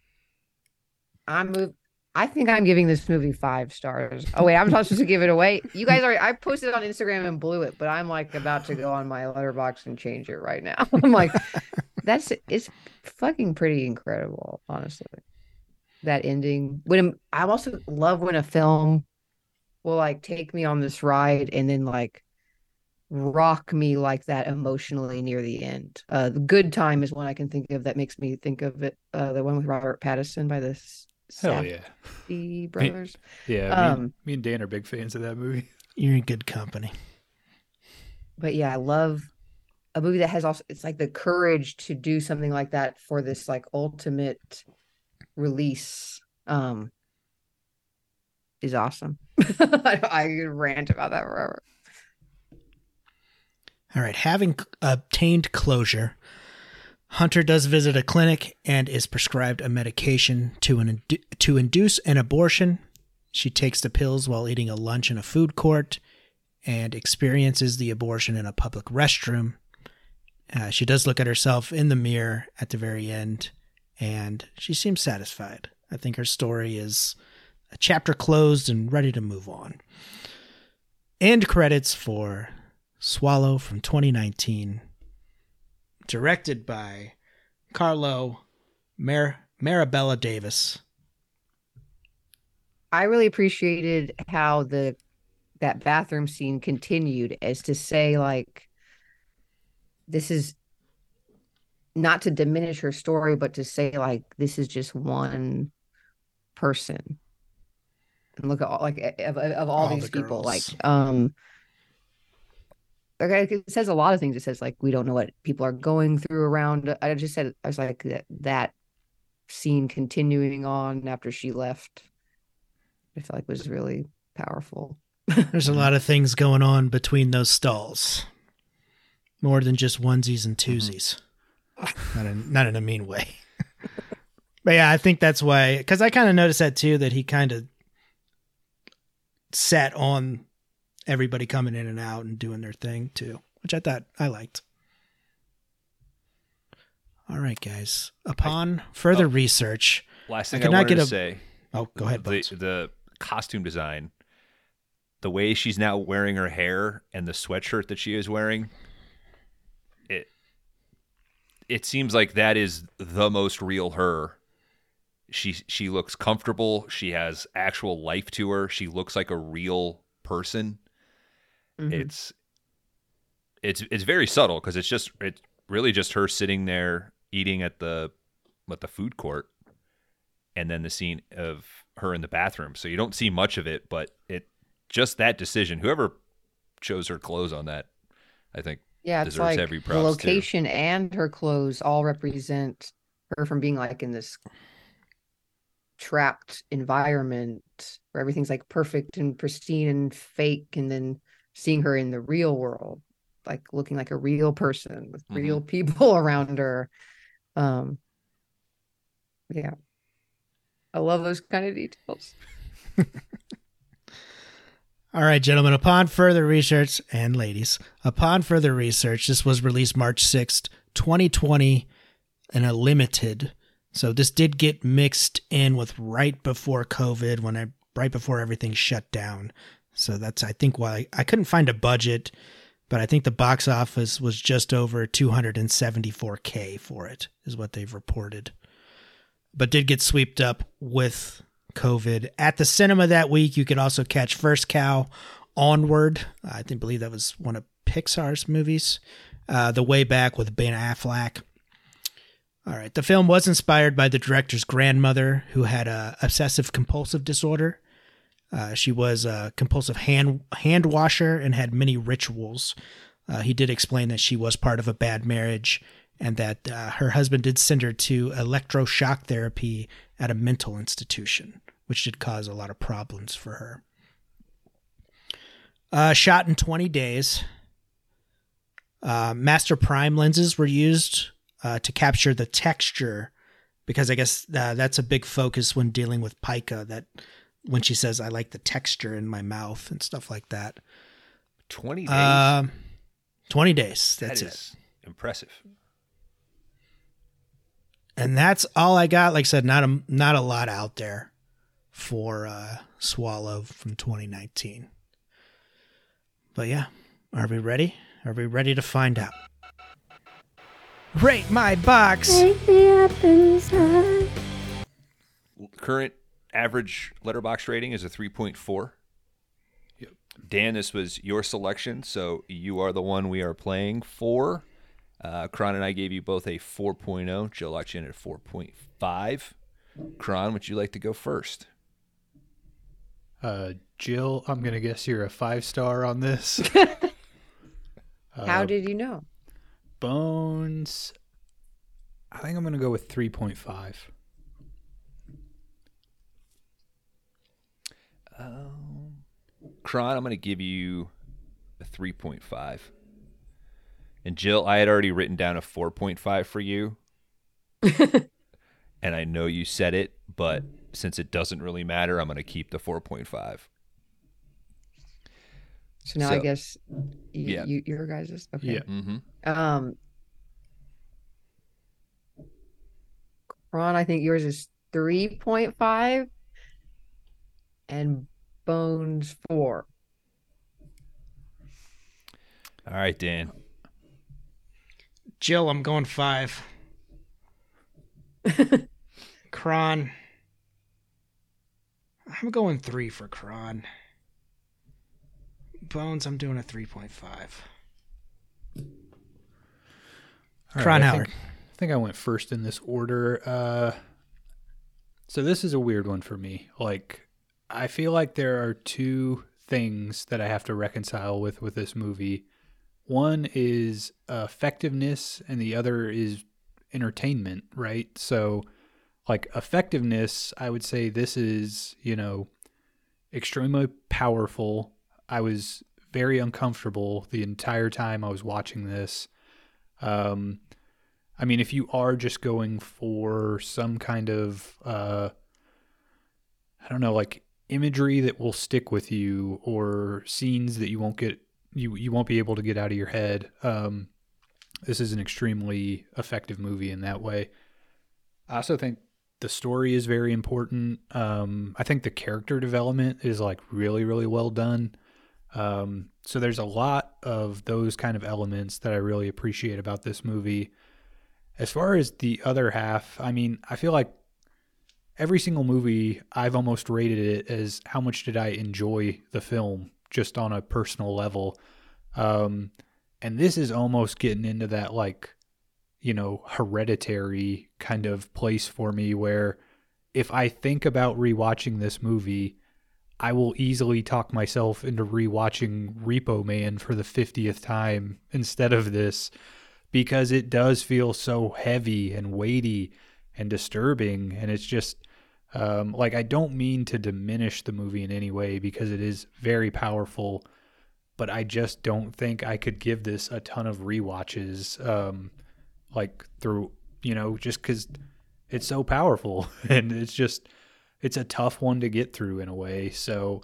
I'm i think i'm giving this movie five stars. Oh wait i'm not supposed to give it away? You guys are i posted on instagram and blew it but i'm like about to go on my Letterboxd and change it right now. [LAUGHS] I'm like that's it's fucking pretty incredible honestly that ending when i also love when a film will like take me on this ride and then like rock me like that emotionally near the end. Uh, the good time is one I can think of that makes me think of it. Uh, the one with Robert Pattinson by the S- Hell yeah. Safdie brothers. Yeah. Um, and, me and Dan are big fans of that movie. [LAUGHS] You're in good company. But yeah, I love a movie that has also it's like the courage to do something like that for this like ultimate release. Um, is awesome. [LAUGHS] I, could rant about that forever. All right. Having obtained closure, Hunter does visit a clinic and is prescribed a medication to an to induce an abortion. She takes the pills while eating a lunch in a food court and experiences the abortion in a public restroom. Uh, she does look at herself in the mirror at the very end, and she seems satisfied. I think her story is a chapter closed and ready to move on. End credits for Swallow from 2019, directed by Carlo Mar- Mirabella Davis. I really appreciated how the that bathroom scene continued as to say like this is not to diminish her story but to say like this is just one person. And look at all like of, of- all, All these the people like um okay it says a lot of things. It says like we don't know what people are going through around i just said i was like that that scene continuing on after she left i feel like was really powerful. There's a lot of things going on between those stalls. More than just onesies and twosies. Not in, not in a mean way. [LAUGHS] but yeah, I think that's why, because I kind of noticed that too, that he kind of sat on everybody coming in and out and doing their thing too, which I thought I liked. All right, guys. Upon further oh. research, last I thing I, could not wanted get to a- say. oh, go ahead, the, the costume design, the way she's now wearing her hair and the sweatshirt that she is wearing, it seems like that is the most real her. She she looks comfortable. She has actual life to her. She looks like a real person. Mhm. It's it's it's very subtle because it's just it's really just her sitting there eating at the at the food court, and then the scene of her in the bathroom. So you don't see much of it, but it just that decision. Whoever chose her clothes on that, I think yeah, it's deserves like every the props, too. location and her clothes all represent her from being like in this trapped environment where everything's like perfect and pristine and fake, and then seeing her in the real world, like looking like a real person with Mhm. real people [LAUGHS] around her. Um, yeah, I love those kind of details. [LAUGHS] All right, gentlemen, upon further research, and ladies, upon further research, this was released March 6th, 2020, in a limited. So this did get mixed in with right before COVID, when I right before everything shut down. So that's I think why I couldn't find a budget, but I think the box office was just over 274k for it, is what they've reported. But did get swept up with COVID. At the cinema that week, you could also catch First Cow, Onward. I think believe that was one of Pixar's movies. Uh, the Way Back with Ben Affleck. All right. The film was inspired by the director's grandmother, who had a obsessive compulsive disorder. Uh, she was a compulsive hand hand washer and had many rituals. Uh, he did explain that she was part of a bad marriage and that uh, her husband did send her to electroshock therapy at a mental institution, which did cause a lot of problems for her. Uh, shot in 20 days. Uh, master prime lenses were used uh, to capture the texture because I guess uh, that's a big focus when dealing with pica. That when she says, I like the texture in my mouth and stuff like that. twenty days. Um, 20 days. That's That it. impressive. and that's all I got. Like I said, not a not a lot out there for uh, Swallow from 2019. But yeah, are we ready? Are we ready to find out? Rate my box. Take me. Current average Letterboxd rating is a 3.4. Yep. Dan, this was your selection, so you are the one we are playing for. Uh, Kron and I gave you both a 4.0. Jill locked you in at 4.5. Kron, would you like to go first? Uh, Jill, I'm gonna guess you're a five star on this. [LAUGHS] How Uh, did you know? Bones? I think I'm gonna go with three point five. Um, Kron, I'm going to give you a 3.5. And Jill, I had already written down a 4.5 for you. [LAUGHS] and I know you said it, but since it doesn't really matter, I'm going to keep the 4.5. So now I guess you, yeah. you your guys is okay. Yeah. Mm-hmm. Um, Ron, I think yours is three point five, and Bones four. All right, Dan. Jill, I'm going five. [LAUGHS] Kron. I'm going three for Kron. Bones, I'm doing a 3.5. All Kron I Howard. Think, I think I went first in this order. Uh, so this is a weird one for me. Like, I feel like there are two things that I have to reconcile with with this movie. One is effectiveness, and the other is entertainment. Right. So, like effectiveness, I would say this is you know extremely powerful. I was very uncomfortable the entire time I was watching this. Um, I mean, if you are just going for some kind of, uh, I don't know, like imagery that will stick with you or scenes that you won't get, you, you won't be able to get out of your head. Um, this is an extremely effective movie in that way. I also think the story is very important. Um, I think the character development is like really, really well done. Um, so there's a lot of those kind of elements that I really appreciate about this movie. As far as the other half, I mean, I feel like every single movie I've almost rated it as how much did I enjoy the film just on a personal level. Um, and this is almost getting into that like, you know, hereditary kind of place for me where if I think about rewatching this movie, I will easily talk myself into rewatching Repo Man for the 50th time instead of this because it does feel so heavy and weighty and disturbing. And it's just um, like I don't mean to diminish the movie in any way because it is very powerful, but I just don't think I could give this a ton of rewatches, um, like through you know just because it's so powerful [LAUGHS] and it's just it's a tough one to get through in a way. So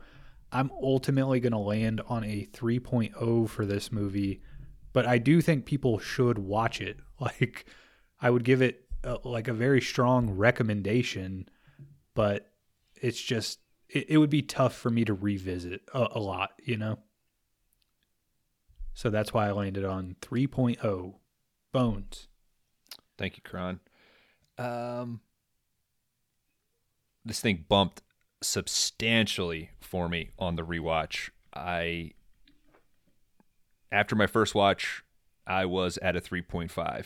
I'm ultimately going to land on a 3.0 for this movie, but I do think people should watch it. [LAUGHS] Like I would give it a, like a very strong recommendation but it's just it, it would be tough for me to revisit a, a lot, you know. So that's why I landed on 3.0 Bones. Thank you, Kron. Um, this thing bumped substantially for me on the rewatch. I after my first watch, I was at a 3.5.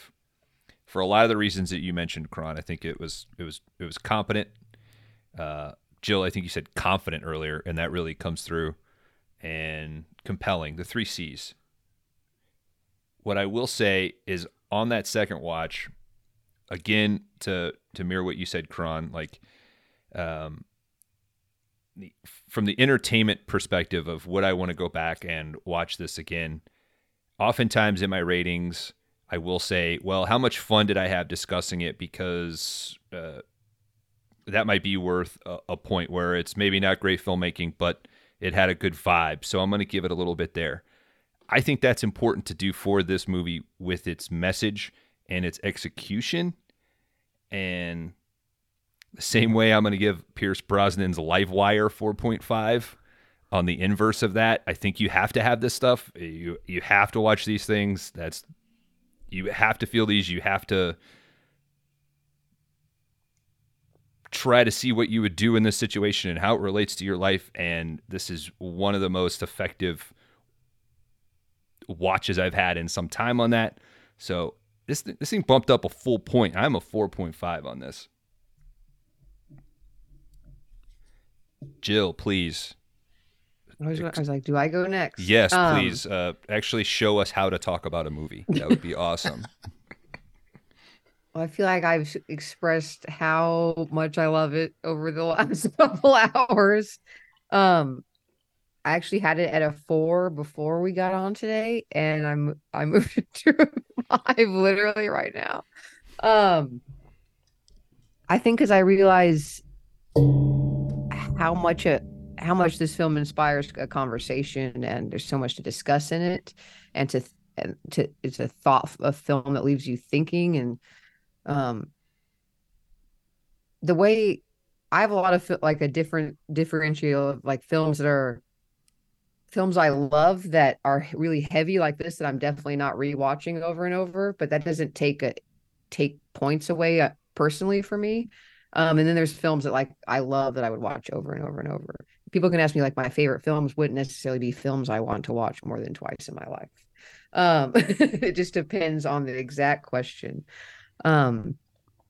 For a lot of the reasons that you mentioned, Kron, I think it was it was it was competent. Uh, Jill, I think you said confident earlier, and that really comes through and compelling. The three C's. What I will say is on that second watch, again to to mirror what you said, Kron, like um, from the entertainment perspective of would I want to go back and watch this again? Oftentimes in my ratings, I will say, well, how much fun did I have discussing it? Because uh, that might be worth a, a, point where it's maybe not great filmmaking, but it had a good vibe. So I'm going to give it a little bit there. I think that's important to do for this movie with its message and its execution. And the same way I'm going to give Pierce Brosnan's Livewire 4.5 on the inverse of that. I think you have to have this stuff. You you have to watch these things. That's you have to feel these. You have to try to see what you would do in this situation and how it relates to your life. And this is one of the most effective watches I've had in some time on that. So this this thing bumped up a full point. I'm a 4.5 on this. Jill, please. I was, I was like, do I go next? Yes, um, please. Uh, actually, show us how to talk about a movie. That would be awesome. [LAUGHS] I feel like I've expressed how much I love it over the [LAUGHS] last [LAUGHS] couple hours. Um, I actually had it at a four before we got on today, and I'm I moved [LAUGHS] it to a five literally right now. Um, I think because I realize how much a how much this film inspires a conversation, and there's so much to discuss in it, and to and to it's a thought a film that leaves you thinking and um the way I have a lot of like a different differential of like films that are films I love that are really heavy like this that I'm definitely not rewatching over and over, but that doesn't take a take points away uh, personally for me. Um, and then there's films that like I love that I would watch over and over and over. People can ask me like my favorite films wouldn't necessarily be films I want to watch more than twice in my life. Um, [LAUGHS] it just depends on the exact question. Um,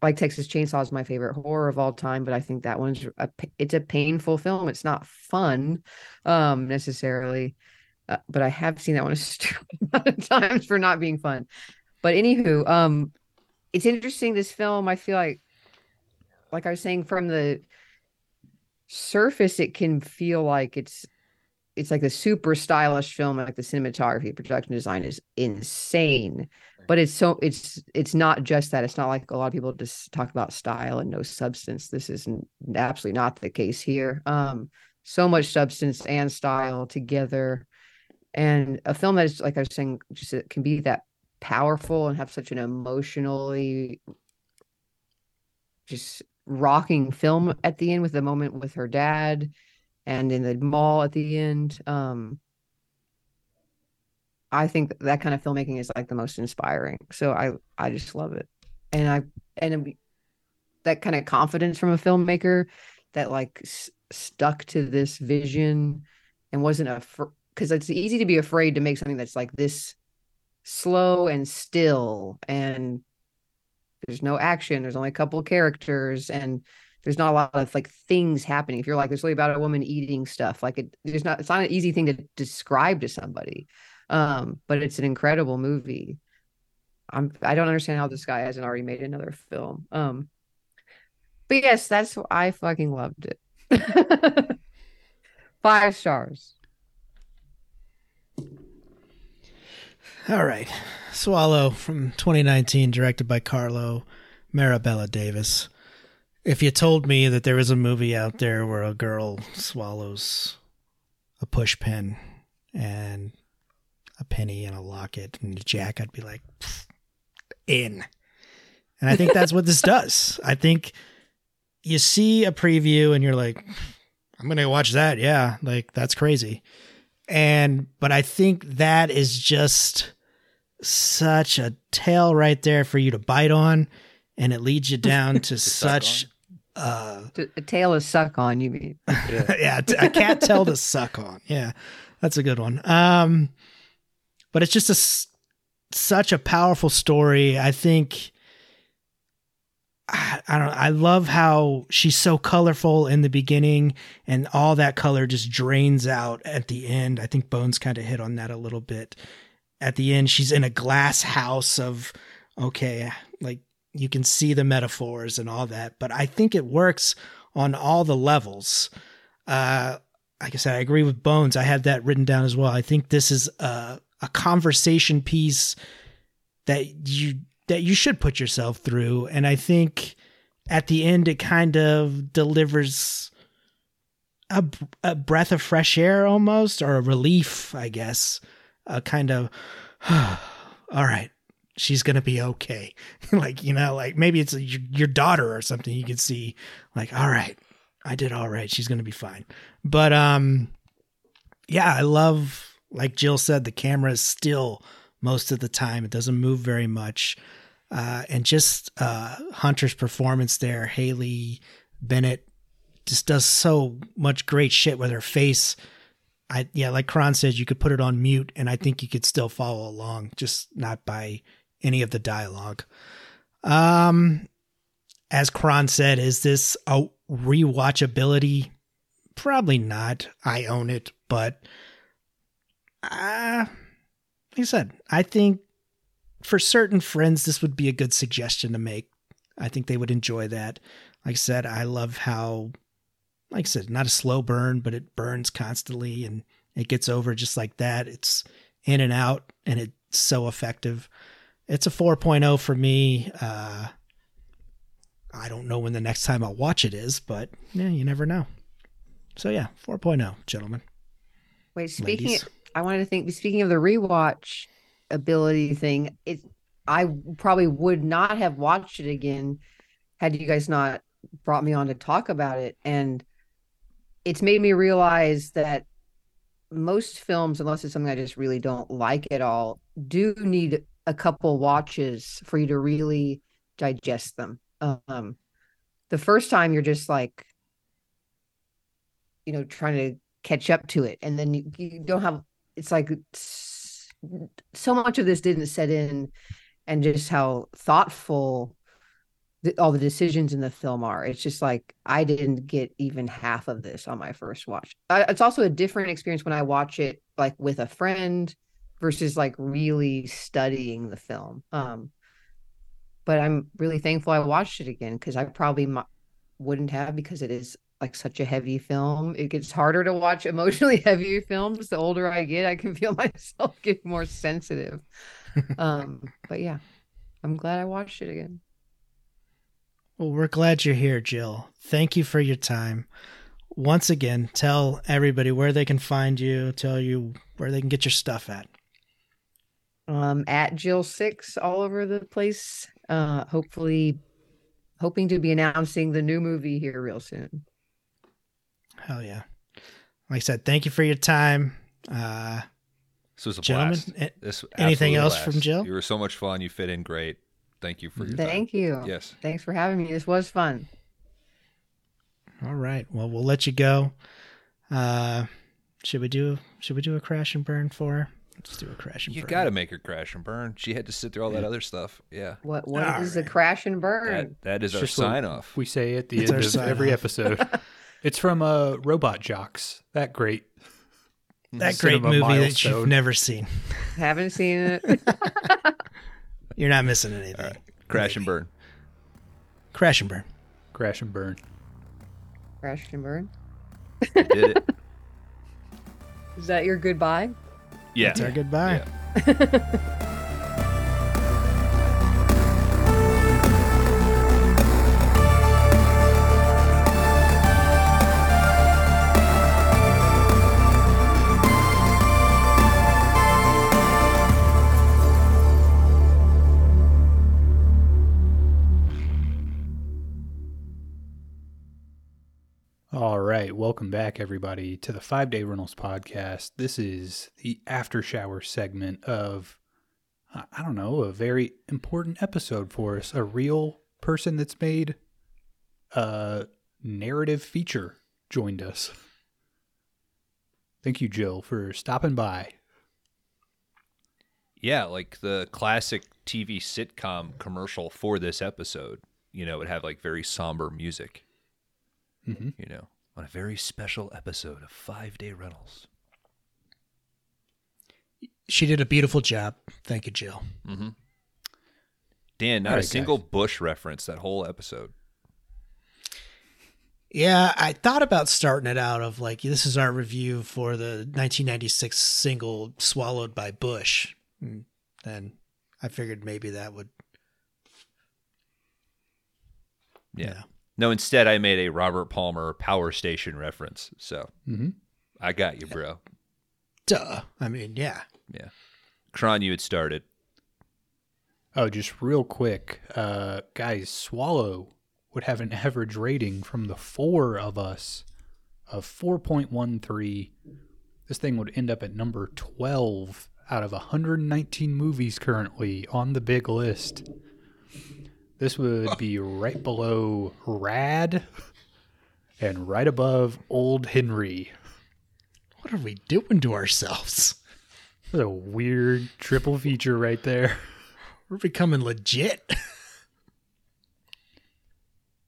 like Texas Chainsaw is my favorite horror of all time, but I think that one's a it's a painful film. It's not fun, um, necessarily, uh, but I have seen that one a [LAUGHS] stupid amount of times for not being fun. But anywho, um, it's interesting. This film, I feel like, like I was saying, from the surface, it can feel like it's it's like a super stylish film. Like the cinematography, production design is insane but it's so it's it's not just that it's not like a lot of people just talk about style and no substance. This is absolutely not the case here. Um so much substance and style together. And a film that is like i was saying just can be that powerful and have such an emotionally just rocking film at the end with the moment with her dad and in the mall at the end. Um I think that kind of filmmaking is like the most inspiring. So I I just love it. and I and that kind of confidence from a filmmaker that like s- stuck to this vision and wasn't a because it's easy to be afraid to make something that's like this slow and still and there's no action there's only a couple of characters and there's not a lot of like things happening if you're like there's really about a woman eating stuff like it there's not it's not an easy thing to describe to somebody um but it's an incredible movie i'm i don't understand how this guy hasn't already made another film um but yes that's i fucking loved it [LAUGHS] five stars All right. Swallow from 2019, directed by Carlo Mirabella Davis. If you told me that there was a movie out there where a girl swallows a push pin and a penny and a locket and a jack, I'd be like, in. And I think that's what this [LAUGHS] does. I think you see a preview and you're like, I'm going to watch that. Yeah. Like, that's crazy. And, but I think that is just such a tail right there for you to bite on. And it leads you [LAUGHS] down to suck such, uh, T- a tail to suck on you mean yeah, [LAUGHS] t- a cat tail to suck on. Yeah, that's a good one. Um, but it's just a such a powerful story. I think. I, I don't. I love how she's so colorful in the beginning, and all that color just drains out at the end. I think Bones kind of hit on that a little bit. At the end, she's in a glass house of okay, like you can see the metaphors and all that, but I think it works on all the levels. Uh, like I said, I agree with Bones. I had that written down as well. I think this is a, a conversation piece that you that you should put yourself through, and I think at the end it kind of delivers a, a breath of fresh air almost, or a relief, I guess. A kind of, [SIGHS] all right, she's gonna be okay. [LAUGHS] like you know, like maybe it's your, your daughter or something. You could see, like, all right, I did all right. She's gonna be fine. But um, yeah, I love like Jill said, the camera is still most of the time. It doesn't move very much, uh, and just uh, Hunter's performance there, Haley Bennett, just does so much great shit with her face. I yeah, like Kron says, you could put it on mute, and I think you could still follow along, just not by any of the dialogue. Um, as Kron said, is this a rewatchability? Probably not. I own it, but uh, like I said, I think for certain friends, this would be a good suggestion to make. I think they would enjoy that. Like I said, I love how, like I said, not a slow burn, but it burns constantly and it gets over just like that. It's in and out and it's so effective. It's a 4.0 for me. Uh, I don't know when the next time I'll watch it is, but yeah, you never know. So yeah, 4.0, gentlemen. Wait, speaking, Ladies. I wanted to think. Speaking of the rewatch ability thing, it I probably would not have watched it again had you guys not brought me on to talk about it. And it's made me realize that most films, unless it's something I just really don't like at all, do need a couple watches for you to really digest them. Um, the first time you're just like, you know, trying to catch up to it, and then you, you don't have. It's like so much of this didn't set in, and just how thoughtful the, all the decisions in the film are. It's just like I didn't get even half of this on my first watch. I, it's also a different experience when I watch it like with a friend versus like really studying the film. Um, but I'm really thankful I watched it again because I probably wouldn't have because it is like such a heavy film. It gets harder to watch [LAUGHS] emotionally heavy films. The older I get, I can feel [LAUGHS] myself get more sensitive. um, but yeah, I'm glad I watched it again. Well, we're glad you're here, Jill. Thank you for your time. Once again, tell everybody where they can find you, tell you where they can get your stuff at. um at Jill Six all over the place. Uh hopefully hoping to be announcing the new movie here real soon. Hell yeah. Like I said, thank you for your time. Uh, This was a Gentlemen, blast. This anything else blast. from Jill? You were so much fun. You fit in great. Thank you for your time. Thank you. Yes. Thanks for having me. This was fun. All right. Well, we'll let you go. Uh, should we do should we do a crash and burn for her? Let's do a crash and You burn. You got to make her crash and burn. She had to sit through all that other stuff. Yeah. What what All is a crash and burn? That, that is It's our sign off. We say at the It's end of every sign-off. episode. [LAUGHS] it's from uh, Robot Jox. That great. that great cinema movie that you've never seen. Haven't seen it. [LAUGHS] You're not missing anything. Crash and burn. Crash and burn. Crash and burn. crash and burn. You did it. [LAUGHS] Is that your goodbye? Yeah. That's our goodbye. Yeah. [LAUGHS] right. Welcome back, everybody, to the Five Day Rentals podcast. This is the after shower segment of, I don't know, a very important episode for us. A real person that's made a narrative feature joined us. Thank you, Jill, for stopping by. Yeah, like the classic TV sitcom commercial for this episode. You know, it would have like very somber music. Mhm. You know, on a very special episode of Five Day Rentals. She did a beautiful job. Thank you, Jill. Mm-hmm. Dan, not All a single guys. Bush reference that whole episode. Yeah, I thought about starting it out of like this is our review for the 1996 single "Swallowed by Bush." And Then I figured maybe that would. Yeah. No, instead I made a Robert Palmer Power Station reference. So Mm-hmm. I got you, bro. Duh. I mean, yeah. Yeah. Kron, you had started. Oh, just real quick, uh, guys, Swallow would have an average rating from the four of us of 4.13. This thing would end up at number 12 out of 119 movies currently on the big list. This would be right below Rad and right above Old Henry. What are we doing to ourselves? That's a weird triple feature right there. We're becoming legit.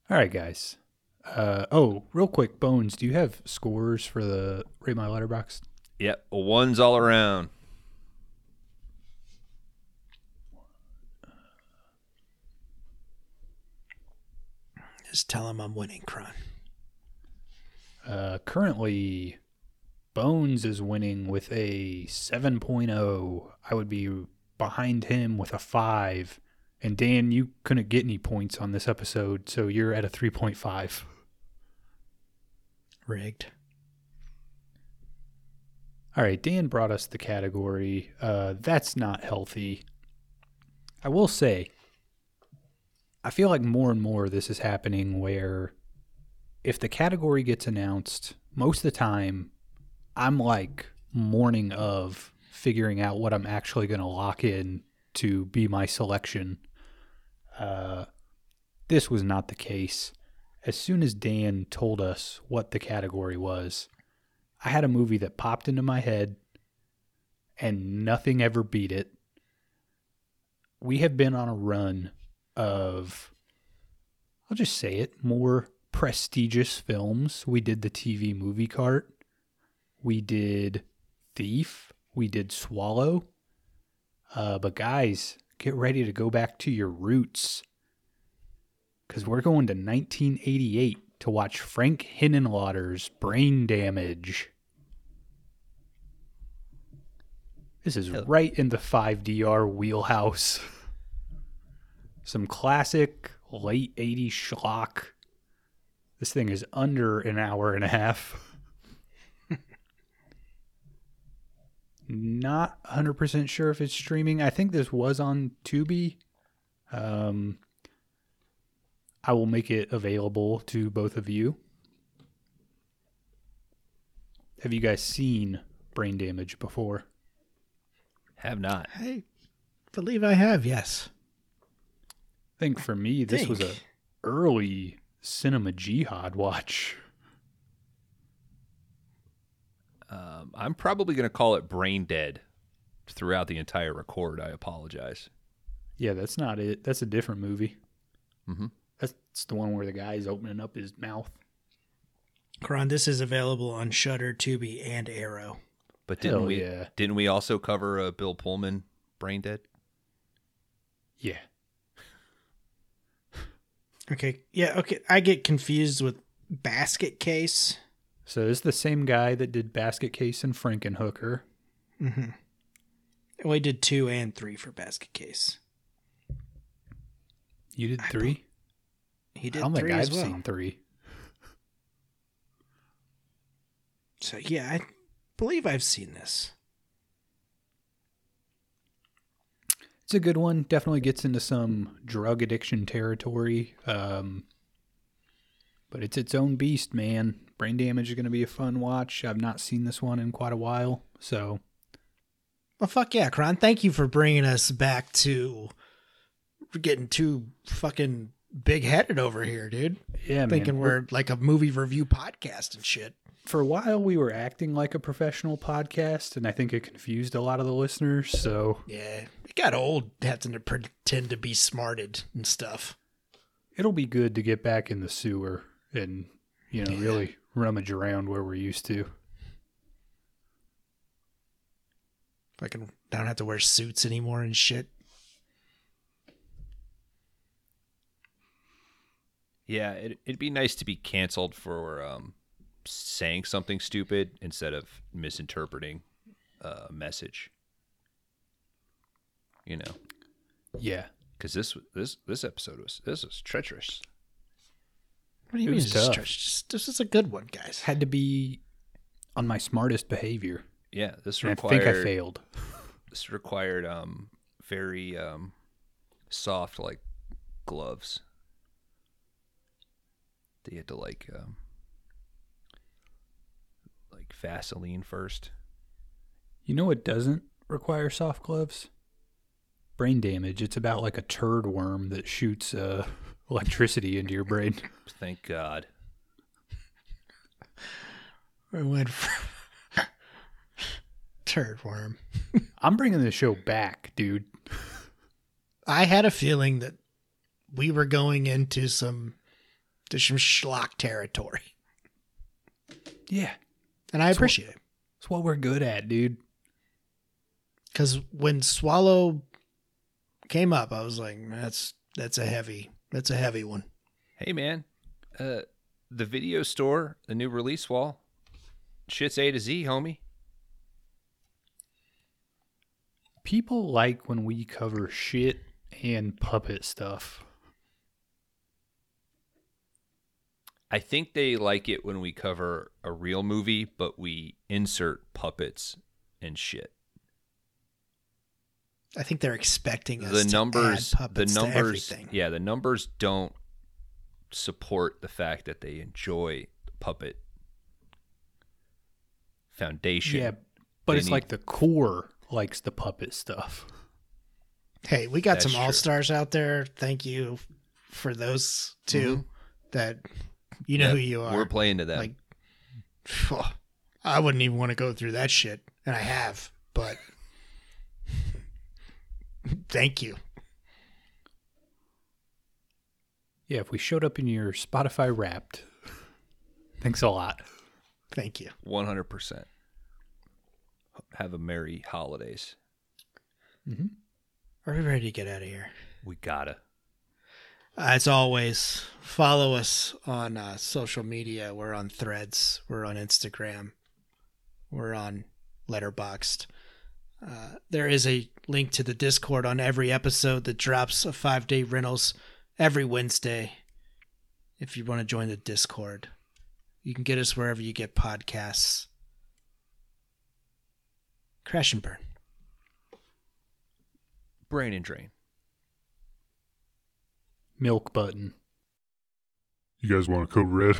All right, guys. Uh, oh, real quick, Bones, do you have scores for the Rate My Letterboxd? Yep. Ones all around. Just tell him I'm winning, Kron. Uh, currently, Bones is winning with a 7.0. I would be behind him with a 5. And Dan, you couldn't get any points on this episode, so you're at a 3.5. Rigged. All right, Dan brought us the category. Uh, that's not healthy. I will say, I feel like more and more this is happening where if the category gets announced, most of the time, I'm like morning of figuring out what I'm actually going to lock in to be my selection. Uh, this was not the case. As soon as Dan told us what the category was, I had a movie that popped into my head and nothing ever beat it. We have been on a run of, I'll just say it, more prestigious films. We did the TV movie cart. We did Thief. We did Swallow. Uh, but guys, get ready to go back to your roots. Because we're going to 1988 to watch Frank Henenlotter's Brain Damage. This is right in the 5DR wheelhouse. [LAUGHS] Some classic late 80s schlock. This thing is under an hour and a half. [LAUGHS] Not 100% sure if it's streaming. I think this was on Tubi. Um, I will make it available to both of you. Have you guys seen Brain Damage before? Have not. I believe I have, yes. Think for me, this was a early cinema jihad watch. Um, I'm probably going to call it brain dead throughout the entire record. I apologize. Yeah, that's not it. That's a different movie. Mhm. That's the one where the guy's opening up his mouth. Kron, this is available on Shudder, Tubi, and Arrow. But didn't Hell we? yeah. Didn't we also cover uh, Bill Pullman brain dead? Yeah. Okay, yeah, okay. I get confused with Basket Case. So it's the same guy that did Basket Case and Frankenhooker. Mm-hmm. Well, he did two and three for Basket Case. You did I three? He I did don't think I've well. seen three. So yeah, I believe I've seen this. It's a good one. Definitely gets into some drug addiction territory. Um, but it's its own beast, man. Brain Damage is going to be a fun watch. I've not seen this one in quite a while. So, Well, fuck yeah, Kron. Thank you for bringing us back to getting too fucking big headed over here, dude. yeah, man. Thinking man. we're like a movie review podcast and shit. For a while, we were acting like a professional podcast, and I think it confused a lot of the listeners. So, Yeah, it got old having to pretend to be smarted and stuff. it'll be good to get back in the sewer and, you know, Yeah. really rummage around where we're used to. if i can I don't have to wear suits anymore and shit. Yeah, it, it'd be nice to be canceled for um, saying something stupid instead of misinterpreting uh, a message. You know, Yeah. because this this this episode was this was treacherous. What do you It mean? was This is, tough. trash? This- this is a good one, guys. Had to be on my smartest behavior. Yeah, this And I think I failed. [LAUGHS] this required um very um soft like gloves. They had to like um like Vaseline first. You know what doesn't require soft gloves? Brain damage. It's about like a turd worm that shoots uh, [LAUGHS] electricity into your brain. [LAUGHS] Thank God. [LAUGHS] We went from turd worm. I'm bringing the show back, dude. I had a feeling that we were going into some to some schlock territory, Yeah. And I That's what- appreciate it It's what we're good at, dude. because when Swallow came up, I was like, "That's that's a heavy, that's a heavy one." Hey man, uh the video store, the new release wall. Shit's A to Z, homie. People like when we cover shit and puppet stuff. I think they like it when we cover a real movie, but we insert puppets and shit. I think they're expecting us the to numbers add the puppets to numbers everything. yeah the numbers don't support the fact that they enjoy the puppet foundation Yeah, but They it's need- like the core likes the puppet stuff. Hey, we got That's some all stars out there. Thank you for those 2 Mhm. that you know Yep, who you are. we're playing to that. Like, I wouldn't even want to go through that shit, and I have, but thank you. Yeah, if we showed up in your Spotify Wrapped, thanks a lot. Thank you. 100% have a merry holidays Mm-hmm. Are we ready to get out of here? we gotta As always, follow us on uh, social media. We're on Threads. We're on Instagram. We're on Letterboxd. Uh, there is a link to the Discord on every episode that drops a five day rentals every Wednesday. If you want to join the Discord, you can get us wherever you get podcasts. Crash and burn. brain and drain Milk button. You guys want to code red?